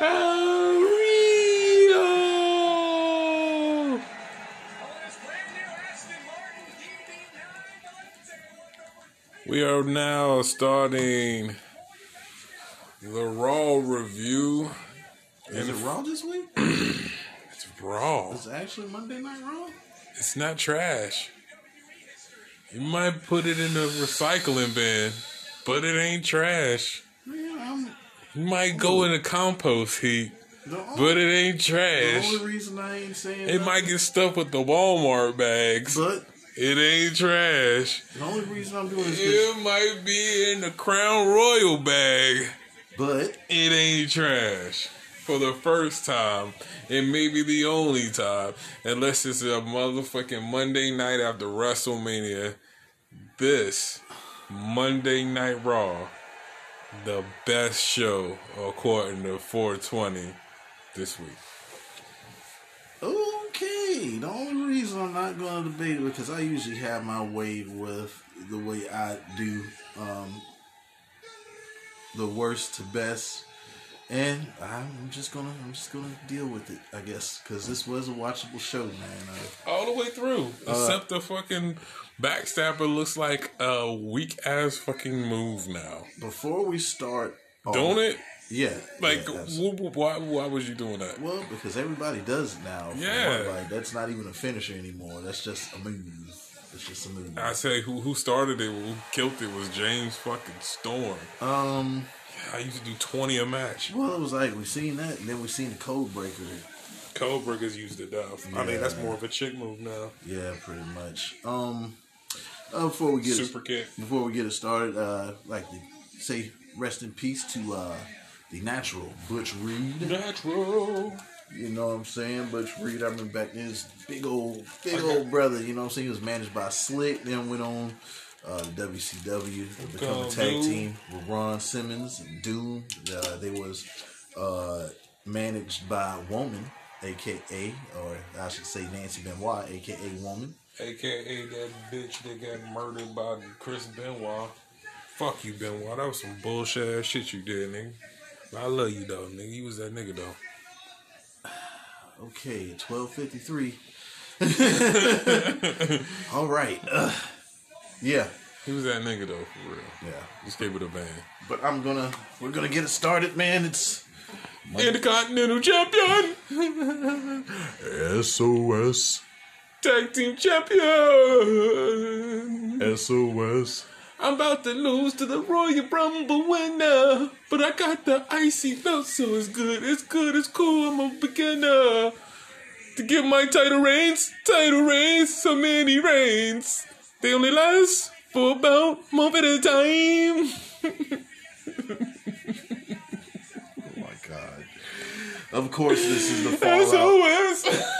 Rio! On this brand new Aston Martin DB9 We are now starting The Raw review. Is it Raw this week? [CLEARS THROAT] It's Raw. It's actually Monday Night Raw. It's not trash. You might put it in the recycling bin, but it ain't trash. Yeah, I'm, might go in the compost heap, only, but it ain't trash. the only reason I ain't saying It nothing- might get stuffed with the Walmart bags. but It ain't trash. the only reason I'm doing this, It might be in the Crown Royal bag. but It ain't trash. For the first time, and maybe the only time, unless it's a motherfucking Monday night after WrestleMania. This Monday Night Raw, the best show according to 420 this week. Okay, the only reason I'm not going to debate it because I usually have my way with the way I do um, the worst to best, and I'm just gonna I'm just gonna deal with it, I guess, because this was a watchable show, man. Uh, All the way through, except the fucking backstabber looks like a weak ass fucking move now, before we start, don't it? Yeah, Like, yeah, wh- wh- why? Why was you doing that? well, because everybody does it now. Yeah. one, like that's not even a finisher anymore. That's just a move. It's just a move. I say who who started it, who killed it was James fucking Storm. Um. I used to do twenty a match. Well, it was like we seen that, and then we seen the code breaker. Code Breakers used it now. I mean, that's more of a chick move now. Yeah, pretty much. Um, uh, before we get Super kick. before we get it started, uh, like to say rest in peace to uh the natural Butch Reed. Natural. You know what I'm saying? Butch Reed. I remember back then, his big old big old brother. You know what I'm saying? He was managed by Slick. Then went on. Uh, WCW become a tag team with Ron Simmons and Doom. Uh, they was uh, managed by Woman, aka, or I should say Nancy Benoit, aka Woman. AKA that bitch that got murdered by Chris Benoit. Fuck you, Benoit. That was some bullshit ass shit you did, nigga. But I love you though, nigga. You was that nigga though. [SIGHS] Okay, twelve fifty three. [LAUGHS] [LAUGHS] All right. Ugh. Yeah, He was that nigga though, for real. yeah. Just gave it a bang. But I'm gonna we're gonna get it started, man. It's Intercontinental champion, [LAUGHS] SOS. tag team champion. SOS. I'm about to lose to the Royal Rumble winner, but I got the icy belt, so it's good, it's good, it's cool. I'm a beginner. To get my title reigns, title reigns, so many reigns. They only last for about a month at a time. oh my god. Of course, this is the [LAUGHS] fallout. [LAUGHS]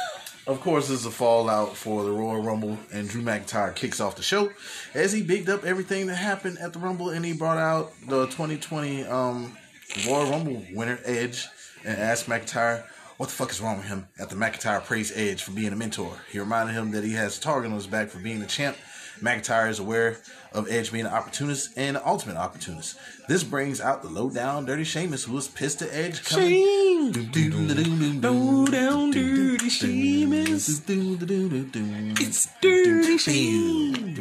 Of course, this is a fallout for the Royal Rumble, and Drew McIntyre kicks off the show as he bigged up everything that happened at the Rumble, and he brought out the 2020 um, Royal Rumble winner Edge and asked McIntyre what the fuck is wrong with him. After McIntyre praised Edge for being a mentor, he reminded him that he has a target on his back for being the champ. McIntyre is aware of Edge being an opportunist and an ultimate opportunist. This brings out the low down, dirty Sheamus, who was pissed at Edge coming. Low down, dirty Sheamus. It's dirty Sheamus.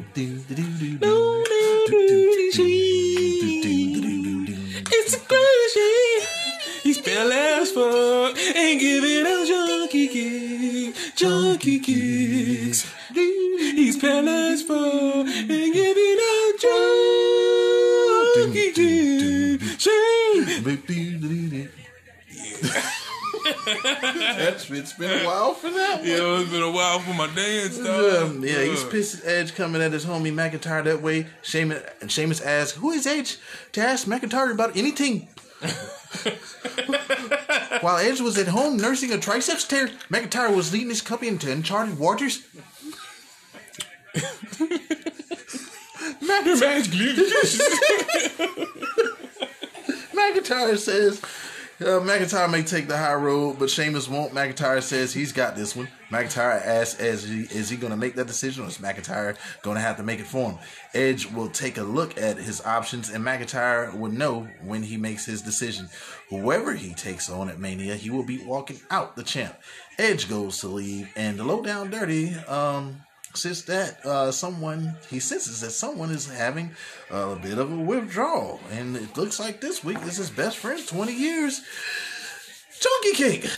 Low down, dirty Sheamus. It's crazy. He's fell as fuck and giving out junkie kicks, junkie kicks. He's as fuck and giving out junkie kicks. Shame. That's it's been a while for that one. Yeah, it's been a while for my dance, dog. Um, yeah, he's pissed at Edge coming at his homie McIntyre that way. Sheamus, and Sheamus asks, Who is Edge? To ask McIntyre about anything. [LAUGHS] While Edge was at home nursing a triceps tear, McIntyre was leading his company into uncharted waters. Glitches. McIntyre says uh, McIntyre may take the high road, but Sheamus won't. McIntyre says he's got this one. McIntyre asks, "Is he, is he going to make that decision, or is McIntyre going to have to make it for him?" Edge will take a look at his options, and McIntyre will know when he makes his decision. Whoever he takes on at Mania, he will be walking out the champ. Edge goes to leave, and the low down dirty um, sense that uh, someone he senses that someone is having a bit of a withdrawal, and it looks like this week is his best friend, twenty years, Chunky Cake.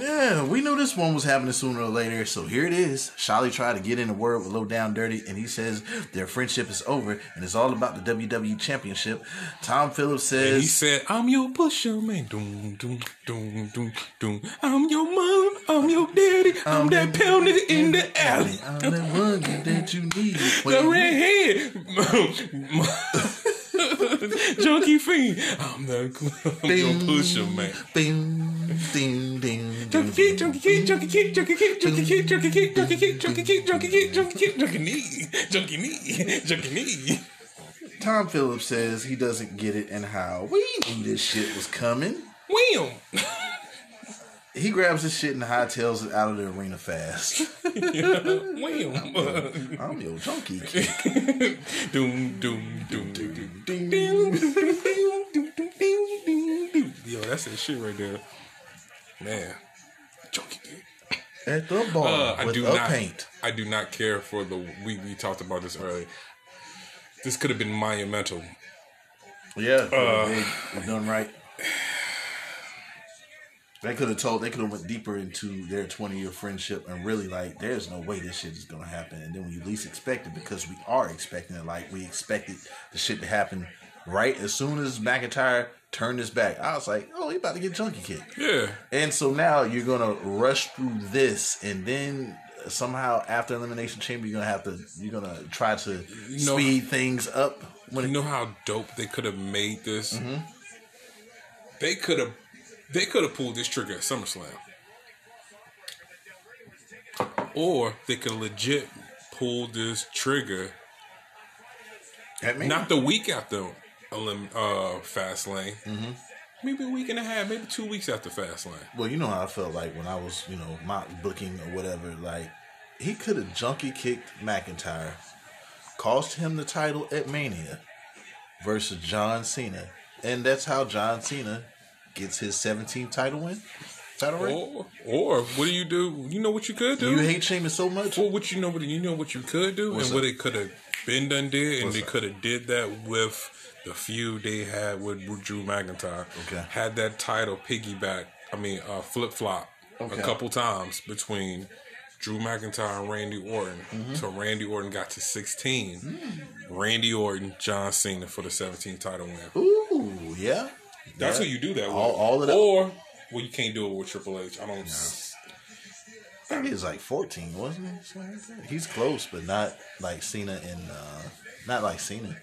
Yeah, we knew this one was happening sooner or later, so here it is. Shali tried to get in the word with Low Down Dirty, and he says their friendship is over, and it's all about the WWE Championship. Tom Phillips And he said, I'm your pusher man. Doom, doom, doom, doom, doom. I'm your mom. I'm your daddy. I'm, that pale nigga in the alley. I'm the one that you need. The redhead. [LAUGHS] [LAUGHS] Junkie fiend. I'm the I'm your pusher man. Ding, ding, ding, Junkie ding. kid, junkie kid, junkie kid, junkie kid, junkie kid, junkie kid, junkie kid, junkie kid, junkie kid, junkie kid, junkie knee, junkie knee, junkie knee. Tom Phillips says he doesn't get it and how we knew this shit was coming. Wham! He grabs his shit and hightails it out of the arena fast. [LAUGHS] Wham! I'm your junkie kid. [LAUGHS] Doom, doom, doom, doom, Ding. Yo, that's that shit right there. Man. Junkie kid. At the bar Uh, I do not. paint. I do not care for the. We we talked about this earlier. This could have been monumental. Yeah, Uh, they done right. They could have told. They could have went deeper into their twenty year friendship and really like, there's no way this shit is gonna happen. And then when you least expect it, because we are expecting it, like we expected the shit to happen right as soon as McIntyre turned his back. I was like, oh, he about to get junkie kicked. Yeah. And so now you're gonna rush through this, and then somehow after elimination chamber, you're gonna have to you're gonna try to You know- speed things up. When You it, know how dope they could have made this. Mm-hmm. They could have. They could have pulled this trigger at SummerSlam, or they could legit pull this trigger at not the week after elim- uh, Fastlane. Mm-hmm. Maybe a week and a half, maybe two weeks after Fastlane. Well, you know how I felt like when I was, you know, mock booking or whatever. Like he could have junkie kicked McIntyre, cost him the title at Mania versus John Cena, and that's how John Cena gets his 17th title win. Title. Or, or what do you do? You know what you could do. You hate Sheamus so much. Well, what you know, what you know what you could do, What's and what that? it could have been done did, and What's they could have did that with the feud they had with Drew McIntyre. Okay. had that title piggyback. I mean, uh, flip flop Okay. a couple times between Drew McIntyre and Randy Orton. Mm-hmm. So Randy Orton got to sixteen. Mm. Randy Orton, John Cena for the 17th title win. Ooh, yeah. That's Yeah. who you do that All- with. all of that- Or well, you can't do it with Triple H. I don't. I think he was like 14, wasn't he? Something like that. He's close, but not like Cena and uh, not like Cena.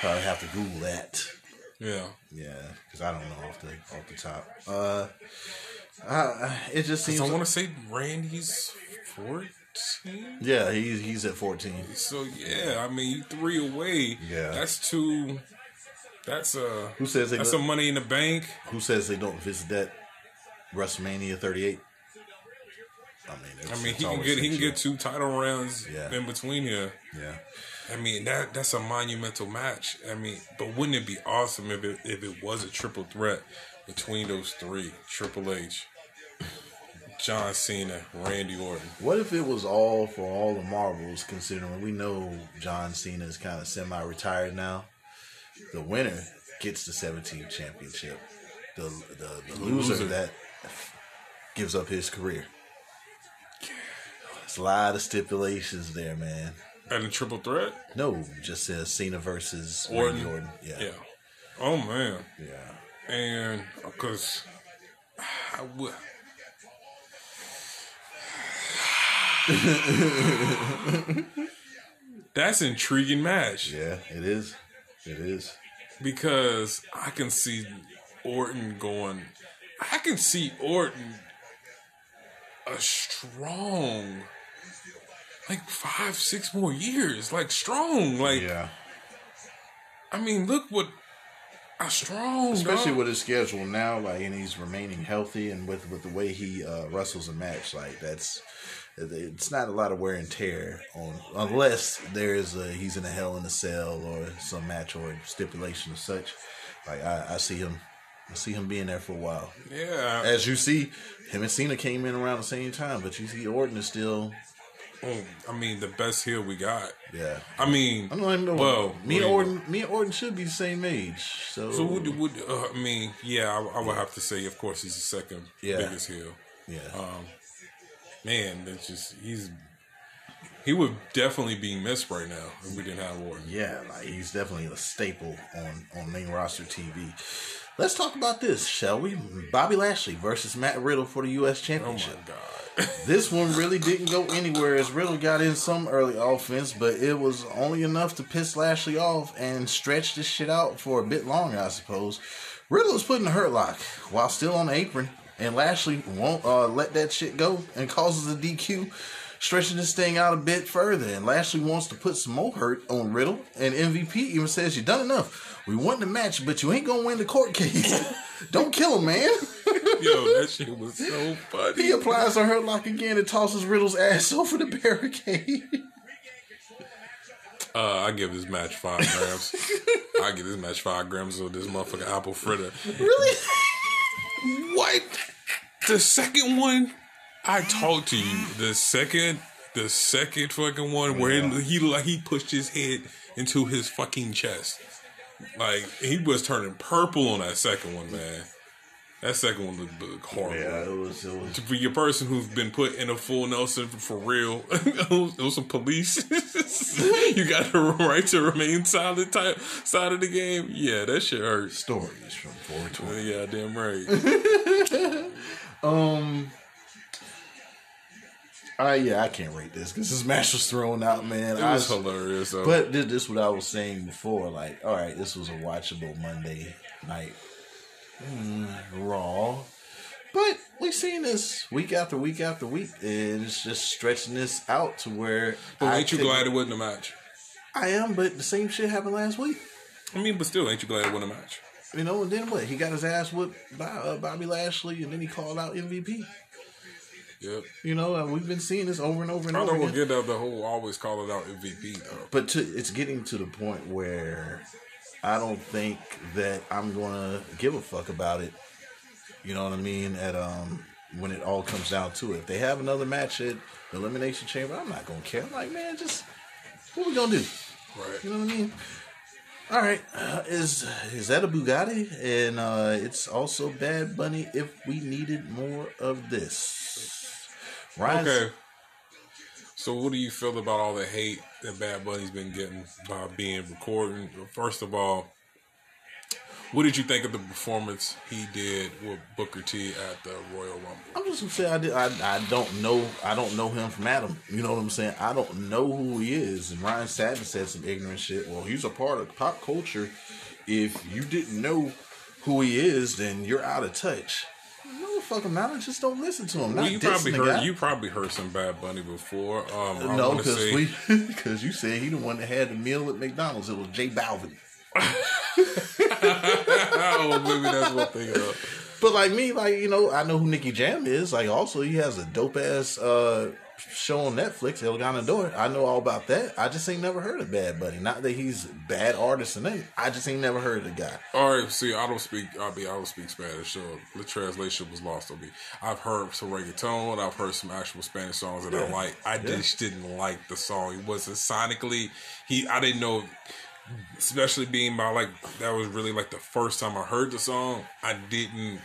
Probably have to Google that. Yeah. Yeah, because I don't know off the off the top. Uh, I, it just seems. I want to say Randy's 14. yeah, he's he's at 14. So yeah, I mean, three away. Yeah. that's two. That's a Who says they that's some money in the bank. Who says they don't visit that WrestleMania 38? I mean, I mean, he can get he can get two title rounds Yeah. in between here. Yeah, I mean that that's a monumental match. I mean, but wouldn't it be awesome if it if it was a triple threat between those three? Triple H, John Cena, Randy Orton. What if it was all for all the marbles? Considering we know John Cena is kind of semi-retired now. The winner gets the 17 championship. The the, the loser, loser. that gives up his career. It's a lot of stipulations there, man. And a triple threat? No, just says Cena versus Orton. Randy Orton. Yeah. Yeah. Oh man. Yeah. And because I would. [SIGHS] [LAUGHS] That's intriguing match Yeah, it is. It is. because I can see Orton going. I can see Orton a strong, like five, six more years, like strong. Like Yeah. I mean, look what a strong, Especially dog. with his schedule now, like and he's remaining healthy and with with the way he uh, wrestles a match, like that's it's not a lot of wear and tear on unless there is a he's in a hell in a cell or some match or stipulation or such. Like I, I see him I see him being there for a while. Yeah, As you see, him and Cena came in around the same time, but you see Orton is still, Mm, I mean the best heel we got. yeah. I mean, I don't even know. Well, me and Orton, me and Orton should be the same age. So, So would would uh, I mean? Yeah, I, I would have to say, of course, he's the second Yeah. biggest heel. yeah, Man, that's just he's he would definitely be missed right now if we didn't have Orton. yeah, like he's definitely a staple on on main roster TV. Let's talk about this, shall we? Bobby Lashley versus Matt Riddle for the U.S. Oh my Championship. god. [LAUGHS] This one really didn't go anywhere as Riddle got in some early offense, but it was only enough to piss Lashley off and stretch this shit out for a bit longer, I suppose. Riddle is putting in a hurt lock while still on the apron, and Lashley won't uh, let that shit go and causes a DQ, stretching this thing out a bit further. And Lashley wants to put some more hurt on Riddle, and MVP even says, You done enough. We won the match, but you ain't gonna win the court case. [LAUGHS] Don't kill him, man. Yo, that shit was so funny. He applies a hurt lock again and tosses Riddle's ass [LAUGHS] over the barricade. Uh, I give this match five grams. [LAUGHS] I give this match five grams of this motherfucking apple fritter. really? What? The second one, I talked to you. The second, the second fucking one where he, he like he pushed his head into his fucking chest, like he was turning purple on that second one, man. That second one looked, looked horrible. Yeah, it was. It was. For your person who's been put in a full Nelson for, for real, [LAUGHS] it was some police. [LAUGHS] you got the right to remain silent type side of the game. Yeah, that shit hurts. Stories from 420. Yeah, damn right. [LAUGHS] Um. I yeah, I can't rate this because this match was thrown out, man. It I was hilarious though. But this, this is what I was saying before. Like, all right, this was a watchable Monday night mm, Raw. But we've seen this week after week after week, and it's just stretching this out to where. But I ain't you glad it wasn't a match? I am, but the same shit happened last week. I mean, but still, ain't you glad it wasn't a match? You know, and then what? He got his ass whipped by uh, Bobby Lashley, and then he called out MVP. Yep. You know, and we've been seeing this over and over and I over I don't again. get that the whole always call it out MVP though. But to, it's getting to the point where I don't think that I'm gonna give a fuck about it. You know what I mean? At um, when it all comes down to it, if they have another match at the Elimination Chamber, I'm not gonna care. I'm like, man, just what we gonna do? Right. You know what I mean? All right, uh, is is that a Bugatti? And uh, it's also Bad Bunny. If we needed more of this, Ryan. Okay. So, what do you feel about all the hate that Bad Bunny's been getting by being recording? First of all, what did you think of the performance he did with Booker T at the Royal Rumble? I'm just gonna say I did. I, I don't know. I don't know him from Adam. You know what I'm saying? I don't know who he is. And Ryan Satin said some ignorant shit. Well, he's a part of pop culture. If you didn't know who he is, then you're out of touch. No, fuck him. I just don't listen to him. Well, you probably heard guy. you probably heard some Bad Bunny before. Um, no, because say- we [LAUGHS] because you said he the one that had the meal at McDonald's. It was J Balvin. [LAUGHS] oh, maybe that's what. Uh, But like me, like you know, I know who Nicky Jam is. Like also, he has a dope ass uh, show on Netflix, El Ganador. I know all about that. I just ain't never heard of Bad Bunny. Not that he's bad artist and anything. I just ain't never heard of the guy. All right, see, I don't speak. I mean, I don't speak Spanish, so the translation was lost on me. I've heard some reggaeton. I've heard some actual Spanish songs that I like. I just didn't like the song. It wasn't sonically. He, I didn't know, especially being my like that was really like the first time I heard the song. I didn't.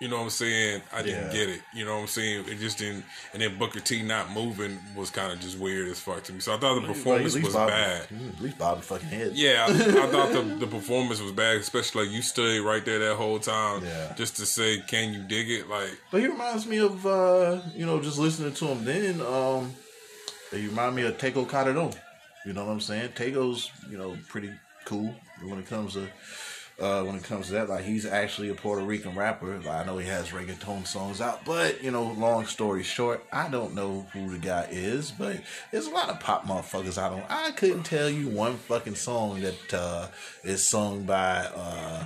You know what I'm saying? I didn't Yeah. get it. You know what I'm saying? It just didn't. And then Booker T not moving was kind of just weird as fuck to me. So I thought the performance Like, was Bobby- bad. At least Bobby fucking head. Yeah, I, I thought the, [LAUGHS] the performance was bad, especially like you stood right there that whole time Yeah. just to say, "Can you dig it?" Like, But he reminds me of uh, you know, just listening to him then, um he remind me of Tego Calderon. You know what I'm saying? Tego's, you know, pretty cool when it comes to uh when it comes to that. Like he's actually a Puerto Rican rapper. Like, I know he has reggaeton songs out, but you know, long story short, I don't know who the guy is, but there's a lot of pop motherfuckers I don't I couldn't tell you one fucking song that uh is sung by uh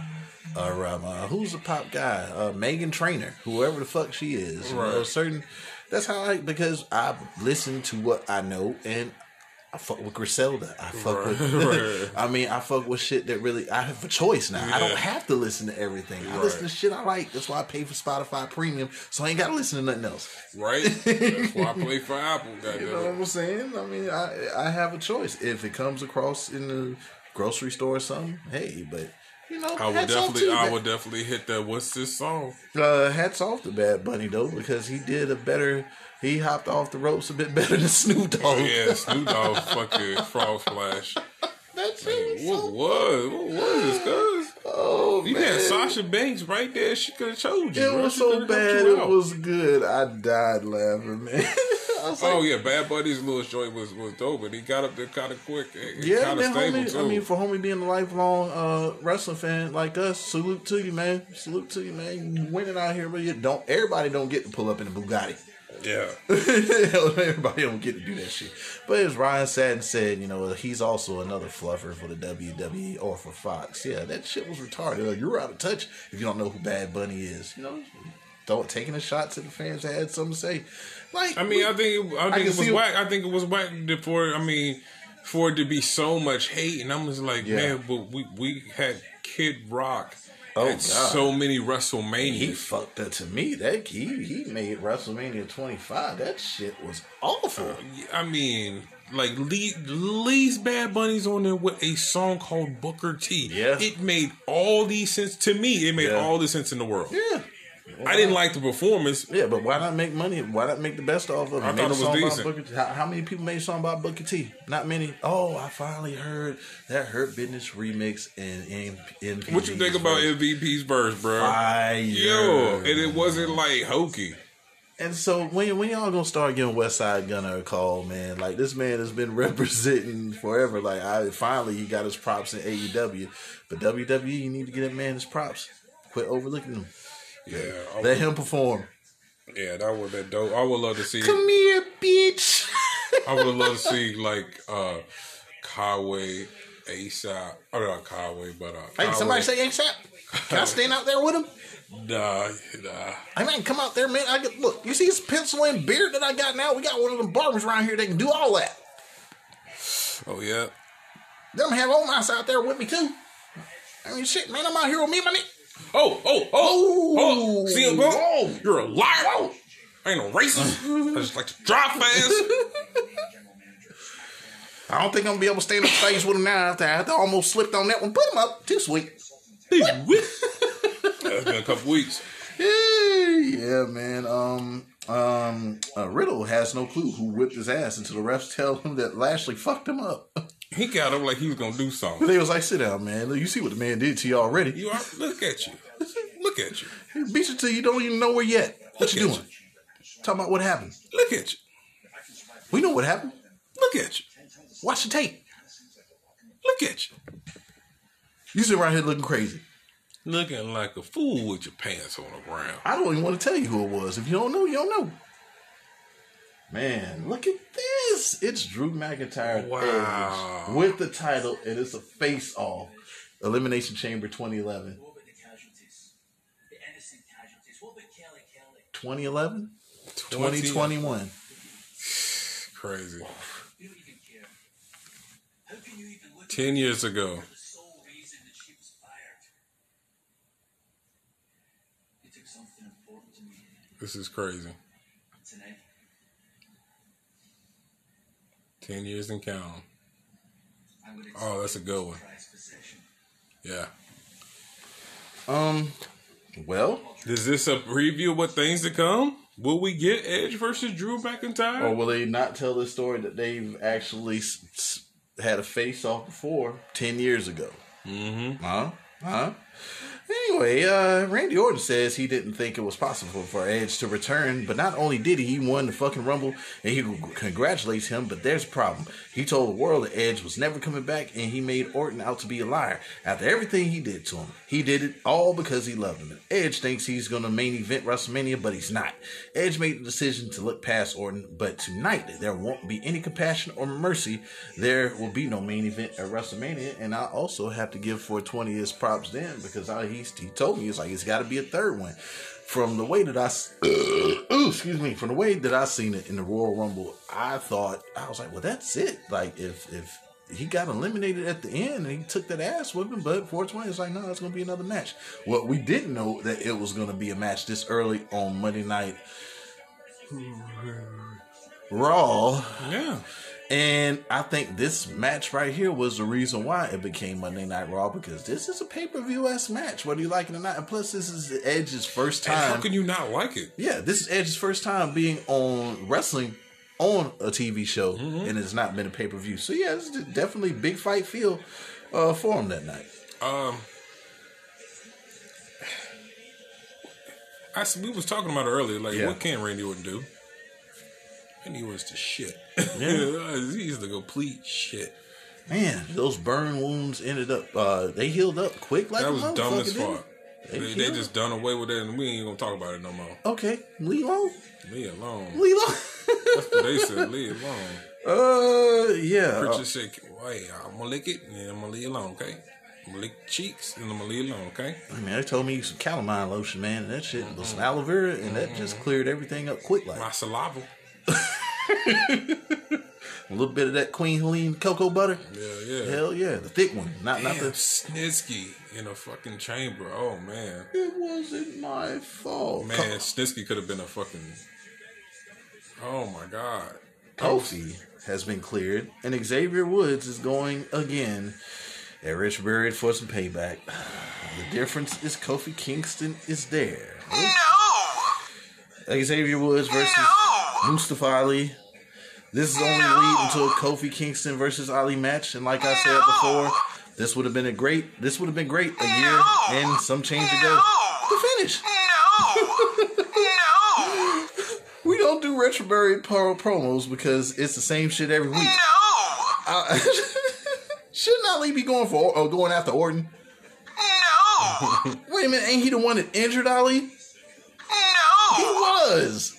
or um, uh, who's the pop guy? Uh, Meghan Trainor, whoever the fuck she is. You know, certain. That's how I because I listen to what I know, and I fuck with Griselda. I fuck Right, with. [LAUGHS] right. I mean, I fuck with shit that really. I have a choice now. I don't have to listen to everything. I listen to shit I like. That's why I pay for Spotify Premium, so I ain't got to listen to nothing else. Right? [LAUGHS] That's why I play for Apple. You know what I'm saying? I mean, I I have a choice. If it comes across in the grocery store or something, hey, but you know, I would definitely, I would definitely hit that. What's this song? Uh, hats off to Bad Bunny though, because he did a better. He hopped off the ropes a bit better than Snoop Dogg. Oh yeah, Snoop Dogg fucking frog splash. that shit was What so. was? What was this? Cuz Oh you man, had Sasha Banks right there. She could have told you. it bro. was She so bad. It was good. I died laughing, man. [LAUGHS] Like, Oh yeah, Bad Bunny's little joint was was dope, but he got up there kind of quick. and Yeah, kind man, of stable homie. too. I mean, for homie being a lifelong uh, wrestling fan like us, salute to you, man. Salute to you, man. You winning out here, but you don't. Everybody don't get to pull up in a Bugatti. Yeah, [LAUGHS] Everybody don't get to do that shit. But as Ryan Satin said, you know, he's also another fluffer for the WWE or for Fox. Yeah, that shit was retarded. Like, you're out of touch if you don't know who Bad Bunny is. You know, don't taking a shot to the fans that had something to say. Like, I mean, I think it, I think it was whack. I think it was whack for. I mean, for it to be so much hate, and I'm just like, Yeah. man, but we we had Kid Rock. Oh, God. so many WrestleMania. he fucked up to me. That he he made WrestleMania 25. That shit was awful. Uh, I mean, like Lee, Lee's Bad Bunny's on there with a song called Booker T. Yeah. it made all these sense to me. It made Yeah. all the sense in the world. Yeah. I didn't like the performance. Yeah, but why not make money? Why not make the best off of it? I thought it was decent. Booker T. How, how many people made a song about Booker T? Not many. Oh, I finally heard that Hurt Business remix and in, in What you think about MVP's verse, bro? Fire. Yo, and it wasn't like hokey. And so when when y'all gonna start giving West Side Gunner a call, man? Like this man has been [LAUGHS] representing forever. Like I finally he got his props in AEW, but WWE you need to get that man his props. Quit overlooking him. Yeah, I Let would, him perform. yeah, that would that dope. I would love to see. Come here, bitch. I would love to see like uh Conway, ASAP. Oh, not Conway, but uh. Hey, somebody say ASAP. Can I stand out there with him? Nah, nah. Hey man, come out there, man. I get look. You see this pencil and beard that I got now? We got one of them barbers around here that can do all that. Oh yeah. Them have all Omas out there with me too. I mean, shit, man. I'm out here with me, my nigga. Oh, oh, oh, oh. See him go? Whoa. You're a liar. I ain't no racist. [LAUGHS] I just like to drive fast. [LAUGHS] I don't think I'm gonna be able to stand up stage with him now. After I almost slipped on that one. Put him up. Too sweet. It's [LAUGHS] been a couple weeks. Yeah, yeah, man. Um, um, uh, Riddle has no clue who whipped his ass until the refs tell him that Lashley fucked him up. He got up like he was gonna do something. they was like, "Sit down, man. Look, You see what the man did to you already. You are, look at you. Look at you. He beat you till you don't even know where yet. What you Look at doing? Talking about what happened. Look at you. We know what happened. Look at you. Watch the tape. Look at you. You sit around here looking crazy. Looking like a fool with your pants on the ground. I don't even want to tell you who it was. If you don't know, you don't know. Man, look at this. It's Drew McIntyre Wow. Edge with the title, and it's a face off. Elimination Chamber 2011. What were the casualties? The innocent casualties. What about Kelly Kelly? 2011? 20. 2021. Crazy. You don't even care. How can you even look Ten years ago. at the sole reason that she was fired? You took something important to me This is crazy. tonight. Ten years and count. Oh, that's a good one. Yeah. Um, well, Is this a preview of what things to come? Will we get Edge versus Drew McIntyre? or will they not tell the story that they've actually s- s- had a face off before 10 years ago? Mm-hmm. Huh? Huh? Anyway, uh, Randy Orton says he didn't think it was possible for Edge to return, but not only did he, he won the fucking Rumble, and he congratulates him, but there's a problem. He told the world that Edge was never coming back, and he made Orton out to be a liar. After everything he did to him, he did it all because he loved him. Edge thinks he's going to main event WrestleMania, but he's not. Edge made the decision to look past Orton, but tonight there won't be any compassion or mercy. There will be no main event at WrestleMania, and I also have to give 420 his props then because I, he he, he told me it's like it's got to be a third one. From the way that I, [COUGHS] ooh, excuse me, from the way that I seen it in the Royal Rumble, I thought I was like, well, that's it. Like if if he got eliminated at the end and he took that ass whipping, but 420 it's like, no, it's gonna be another match. What we didn't know that it was gonna be a match this early on Monday night [SIGHS] Raw. Yeah. And I think this match right here was the reason why it became Monday Night Raw because this is a pay per view ass match, whether you like it or not. And plus, this is Edge's first And how time. can you not like it? yeah, this is Edge's first time being on wrestling on a TV show, Mm-hmm. and it's not been a pay per view. So yeah, it's definitely big fight feel uh, for him that night. Um, [SIGHS] I we was talking about it earlier. Like, Yeah. what can Randy Orton do? Randy was the shit. Yeah. [LAUGHS] he's the complete shit. Man, those burn wounds ended up uh, they healed up quick like That was dumb motherfucker, as fuck. it? They, they just done away with it, and we ain't gonna talk about it no more. okay. Leave alone. Leave alone. Leave alone. That's what they said. Leave [LAUGHS] alone. Uh, yeah. uh, Pritchard said, "Wait, I'm gonna lick it, and I'm gonna leave it alone, okay? I'm gonna lick the cheeks, and I'm gonna leave it alone, okay?" I mean, they told me some calamine lotion, man, and that shit was some aloe vera, and that just cleared everything up quick. Like My saliva. [LAUGHS] a little bit of that Queen Helene cocoa butter. Yeah, yeah. Hell yeah, the thick one, not not the. Snitsky in a fucking chamber. Oh man, It wasn't my fault. man, Snitsky could have been a fucking. Oh my god. Kofi has been cleared, and Xavier Woods is going again at Retribution for some payback. [SIGHS] The difference is Kofi Kingston is there. No. Xavier Woods versus Mustafa Ali. This is only leading to a Kofi Kingston versus Ali match, and like I said before, this would have been a great. This would have been great a year and some change ago. The finish. No. [LAUGHS] no. we don't do Retribution pro- promos because it's the same shit every week. Uh, [LAUGHS] shouldn't Ali be going for or going after Orton? No. [LAUGHS] Wait a minute, ain't he the one that injured Ali? No. He was.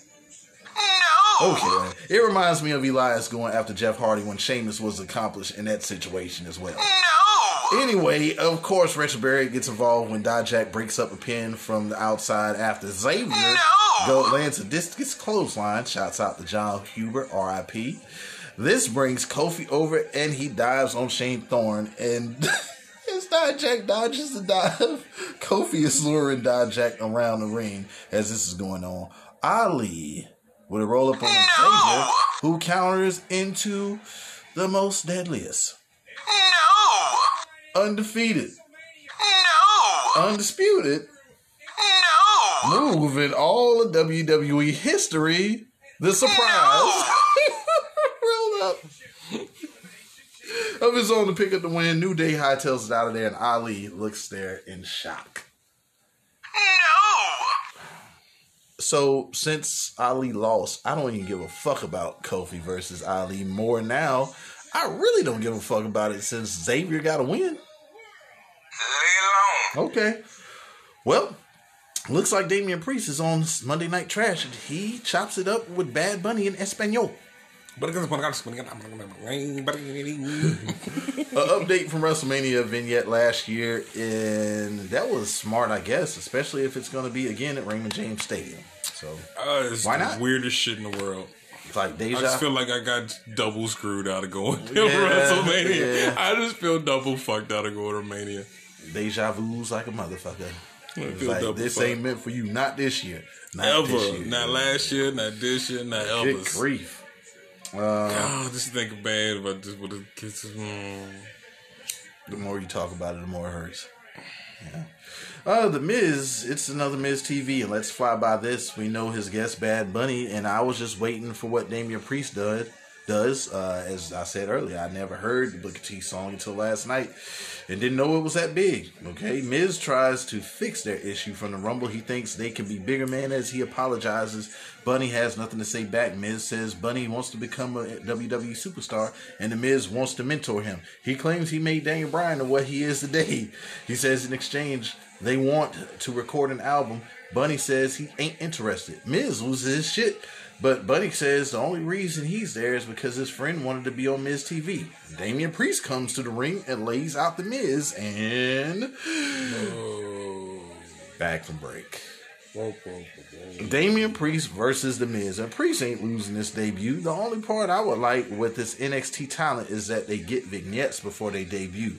Okay, it reminds me of Elias going after Jeff Hardy when Sheamus was accomplished in that situation as well. No! Anyway, of course, Retribution gets involved when Dijak breaks up a pin from the outside after Xavier go, lands a discus clothesline. Shouts out to Jon Huber, RIP. This brings Kofi over and he dives on Shane Thorne and [LAUGHS] as Dijak dodges the dive, Kofi is luring Dijak around the ring as this is going on. Ali with a roll up on Xavier who counters into the most deadliest No! undefeated, No! undisputed No! move in all of WWE history. The surprise [LAUGHS] rolled up of his own to pick up the win. New Day hightails it out of there, and Ali looks there in shock. So since Ali lost, I don't even give a fuck about Kofi versus Ali more now. I really don't give a fuck about it since Xavier got a win. Okay. Well, looks like Damian Priest is on Monday Night Trash and he chops it up with Bad Bunny in Espanol. An [LAUGHS] update from WrestleMania vignette last year, and that was smart, I guess, especially if it's going to be again at Raymond James Stadium. So Uh, it's Why the not? weirdest shit in the world. it's like I deja. just feel like I got double screwed out of going to Yeah, WrestleMania. yeah. I just feel double fucked out of going to Mania. deja vu's like a motherfucker. I It's feel like this fucked. ain't meant for you. Not this year. Not this year. Not last year, not this year, not ever. Good grief. Oh, just think bad about this with the kids. Mm. The more you talk about it, the more it hurts. Yeah. Uh, the Miz, it's another Miz TV, and let's fly by this. We know his guest Bad Bunny, and I was just waiting for what Damian Priest did, does. Uh, as I said earlier, I never heard the Booker T song until last night, and didn't know it was that big. Okay, Miz tries to fix their issue from the Rumble. He thinks they can be bigger man as he apologizes. Bunny has nothing to say back. Miz says Bunny wants to become a WWE superstar, and the Miz wants to mentor him. He claims he made Daniel Bryan to what he is today. [LAUGHS] He says in exchange they want to record an album. Bunny says he ain't interested. Miz loses his shit. But Bunny says the only reason he's there is because his friend wanted to be on Miz TV. Damian Priest comes to the ring and lays out the Miz, and Back from break. Damian Priest versus The Miz. And Priest ain't losing this debut. The only part I would like with this NXT talent is that they get vignettes before they debut.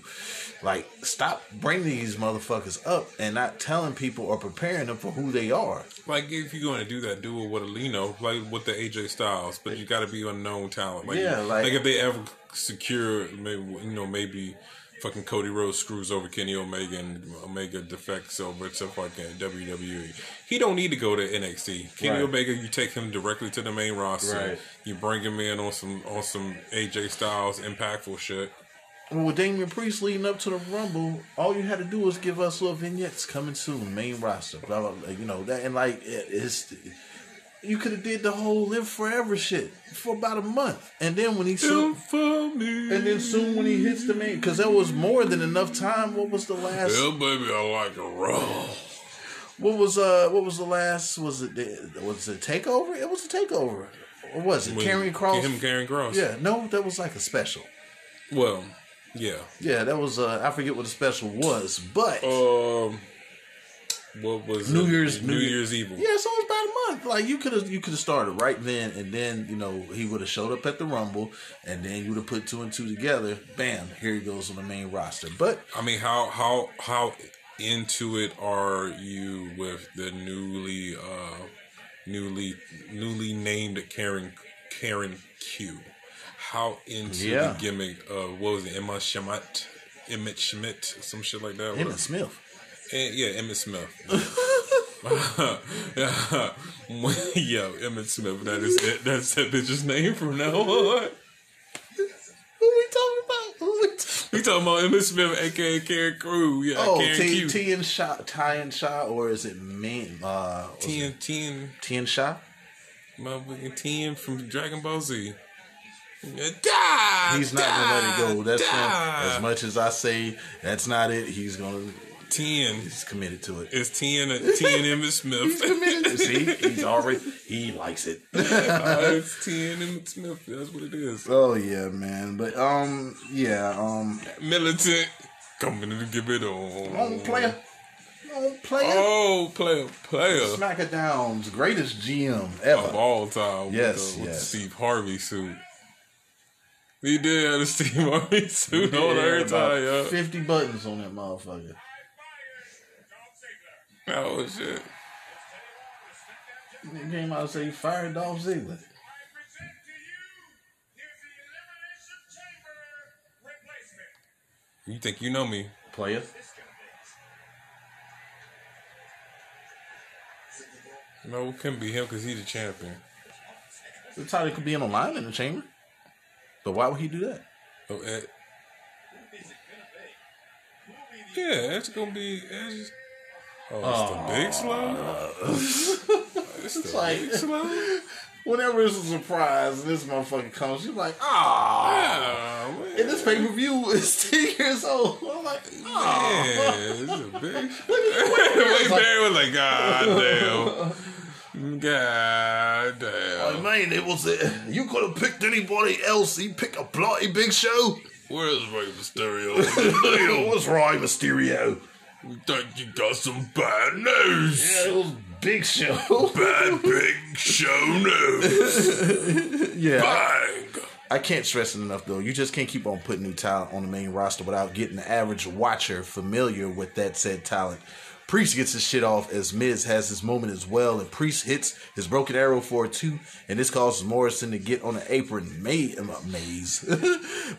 Like, stop bringing these motherfuckers up and not telling people or preparing them for who they are. Like if you're going to do that, do it with a Lino, like with the AJ Styles. But you got to be unknown talent. Like, Yeah, like- like if they ever secure, maybe you know, maybe fucking Cody Rhodes screws over Kenny Omega and Omega defects over to fucking WWE. He don't need to go to NXT. Kenny Right. Omega, you take him directly to the main roster. Right. You bring him in on some on some AJ Styles impactful shit. Well, with Damian Priest leading up to the Rumble, all you had to do was give us little vignettes coming soon, main roster, blah blah. blah you know that, and like it, it's, you could have did the whole live forever shit for about a month, and then when he soon, me. and then soon when he hits the main, because that was more than enough time. What was the last? Yeah, baby, I like a raw. What was uh? What was the last? Was it the- was it takeover? It was a takeover, or was it Karrion Cross? Him Karrion Cross. Yeah, no, that was like a special. Well, yeah. Yeah, that was uh. I forget what the special was, but. Um, what was New it? Year's- New, New Year- Year's Evil? Yeah, so it's about a month. Like you could have you could have started right then, and then you know he would have showed up at the Rumble, and then you would have put two and two together. Bam, here he goes on the main roster. But I mean, how how how into it are you with the newly uh newly newly named Karen Karen Q? How into Yeah. the gimmick of what was it, Emma Schmidt, Emmett Schmidt, some shit like that? Emmett Smith, Eh, yeah, Emmett Smith. yeah, [LAUGHS] [LAUGHS] yeah, Emmett Smith. That is it. That's that bitch's name from now on. who we talking about? Who we talking? We talking about Emmett Smith, aka Karen Crew. Yeah, Oh, Karen T Q. Tian Sha, Ty and Shaw, or is it Man? Uh, was it Tien, Tien, Tian Sha? motherfucking Tien from Dragon Ball Z. Die, He's not gonna let it go. That's him. As much as I say that's not it, he's gonna. Tien. He's committed to it. It's Tien, Tien Emmett Smith. [LAUGHS] He's committed. See, he's already he likes it. [LAUGHS] Uh, it's Tien Emmett Smith. That's what it is. Oh yeah, man. But um, yeah, um, Militant. Coming to give it on. on player, on player. Oh, player, player. SmackDown's greatest GM ever. of all time. Yes, with the, with yes. the Steve Harvey suit. He did have the [LAUGHS] Steve Harvey suit on Yeah, every time, yeah. Fifty buttons on that motherfucker. Oh shit. He came out and said he fired Dolph Ziggler. You think you know me? Player. No, it couldn't be him because he's the champion. The title could be in a line in the chamber. But why would he do that? Oh, Ed. Yeah, it's gonna be. It's, oh, it's the big slow. [LAUGHS] It's the like- big slow. [LAUGHS] Whenever it's a surprise this motherfucker comes, she's like, ah. Man. And this pay per view [LAUGHS] is 10 years old. I'm like, ah. Yeah, it's a big. Wait, Barry was like, God damn. God damn. Man, it was it. you could have picked anybody else. You pick a bloody big show. Where's Rey Mysterio? What's wrong, Mysterio? You think you got some bad news? Yeah, it was big show. [LAUGHS] Bad big show news. [LAUGHS] yeah, Bang. I can't stress it enough though. You just can't keep on putting new talent on the main roster without getting the average watcher familiar with that said talent. Priest gets his shit off as Miz has his moment as well, and Priest hits his broken arrow for a two, and this causes Morrison to get on the apron. Uh, maze.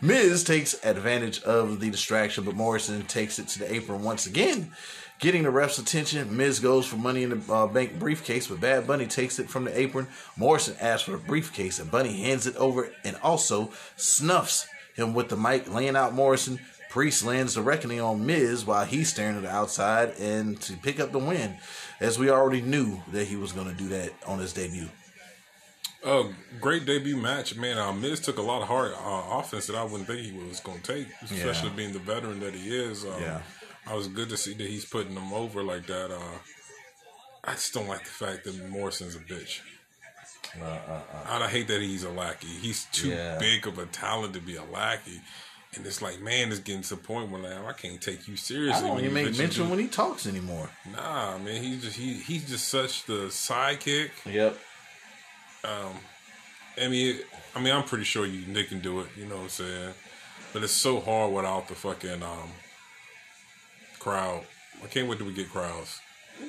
[LAUGHS] Miz takes advantage of the distraction, but Morrison takes it to the apron once again. Getting the ref's attention, Miz goes for money in the uh, bank briefcase, but Bad Bunny takes it from the apron. Morrison asks for the briefcase, and Bunny hands it over and also snuffs him with the mic, laying out Morrison. Priest lands the reckoning on Miz while he's staring at the outside and to pick up the win, as we already knew that he was going to do that on his debut. Oh, great debut match, man. Uh, Miz took a lot of hard uh, offense that I wouldn't think he was going to take, especially Yeah. being the veteran that he is. Um, Yeah. I was good to see that he's putting them over like that. Uh, I just don't like the fact that Morrison's a bitch. I hate that he's a lackey. He's too Yeah. big of a talent to be a lackey. And it's like, man, it's getting to the point where like, I can't take you seriously. I don't when even make mention do- when he talks anymore. Nah, man, he's just he he's just such the sidekick. Yep. Um, I mean, I mean, I'm pretty sure you they can do it. You know what I'm saying? But it's so hard without the fucking um crowd. I can't wait till we get crowds.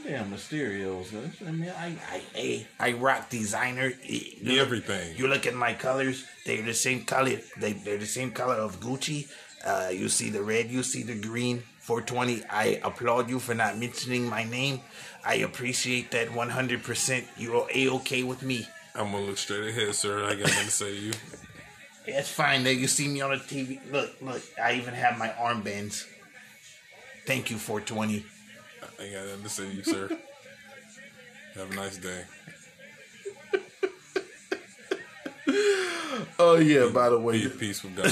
Damn Mysterio's. I mean, I, I, I, I rock designer. You look- Everything. You look at my colors; they're the same color. They, they're the same color of Gucci. Uh, you see the red, you see the green. 420. I applaud you for not mentioning my name. I appreciate that 100%. You're a okay with me. I'm gonna look straight ahead, sir. I got nothing to say to you. [LAUGHS] It's fine. Nigga. You see me on the TV. Look, look. I even have my armbands. Thank you, 420. I ain't got nothing to say to you, sir. [LAUGHS] Have a nice day. Oh yeah. By the Be way, at peace with God.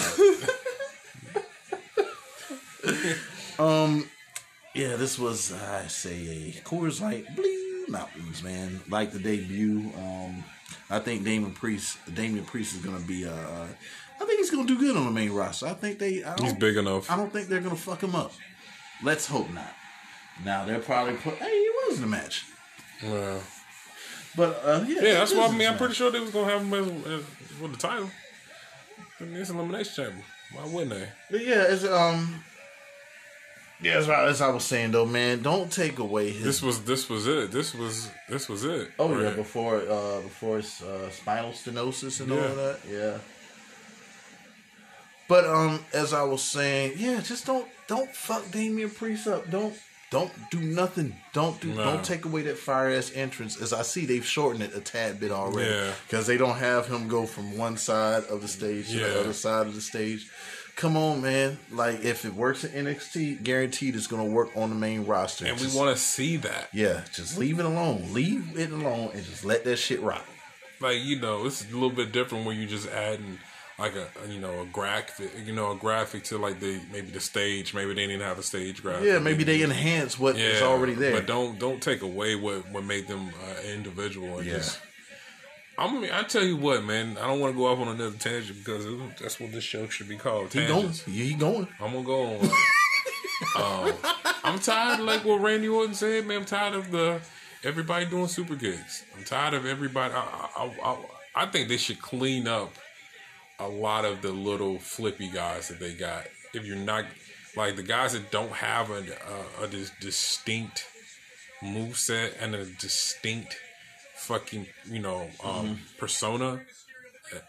[LAUGHS] um Yeah, this was I say a Coors Light Blue Mountains, man. Like the debut. Um, I think Damon Priest, Damian Priest is gonna be. Uh, I think he's gonna do good on the main roster. I think they. I don't, He's big enough. I don't think they're gonna fuck him up. Let's hope not. Now they're probably put. Hey, he was in the match, Well, but uh, yeah, yeah. That's why I mean, I'm pretty sure they was gonna have him as, as with the title. In this elimination chamber. Why wouldn't they? But yeah, it's um. Yeah, as I, as I was saying though, man, don't take away his. This was this was it. This was this was it. Oh yeah, before uh before his uh, spinal stenosis and all Yeah. of that. Yeah. But um, as I was saying, yeah, just don't don't fuck Damian Priest up. Don't don't do nothing. Don't do No. don't take away that fire ass entrance. As I see, they've shortened it a tad bit already Yeah. because they don't have him go from one side of the stage to Yeah. the other side of the stage. Come on, man! Like if it works at NXT, guaranteed it's gonna work on the main roster. and we want to see that. yeah, just leave it alone. Leave it alone and just let that shit rock. Like you know, it's a little bit different when you just adding like a you know a graphic, you know, a graphic to like the maybe the stage. Maybe they didn't have a stage graphic. Yeah, maybe they enhance what is already there. But don't don't take away what what made them uh, individual. And Yeah. just, I mean, I tell you what, man. I don't want to go off on another tangent because it- that's what this show should be called. he going. Tangents. He going. I'm gonna go on. [LAUGHS] um, I'm tired, of, like what Randy Orton said, man. I'm tired of the everybody doing superkicks. I'm tired of everybody. I, I, I, I think they should clean up a lot of the little flippy guys that they got. If you're not like the guys that don't have a, a, a dis- distinct move set and a distinct fucking you know um, persona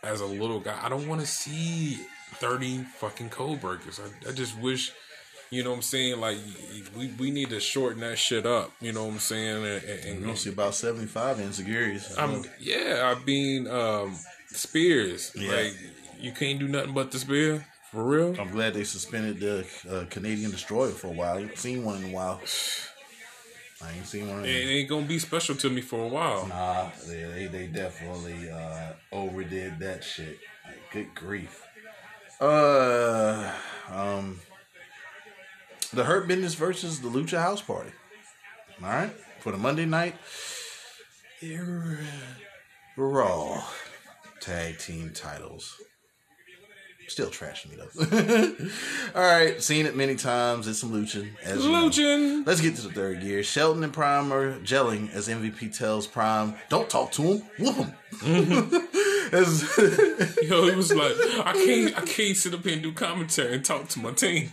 as a little guy, I don't want to see 30 fucking code breakers. I, I just wish, you know what I'm saying? Like, we, we need to shorten that shit up, you know what I'm saying? And, and, You don't see about seventy five insecurities. I'm, yeah, I mean, um, Spears. Yeah. Like, you can't do nothing but the spear. For real? I'm glad they suspended the uh, Canadian Destroyer for a while. I ain't seen one in a while. I ain't seen one. It ain't gonna be special to me for a while. Nah, they, they they definitely uh, overdid that shit. Like, good grief. Uh, um, the Hurt Business versus the Lucha House Party. All right, for the Monday night Raw tag team titles. Still trashing me though. [LAUGHS] All right, seen it many times. It's some lucha. As you know. Luchin! Let's get to the third gear. Shelton and Prime are gelling as MVP tells Prime, "Don't talk to him, whoop him." As- [LAUGHS] Yo, he was like, I can't, I can't sit up here and do commentary and talk to my team.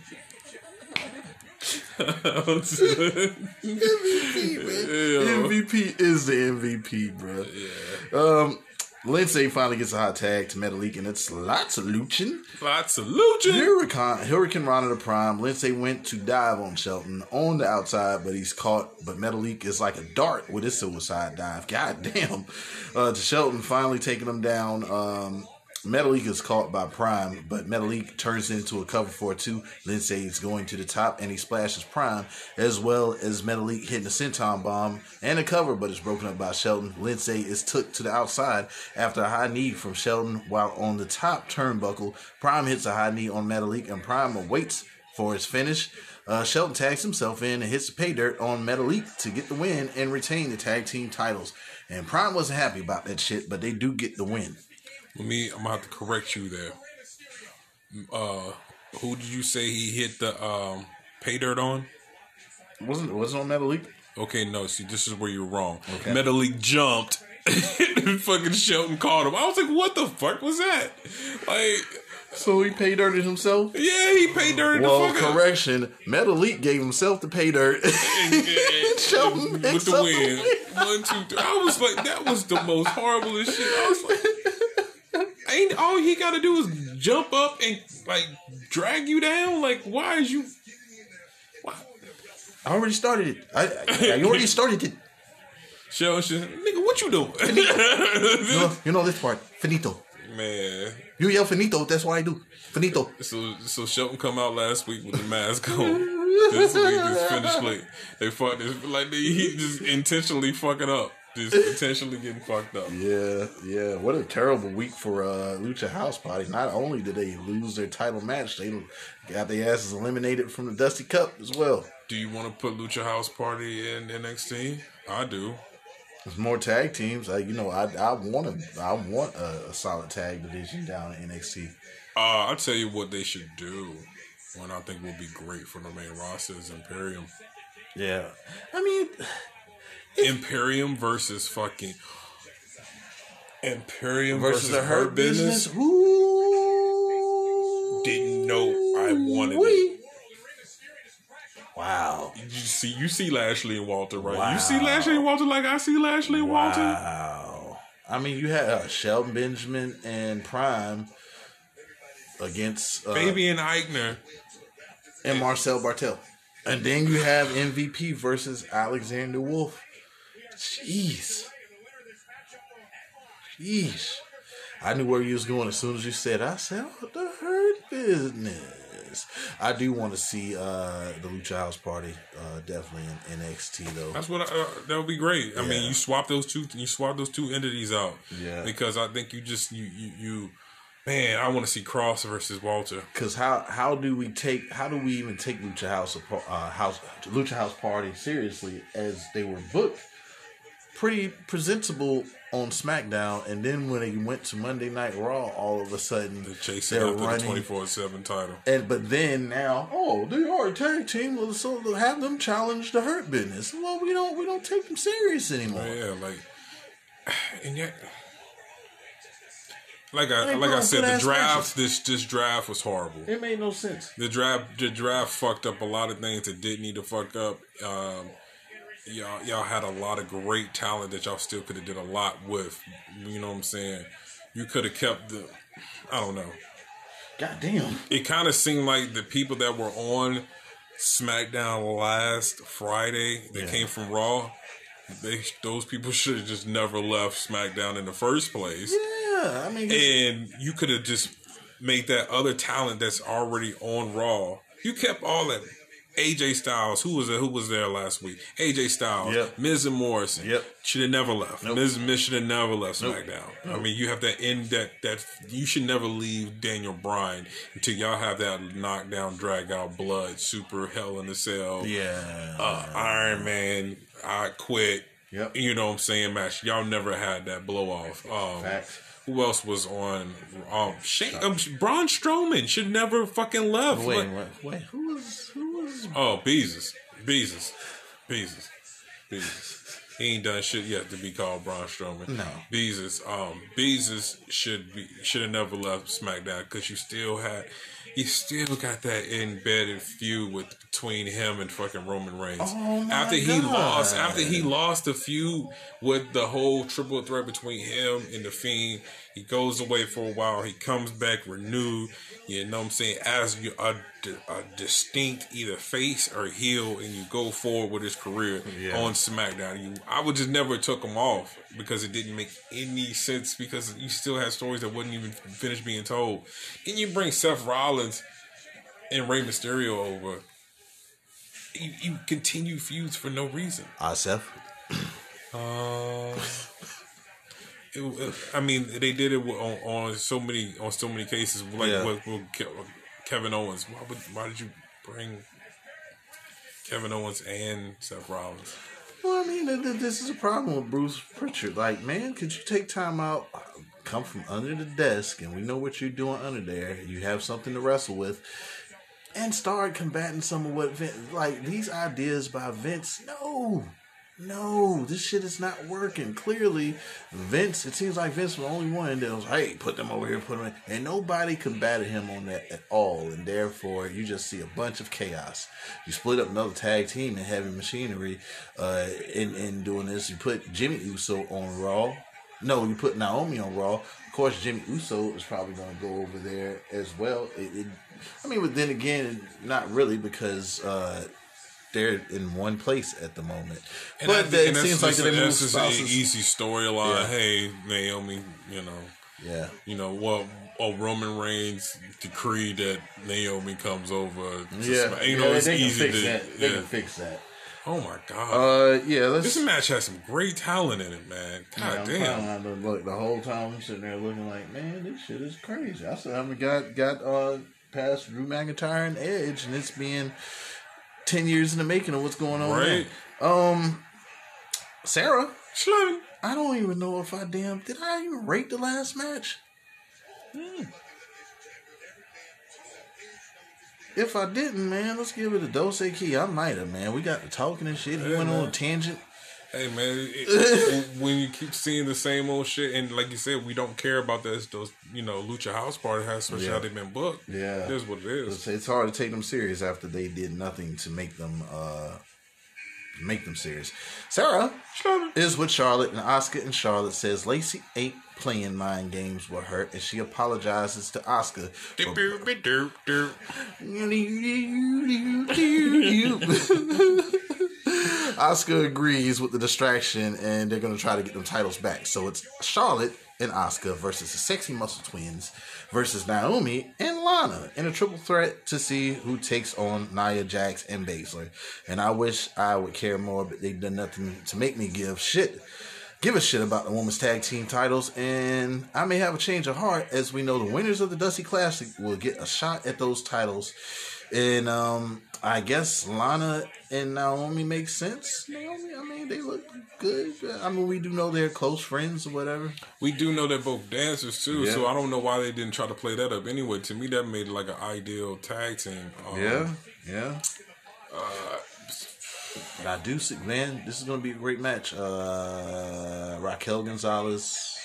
MVP man. [LAUGHS] MVP is the MVP, bro. Yeah. Um, Lince finally gets a hot tag to Metalik, and it's lots of luching. Lots of Luchin! Hurricane, Hurricanrana the Prime. Lince went to dive on Shelton on the outside, but he's caught. But Metalik is like a dart with his suicide dive. God damn. Uh, to Shelton finally taking him down. Um, Metalik is caught by Prime, but Metalik turns into a cover for two. Lince is going to the top and he splashes Prime, as well as Metalik hitting a senton bomb and a cover, but it's broken up by Shelton. Lince is took to the outside after a high knee from Shelton, while on the top turnbuckle, Prime hits a high knee on Metalik and Prime awaits for his finish. Uh, Shelton tags himself in and hits the pay dirt on Metalik to get the win and retain the tag team titles. And Prime wasn't happy about that shit, but they do get the win. Let me, I'm gonna have to correct you there. Uh, Who did you say he hit the um, pay dirt on? Wasn't it wasn't on Metalik? Okay, no. See, this is where you're wrong. Okay. Metalik jumped. [LAUGHS] and fucking Shelton caught him. I was like, "What the fuck was that?" Like, So he paid dirt himself. yeah, he paid dirt. Well, the fuck up. correction. Metalik gave himself the pay dirt. [LAUGHS] [LAUGHS] Shelton with the win. the win. One, two, three. I was like, that was the most horriblest shit. I was like, ain't all he got to do is jump up and like drag you down. Like, why is you? Why? I already started it. I, I, I already started it. Shit, nigga, what you doing? [LAUGHS] You know, you know this part. Finito. Man, You yell finito. That's what I do. Finito. so so Shelton come out last week with the mask on. this week just finished late. They fucked this like they, he just intentionally fucking up. Just [LAUGHS] intentionally getting fucked up. Yeah, yeah. What a terrible week for uh, Lucha House Party. Not only did they lose their title match, they got their asses eliminated from the Dusty Cup as well. Do you want to put Lucha House Party in NXT? I do. There's more tag teams. I, you know, I I want a I want a, a solid tag division down in NXT. Uh, I'll tell you what they should do. One I think will be great for the main roster is Imperium. Yeah, I mean, Imperium versus fucking Imperium versus, versus, the Hurt Business. business. Ooh, Didn't know I wanted it. Wow. You see, you see Lashley and Walter, right? Wow. You see Lashley and Walter like I see Lashley and Walter. Wow. I mean, you had uh, Shelton Benjamin and Prime against uh, Fabian Aichner. and Marcel Barthel. And then you have MVP versus Alexander Wolfe. Jeez. Jeez. I knew where you was going as soon as you said, I said, oh, the hurt business. I do want to see uh, the Lucha House Party uh, definitely in NXT, though. That's what I, uh, that would be great. I mean, you swap those two, you swap those two entities out. Yeah. Because I think you just you you, you man, I want to see Cross versus Walter. Because how how do we take how do we even take Lucha House uh, House Lucha House Party seriously as they were booked pretty presentable on SmackDown, and then when they went to Monday Night Raw, all of a sudden They're chasing they're after the twenty four seven title. And but then now, oh, they are a tag team, so they'll have them challenge the Hurt Business. Well, we don't we don't take them serious anymore. Yeah, like [SIGHS] and yet. Like I like I said, the draft matches. this this draft was horrible. It made no sense. The draft the draft fucked up a lot of things that didn't need to fuck up. Um, y'all y'all had a lot of great talent that y'all still could have did a lot with. You know what I'm saying? You could have kept the. I don't know. God damn. It kind of seemed like the people that were on SmackDown last Friday that Yeah. came from Raw. They those people [LAUGHS] should have just never left SmackDown in the first place Yeah, I mean, and you could have just made that other talent that's already on Raw. You kept all that. AJ Styles, who was there, who was there last week? AJ Styles, Yep. Miz and Morrison. Yep. should have never left. Nope. Miz, Miz should have never left Nope. SmackDown. I mean, you have that in that that you should never leave Daniel Bryan until y'all have that knockdown, drag out, blood, super Hell in the Cell, yeah. uh, Iron Man, I quit. Yep. You know what I'm saying, match. Y'all never had that blow off. Um, Facts. who else was on? Um, Shane, um, Braun Strowman should never fucking left. wait, Like- wait, wait, who was who was oh, Beezus, Beezus, Beezus, Beezus. He ain't done shit yet to be called Braun Strowman. No. Beezus, um, Beezus should be should have never left SmackDown because you still had, you still got that embedded feud with between him and fucking Roman Reigns. Oh my after he God. lost, after he lost the feud with the whole triple threat between him and the Fiend, he goes away for a while. He comes back renewed. You know what I'm saying? As you a, a distinct either face or heel, and you go forward with his career Yeah. on SmackDown. You, I would just never took him off because it didn't make any sense because you still had stories that wouldn't even finish being told. Then you bring Seth Rollins and Rey Mysterio over. You, you continue feuds for no reason. Asef? Um, it, it- I mean, they did it on, on so many on so many cases. Like Yeah. with, with Kevin Owens. Why, would, why did you bring Kevin Owens and Seth Rollins? Well, I mean, th- th- this is a problem with Bruce Pritchard. Like, man, could you take time out, come from under the desk, and we know what you're doing under there. You have something to wrestle with, and start combating some of what Vince, like these ideas by Vince. No, no, this shit is not working. Clearly, Vince. It seems like Vince was the only one that was, hey, put them over here, put them, in. and nobody combated him on that at all. And therefore, you just see a bunch of chaos. You split up another tag team and Heavy Machinery, uh, in in doing this. You put Jimmy Uso on Raw. No, you put Naomi on Raw. Of course, Jimmy Uso is probably going to go over there as well. It, it, I mean, but then again, not really because uh, they're in one place at the moment. And but I think- it and that's seems like just- they move that's just an spouses. easy storyline. Yeah. Hey, Naomi, you know, Yeah, you know what? Oh, Roman Reigns decreed that Naomi comes over. To yeah. Smack- you yeah, know, it's they easy to. that. They yeah. can fix that. Oh my god, Uh, yeah. Let's. this match has some great talent in it, man. Yeah, God I'm damn. finding out the, look, the whole time I'm sitting there looking like, man, this shit is crazy. I still haven't got got uh past Drew McIntyre and Edge, and it's been ten years in the making of what's going on. Right. There. Um, Sarah, Slim. I don't even know if I damn did I even rate the last match. Hmm. If I didn't, man, let's give it a dose key. I might have, man. We got the talking and shit. He Yeah, went on a tangent. Hey man, it, [LAUGHS] when you keep seeing the same old shit, and like you said, we don't care about this. Those you know, Lucha House Party has especially Yeah. how they've been booked. Yeah. it is what it is. It's, it's hard to take them serious after they did nothing to make them uh make them serious. Sarah is with Charlotte, and Asuka and Charlotte says Lacey ain't playing mind games with her, and she apologizes to Asuka. for- Doop, doop, Asuka agrees with the distraction, and they're to try to get them titles back. So it's Charlotte and Asuka versus the Sexy Muscle Twins versus Naomi and Lana in a triple threat to see who takes on Nia Jax and Baszler. And I wish I would care more, but they've done nothing to make me give shit. Give a shit about the women's tag team titles, and I may have a change of heart as we know the winners of the Dusty Classic will get a shot at those titles. And um, I guess Lana and Naomi make sense. Naomi, I mean, they look good. I mean, we do know they're close friends or whatever. We do know they're both dancers too, Yeah. so I don't know why they didn't try to play that up. Anyway, to me, that made it like an ideal tag team. Um, Yeah, yeah. But I do see, man, this is going to be a great match. Uh, Raquel Gonzalez,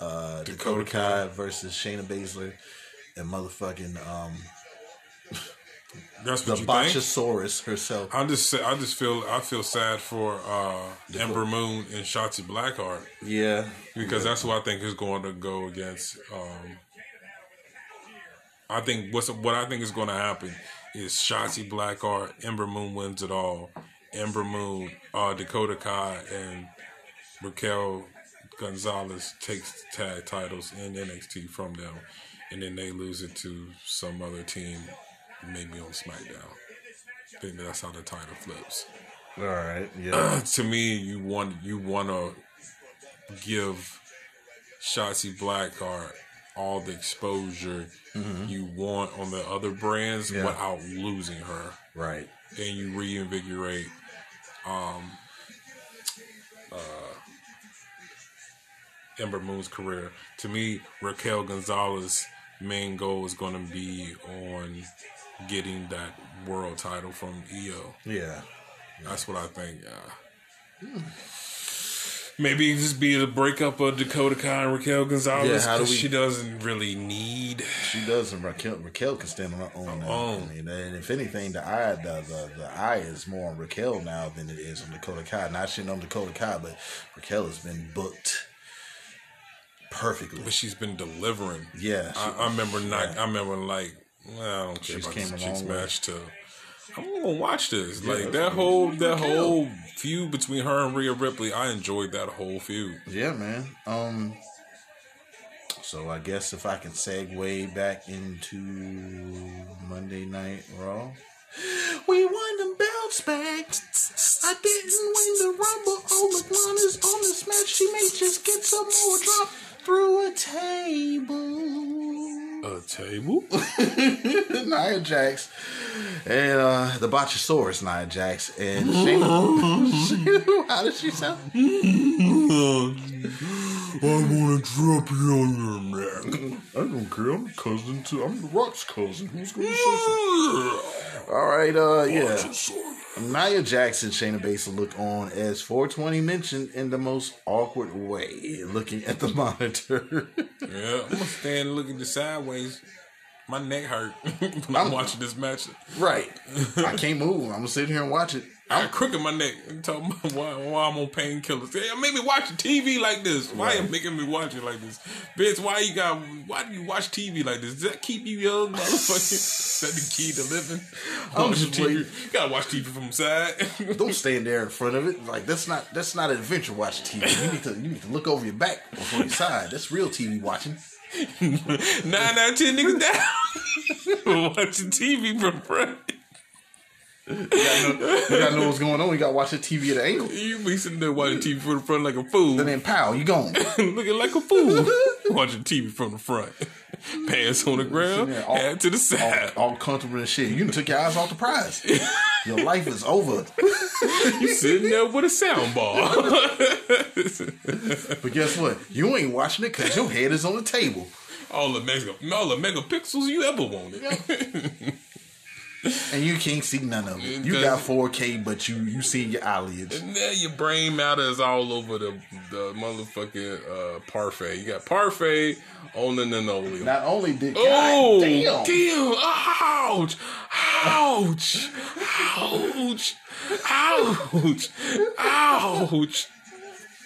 uh, Dakota, Dakota Kai versus Shayna Baszler, and motherfucking um, [LAUGHS] that's the what you think. Botchasaurus herself. I just I just feel I feel sad for uh, Ember Moon and Shotzi Blackheart Yeah, because that's who I think is going to go against. Um, I think what's what I think is going to happen is Shotzi Blackheart, Ember Moon wins it all. Ember Moon, uh, Dakota Kai, and Raquel Gonzalez takes tag titles in NXT from them, and then they lose it to some other team, maybe on SmackDown. I think that's how the title flips all right, yeah, [CLEARS THROAT] to me, you want you want to give Shotzi Blackheart all the exposure you want on the other brands Yeah. without losing her, right. and you reinvigorate. Um, uh, Ember Moon's career. To me, Raquel Gonzalez's main goal is going to be on getting that world title from Io. Yeah, That's what I think. Uh, maybe it just be the breakup of Dakota Kai and Raquel Gonzalez Yeah, how do because we- she doesn't really need. she does, and Raquel, Raquel can stand on her own. Now. own. I mean, and if anything, the eye, the, the the eye is more on Raquel now than it is on Dakota Kai. Not shitting on Dakota Kai, but Raquel has been booked perfectly. But she's been delivering. Yeah, she- I, I remember not. I remember like, well, I don't care She's about came this chick's match. To I'm gonna watch this. like that whole that Raquel. whole feud between her and Rhea Ripley. I enjoyed that whole feud. Yeah, man. Um. So I guess if I can segue back into Monday Night Raw. We won the belts back. I didn't win the Rumble. Oh, McMahon is on this match. She may just get some more drop through a table. A table. [LAUGHS] Nia Jax and uh, the Botchasaurus Nia Jax and Shayna. [LAUGHS] [LAUGHS] How does she sound? Want to drop you on your neck. I don't care. I'm cousin to. I'm the Rock's cousin. Who's going to say something? All right. Uh, yeah. Nia Jackson, Shayna Baszler look on as 420 mentioned in the most awkward way, looking at the [LAUGHS] monitor. Yeah, I'm gonna stand looking the sideways. My neck hurt [LAUGHS] when I'm, watching this match. right. I can't move. I'm gonna sit here and watch it. I crooked my neck and talking about why, why I'm on painkillers. Hey, made me watch TV like this. Why you making me watch it like this? Bitch, why you got why do you watch TV like this? Does that keep you young, motherfucker? [LAUGHS] Is that the key to living? [LAUGHS] I'm Watch just TV. waiting. You gotta watch TV from the side. [LAUGHS] Don't stand there in front of it. Like that's not that's not adventure watching TV. You need to you need to look over your back before your side. That's real TV watching. Nine out of ten niggas down. Watching TV from front. You gotta know, you gotta know what's going on. You gotta watch the TV at an angle. You be sitting there watching TV from the front like a fool. And then pow, you gone. [LAUGHS] looking like a fool. [LAUGHS] Watching TV from the front. Pants on the ground, there, all- head to the side. all, all comfortable and shit. You done took your eyes off the prize. Your life is over. [LAUGHS] You sitting there with a sound bar. But guess what? You ain't watching it because your head is on the table. all the mega, all the megapixels you ever wanted. And you can't see none of it. You got 4K, but you you see your eyelids. And now your brain matter is all over the the motherfucking uh, parfait. You got parfait on the linoleum. Not only did Oh, God damn. Ouch! Ouch! Ouch! Ouch! Ouch!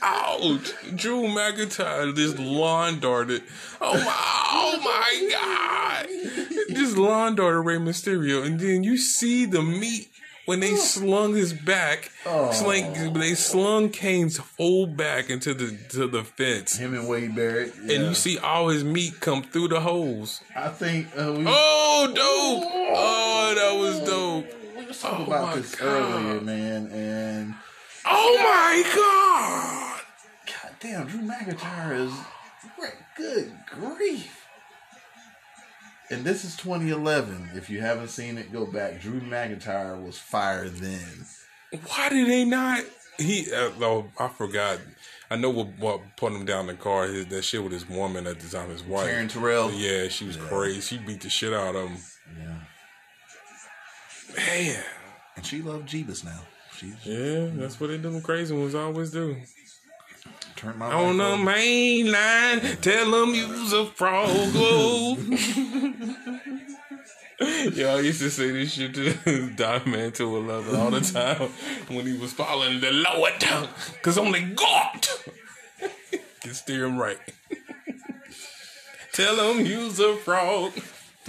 Ouch! Drew McIntyre just lawn darted. Oh my! Oh my God! Just lawn darted Rey Mysterio, and then you see the meat when they slung his back. Slang, they slung Kane's whole back into the to the fence, Him and Wade Barrett. and you see all his meat come through the holes. I think uh, we, Oh, dope! Oh, that was dope. we was talking oh about this God. earlier, man. And Oh my god! God damn, Drew McIntyre is great. Good grief. And this is 2011. If you haven't seen it, go back. Drew McIntyre was fire then. Why did they not? He, uh, oh, I forgot. I know what, what put him down the car. His, that shit with his woman at the time, his wife. Taryn Terrell. Yeah, she was crazy. She beat the shit out of him. Yeah. Man. And she loved Jeebus now. She's Yeah, that's what they do. Crazy ones always do. turned my On the over. main line, tell them use a frog. [LAUGHS] Yo, I used to say this shit to [LAUGHS] Diamond 211 all the time when he was following the lower tongue. Cause only God [LAUGHS] can steer him right. tell them use a frog.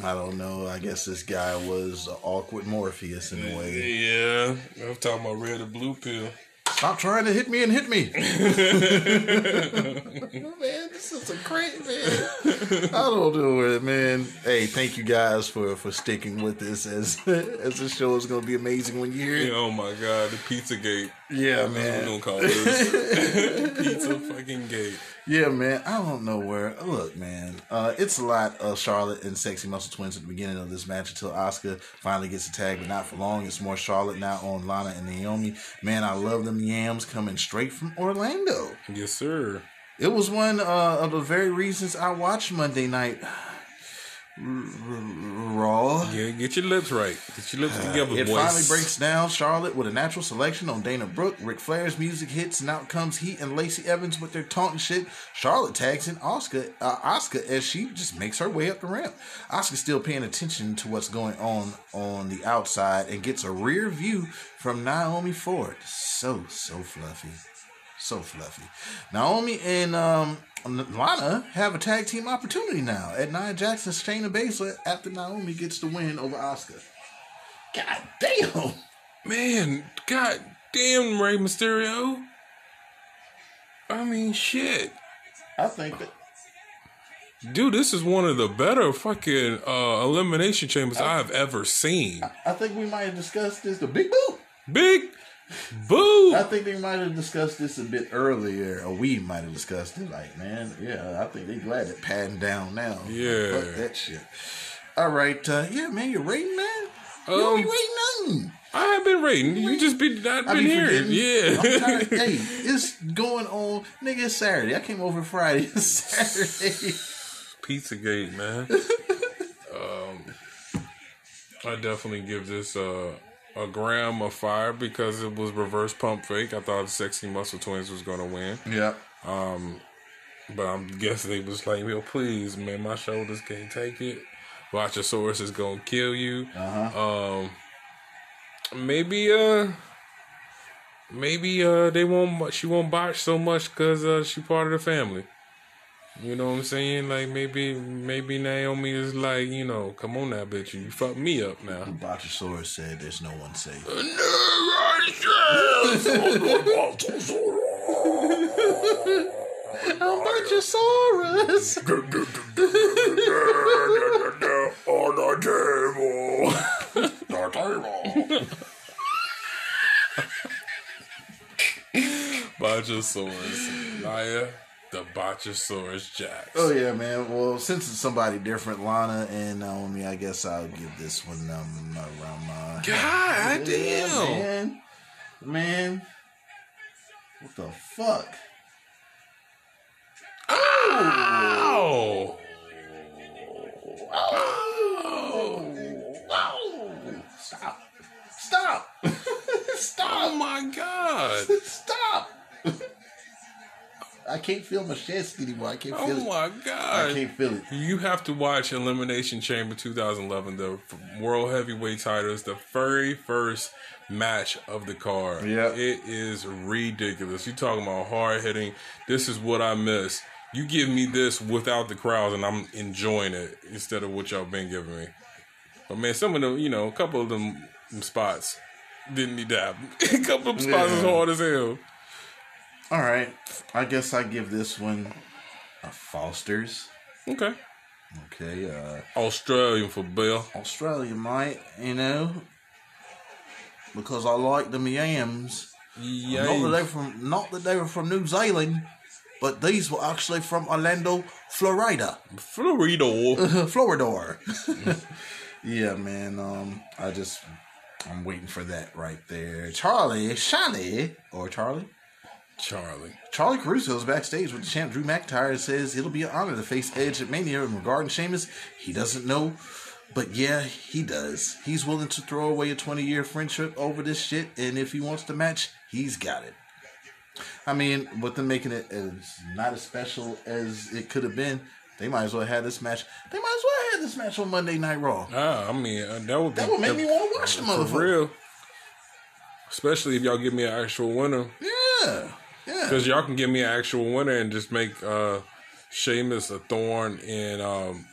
I don't know. I guess this guy was awkward Morpheus in a way. Yeah, I'm talking about red or blue pill. Stop trying to hit me and hit me. [LAUGHS] [LAUGHS] Oh, man, this is a great man. I don't know it, man. Hey, thank you guys for for sticking with this as [LAUGHS] as the show is gonna be amazing when you hear it. Oh my god, the pizza gate. Yeah, That's what we're man. gonna call this. [LAUGHS] pizza fucking gate. Yeah, man. I don't know where. Look, man. Uh, it's a lot of Charlotte and Sexy Muscle Twins at the beginning of this match until Asuka finally gets a tag, but not for long. It's more Charlotte now on Lana and Naomi. Man, I love them yams coming straight from Orlando. Yes, sir. It was one uh, of the very reasons I watched Monday Night Raw. Yeah, get your lips right. Get your lips together, It boys. finally breaks down Charlotte with a natural selection on Dana Brooke. Ric Flair's music hits, and out comes Heat and Lacey Evans with their taunting shit. Charlotte tags in Asuka, uh, Asuka as she just makes her way up the ramp. Asuka's still paying attention to what's going on on the outside and gets a rear view from Naomi Ford. So, so fluffy. So fluffy. Naomi and um, Lana have a tag team opportunity now at Nia Jackson's Shayna Baszler after Naomi gets the win over Asuka. God damn. Man, god damn Rey Mysterio. I mean, shit. I think that Dude, this is one of the better fucking uh, elimination chambers I've ever seen. I think we might have discussed this. The big boot. Big boo. I think they might have discussed this a bit earlier, or we might have discussed it. Like, man, yeah, I think they glad it patting down now. Yeah. Fuck that shit. All right, uh, yeah, man, you're rating, man? You Um, don't be rating nothing. I have been rating. You just been not I been be hearing. Yeah. I'm tired. [LAUGHS] hey, it's going on. Nigga, it's Saturday. I came over Friday. [LAUGHS] It's Saturday. Pizzagate, man. [LAUGHS] um, I definitely give this uh, a gram of fire because it was reverse pump fake. I thought the Sexy Muscle Twins was gonna win, yeah. but I'm guessing they was like, "Yo, please, man, my shoulders can't take it. Botchasaurus is gonna kill you." Um, maybe uh. Maybe uh they won't she won't botch so much because uh she part of the family. You know what I'm saying? Like maybe maybe Naomi is like, you know, come on now, bitch, you fucked me up now. Botchasaurus said there's no one safe. I'm Botchasaurus. On the table. [LAUGHS] The table. [LAUGHS] Botchasaurus. Naya, the Botchasaurus Jax. Oh yeah, man. Well, since it's somebody different, Lana and Naomi, I guess I'll give this one um around my. God Yeah, damn. man. Man. What the fuck? Ow. Stop. Stop. [LAUGHS] Stop! Oh Stop. my god. [LAUGHS] Stop. I can't feel my chest anymore. I can't oh feel it. Oh it. my god! I can't feel it. You have to watch Elimination Chamber 2011, the World Heavyweight titles, the very first match of the card. Yeah. It is ridiculous. You talking about hard hitting. This is what I miss. You give me this without the crowds and I'm enjoying it instead of what y'all been giving me. But man, some of them, you know, a couple of them, spots didn't need to happen. [LAUGHS] a couple of spots is hard as hell. All right. I guess I give this one a Foster's. Okay. Okay. Uh, Australian for Bill. Australia, mate. You know, because I like them yams. Yeah. Not that they from not that they were from New Zealand, but these were actually from Orlando, Florida. Florida. [LAUGHS] Florida. [LAUGHS] yeah, man. Um, I just I'm waiting for that right there. Charlie, Shiny, or Charlie. Charlie. Charly Caruso is backstage with the champ Drew McIntyre and says it'll be an honor to face Edge at Mania. And regarding Sheamus, he doesn't know, but yeah, he does. He's willing to throw away a 20 year friendship over this shit, and if he wants the match, he's got it. I mean, with them making it as not as special as it could have been, they might as well have this match. They might as well have this match on Monday Night Raw. Ah, I mean, uh, that would be That would make me want to watch the for motherfucker. real. Especially if y'all give me an actual winner, Yeah, yeah. because y'all can give me an actual winner and just make uh Sheamus a thorn in um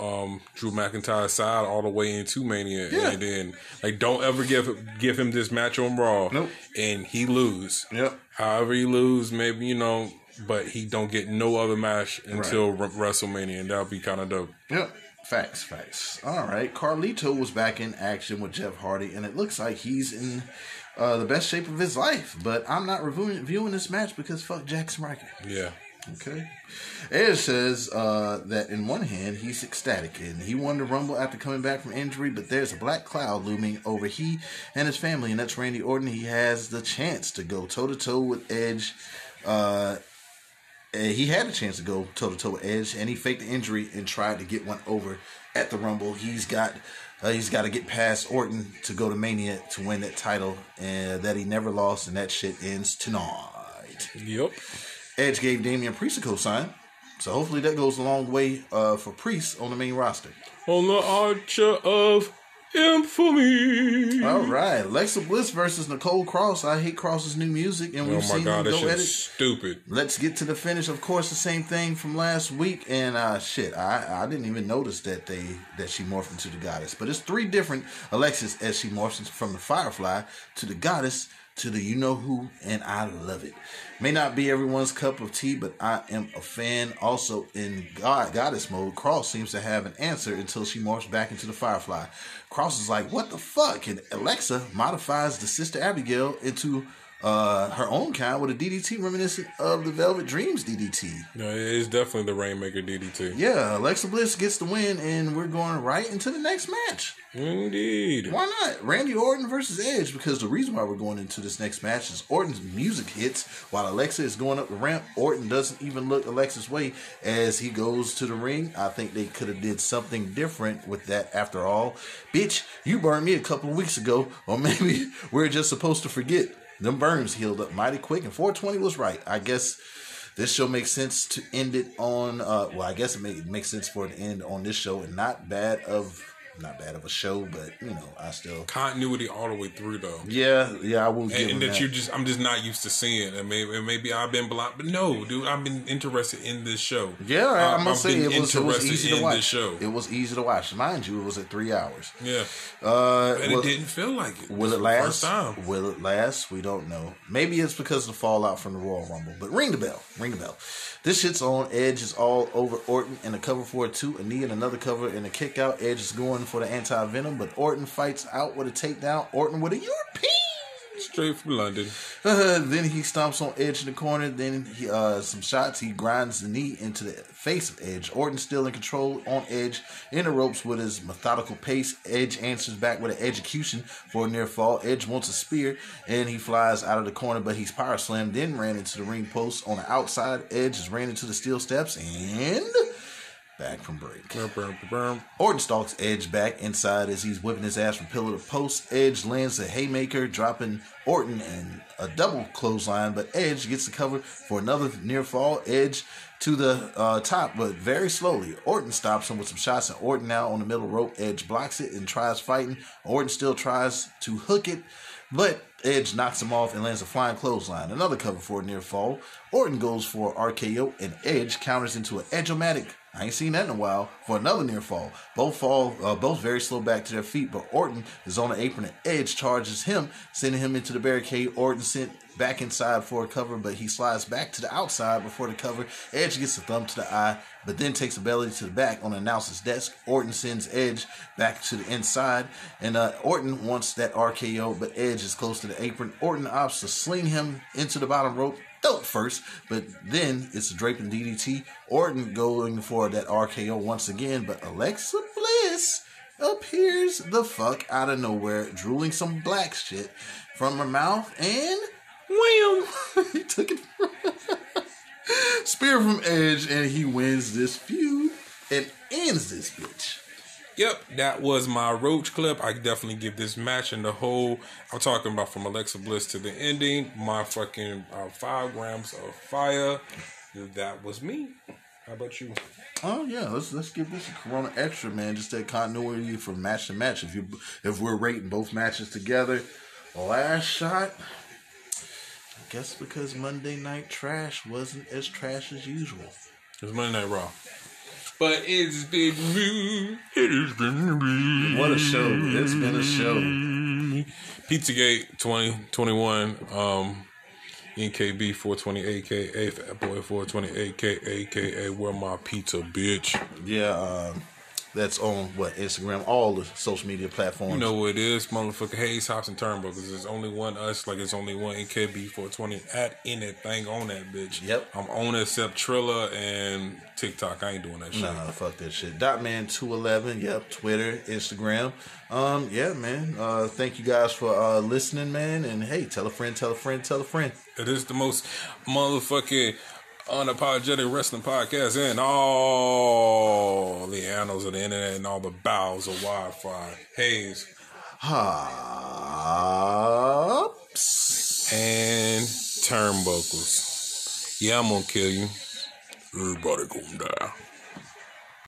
um Drew McIntyre's side all the way into Mania, Yeah. and then like don't ever give give him this match on Raw, Nope. and he lose. Yep. However he lose, maybe you know, but he don't get no other match until Re- WrestleMania, and that'll be kind of dope. Yep. Facts, facts. All right. Carlito was back in action with Jeff Hardy, and it looks like he's in uh, the best shape of his life. But I'm not reviewing viewing this match because fuck Jaxson Ryker. Yeah. Okay. Edge says uh, that in one hand he's ecstatic and he won the Rumble after coming back from injury, but there's a black cloud looming over he and his family, and that's Randy Orton. He has the chance to go toe to toe with Edge. Uh, he had a chance to go toe to toe with Edge, and he faked the injury and tried to get one over at the Rumble. He's got uh, he's got to get past Orton to go to Mania to win that title, and that he never lost, and that shit ends tonight. Yep. Edge gave Damian Priest a co-sign, so hopefully that goes a long way uh, for Priest on the main roster. On the Archer of Infamy. All right, Alexa Bliss versus Nicole Cross. I hate Cross's new music, and Oh we've my seen god, them go at it. stupid. Let's get to the finish. Of course, the same thing from last week, and uh, shit, I, I didn't even notice that they that she morphed into the goddess. But it's three different Alexis as she morphs from the Firefly to the goddess to the you know who, and I love it. May not be everyone's cup of tea, but I am a fan. Also, in God goddess mode, Cross seems to have an answer until she morphs back into the Firefly. Cross is like, "What the fuck?" And Alexa modifies the sister Abigail into uh, her own kind with a DDT reminiscent of the Velvet Dreams DDT. No, it's definitely the Rainmaker DDT. Yeah, Alexa Bliss gets the win, and we're going right into the next match. Indeed. Why not? Randy Orton versus Edge, because the reason why we're going into this next match is Orton's music hits while Alexa is going up the ramp. Orton doesn't even look Alexa's way as he goes to the ring. I think they could have did something different with that after all. Bitch, you burned me a couple of weeks ago, or [LAUGHS] maybe we're just supposed to forget. Them burns healed up mighty quick, and 420 was right. I guess this show makes sense to end it on. Uh, well, I guess it, it makes sense for it to end on this show, and not bad of not bad of a show, but you know, I still Continuity all the way through though. yeah, yeah, I will give And, and that that. you just, I'm just not used to seeing. And maybe, and maybe I've been blind, but no, dude, I've been interested in this show. yeah, I, I must I've say it was, it was easy to watch. This show. It was easy to watch. Mind you, it was at three hours. yeah, Uh, and will, it didn't feel like it. will it last? Will it last? We don't know. Maybe it's because of the fallout from the Royal Rumble. But ring the bell. Ring the bell. This shit's on. Edge is all over Orton in a cover for a two, a knee and another cover and a kick out. Edge is going for the anti venom, but Orton fights out with a takedown. Orton with a European. Straight from London. Uh, then he stomps on Edge in the corner. Then he uh some shots. He grinds the knee into the face of Edge. Orton still in control on Edge in the ropes with his methodical pace. Edge answers back with an execution for a near fall. Edge wants a spear and he flies out of the corner, but he's power slammed. Then ran into the ring post on the outside. Edge is ran into the steel steps and back from break. Orton stalks Edge back inside as he's whipping his ass from pillar to post. Edge lands a haymaker, dropping Orton in a double clothesline, but Edge gets the cover for another near fall. Edge to the uh, top, but very slowly. Orton stops him with some shots, and Orton now on the middle rope. Edge blocks it and tries fighting. Orton still tries to hook it, but Edge knocks him off and lands a flying clothesline. Another cover for a near fall. Orton goes for RKO, and Edge counters into an Edge-O-Matic I ain't seen that in a while for another near fall. Both fall, uh, both very slow back to their feet, but Orton is on the apron and Edge charges him, sending him into the barricade. Orton sent back inside for a cover, but he slides back to the outside before the cover. Edge gets a thumb to the eye, but then takes a belly to the back on the announcer's desk. Orton sends Edge back to the inside, and uh, Orton wants that RKO, but Edge is close to the apron. Orton opts to sling him into the bottom rope throat first, but then it's a draping DDT. Orton going for that RKO once again, but Alexa Bliss appears the fuck out of nowhere, drooling some black shit from her mouth, and wham! [LAUGHS] he took it. [LAUGHS] Spear from Edge, and he wins this feud and ends this bitch. Yep, that was my roach clip. I definitely give this match and the whole. I'm talking about from Alexa Bliss to the ending. My fucking uh, five grams of fire. That was me. How about you? Oh yeah, let's let's give this a Corona extra, man. Just that continuity from match to match. If you if we're rating both matches together, last shot. I guess because Monday Night Trash wasn't as trash as usual. It's Monday Night Raw. But it's been me. It has been me. What a show! It's been a show. Pizzagate 2021. Um, NKB 420 aka Fat Boy 420 aka aka Where My Pizza Bitch. Yeah, um, that's on what Instagram, all the social media platforms. You know what it is, motherfucker. Hayes, Hops, and Turnbuckles. There's only one us, like it's only one NKB 420 at anything on that bitch. Yep. I'm on it except Triller and TikTok. I ain't doing that shit. Nah, fuck that shit. Dot man two eleven. Yep, Twitter, Instagram. Um, yeah, man. Uh, thank you guys for uh listening, man. And hey, tell a friend, tell a friend, tell a friend. It is the most motherfucking unapologetic wrestling podcast in all the annals of the internet and all the bowels of Wi-Fi. Hayes Hops. and Turnbuckles. Yeah, I'm gonna kill you. Everybody gonna die.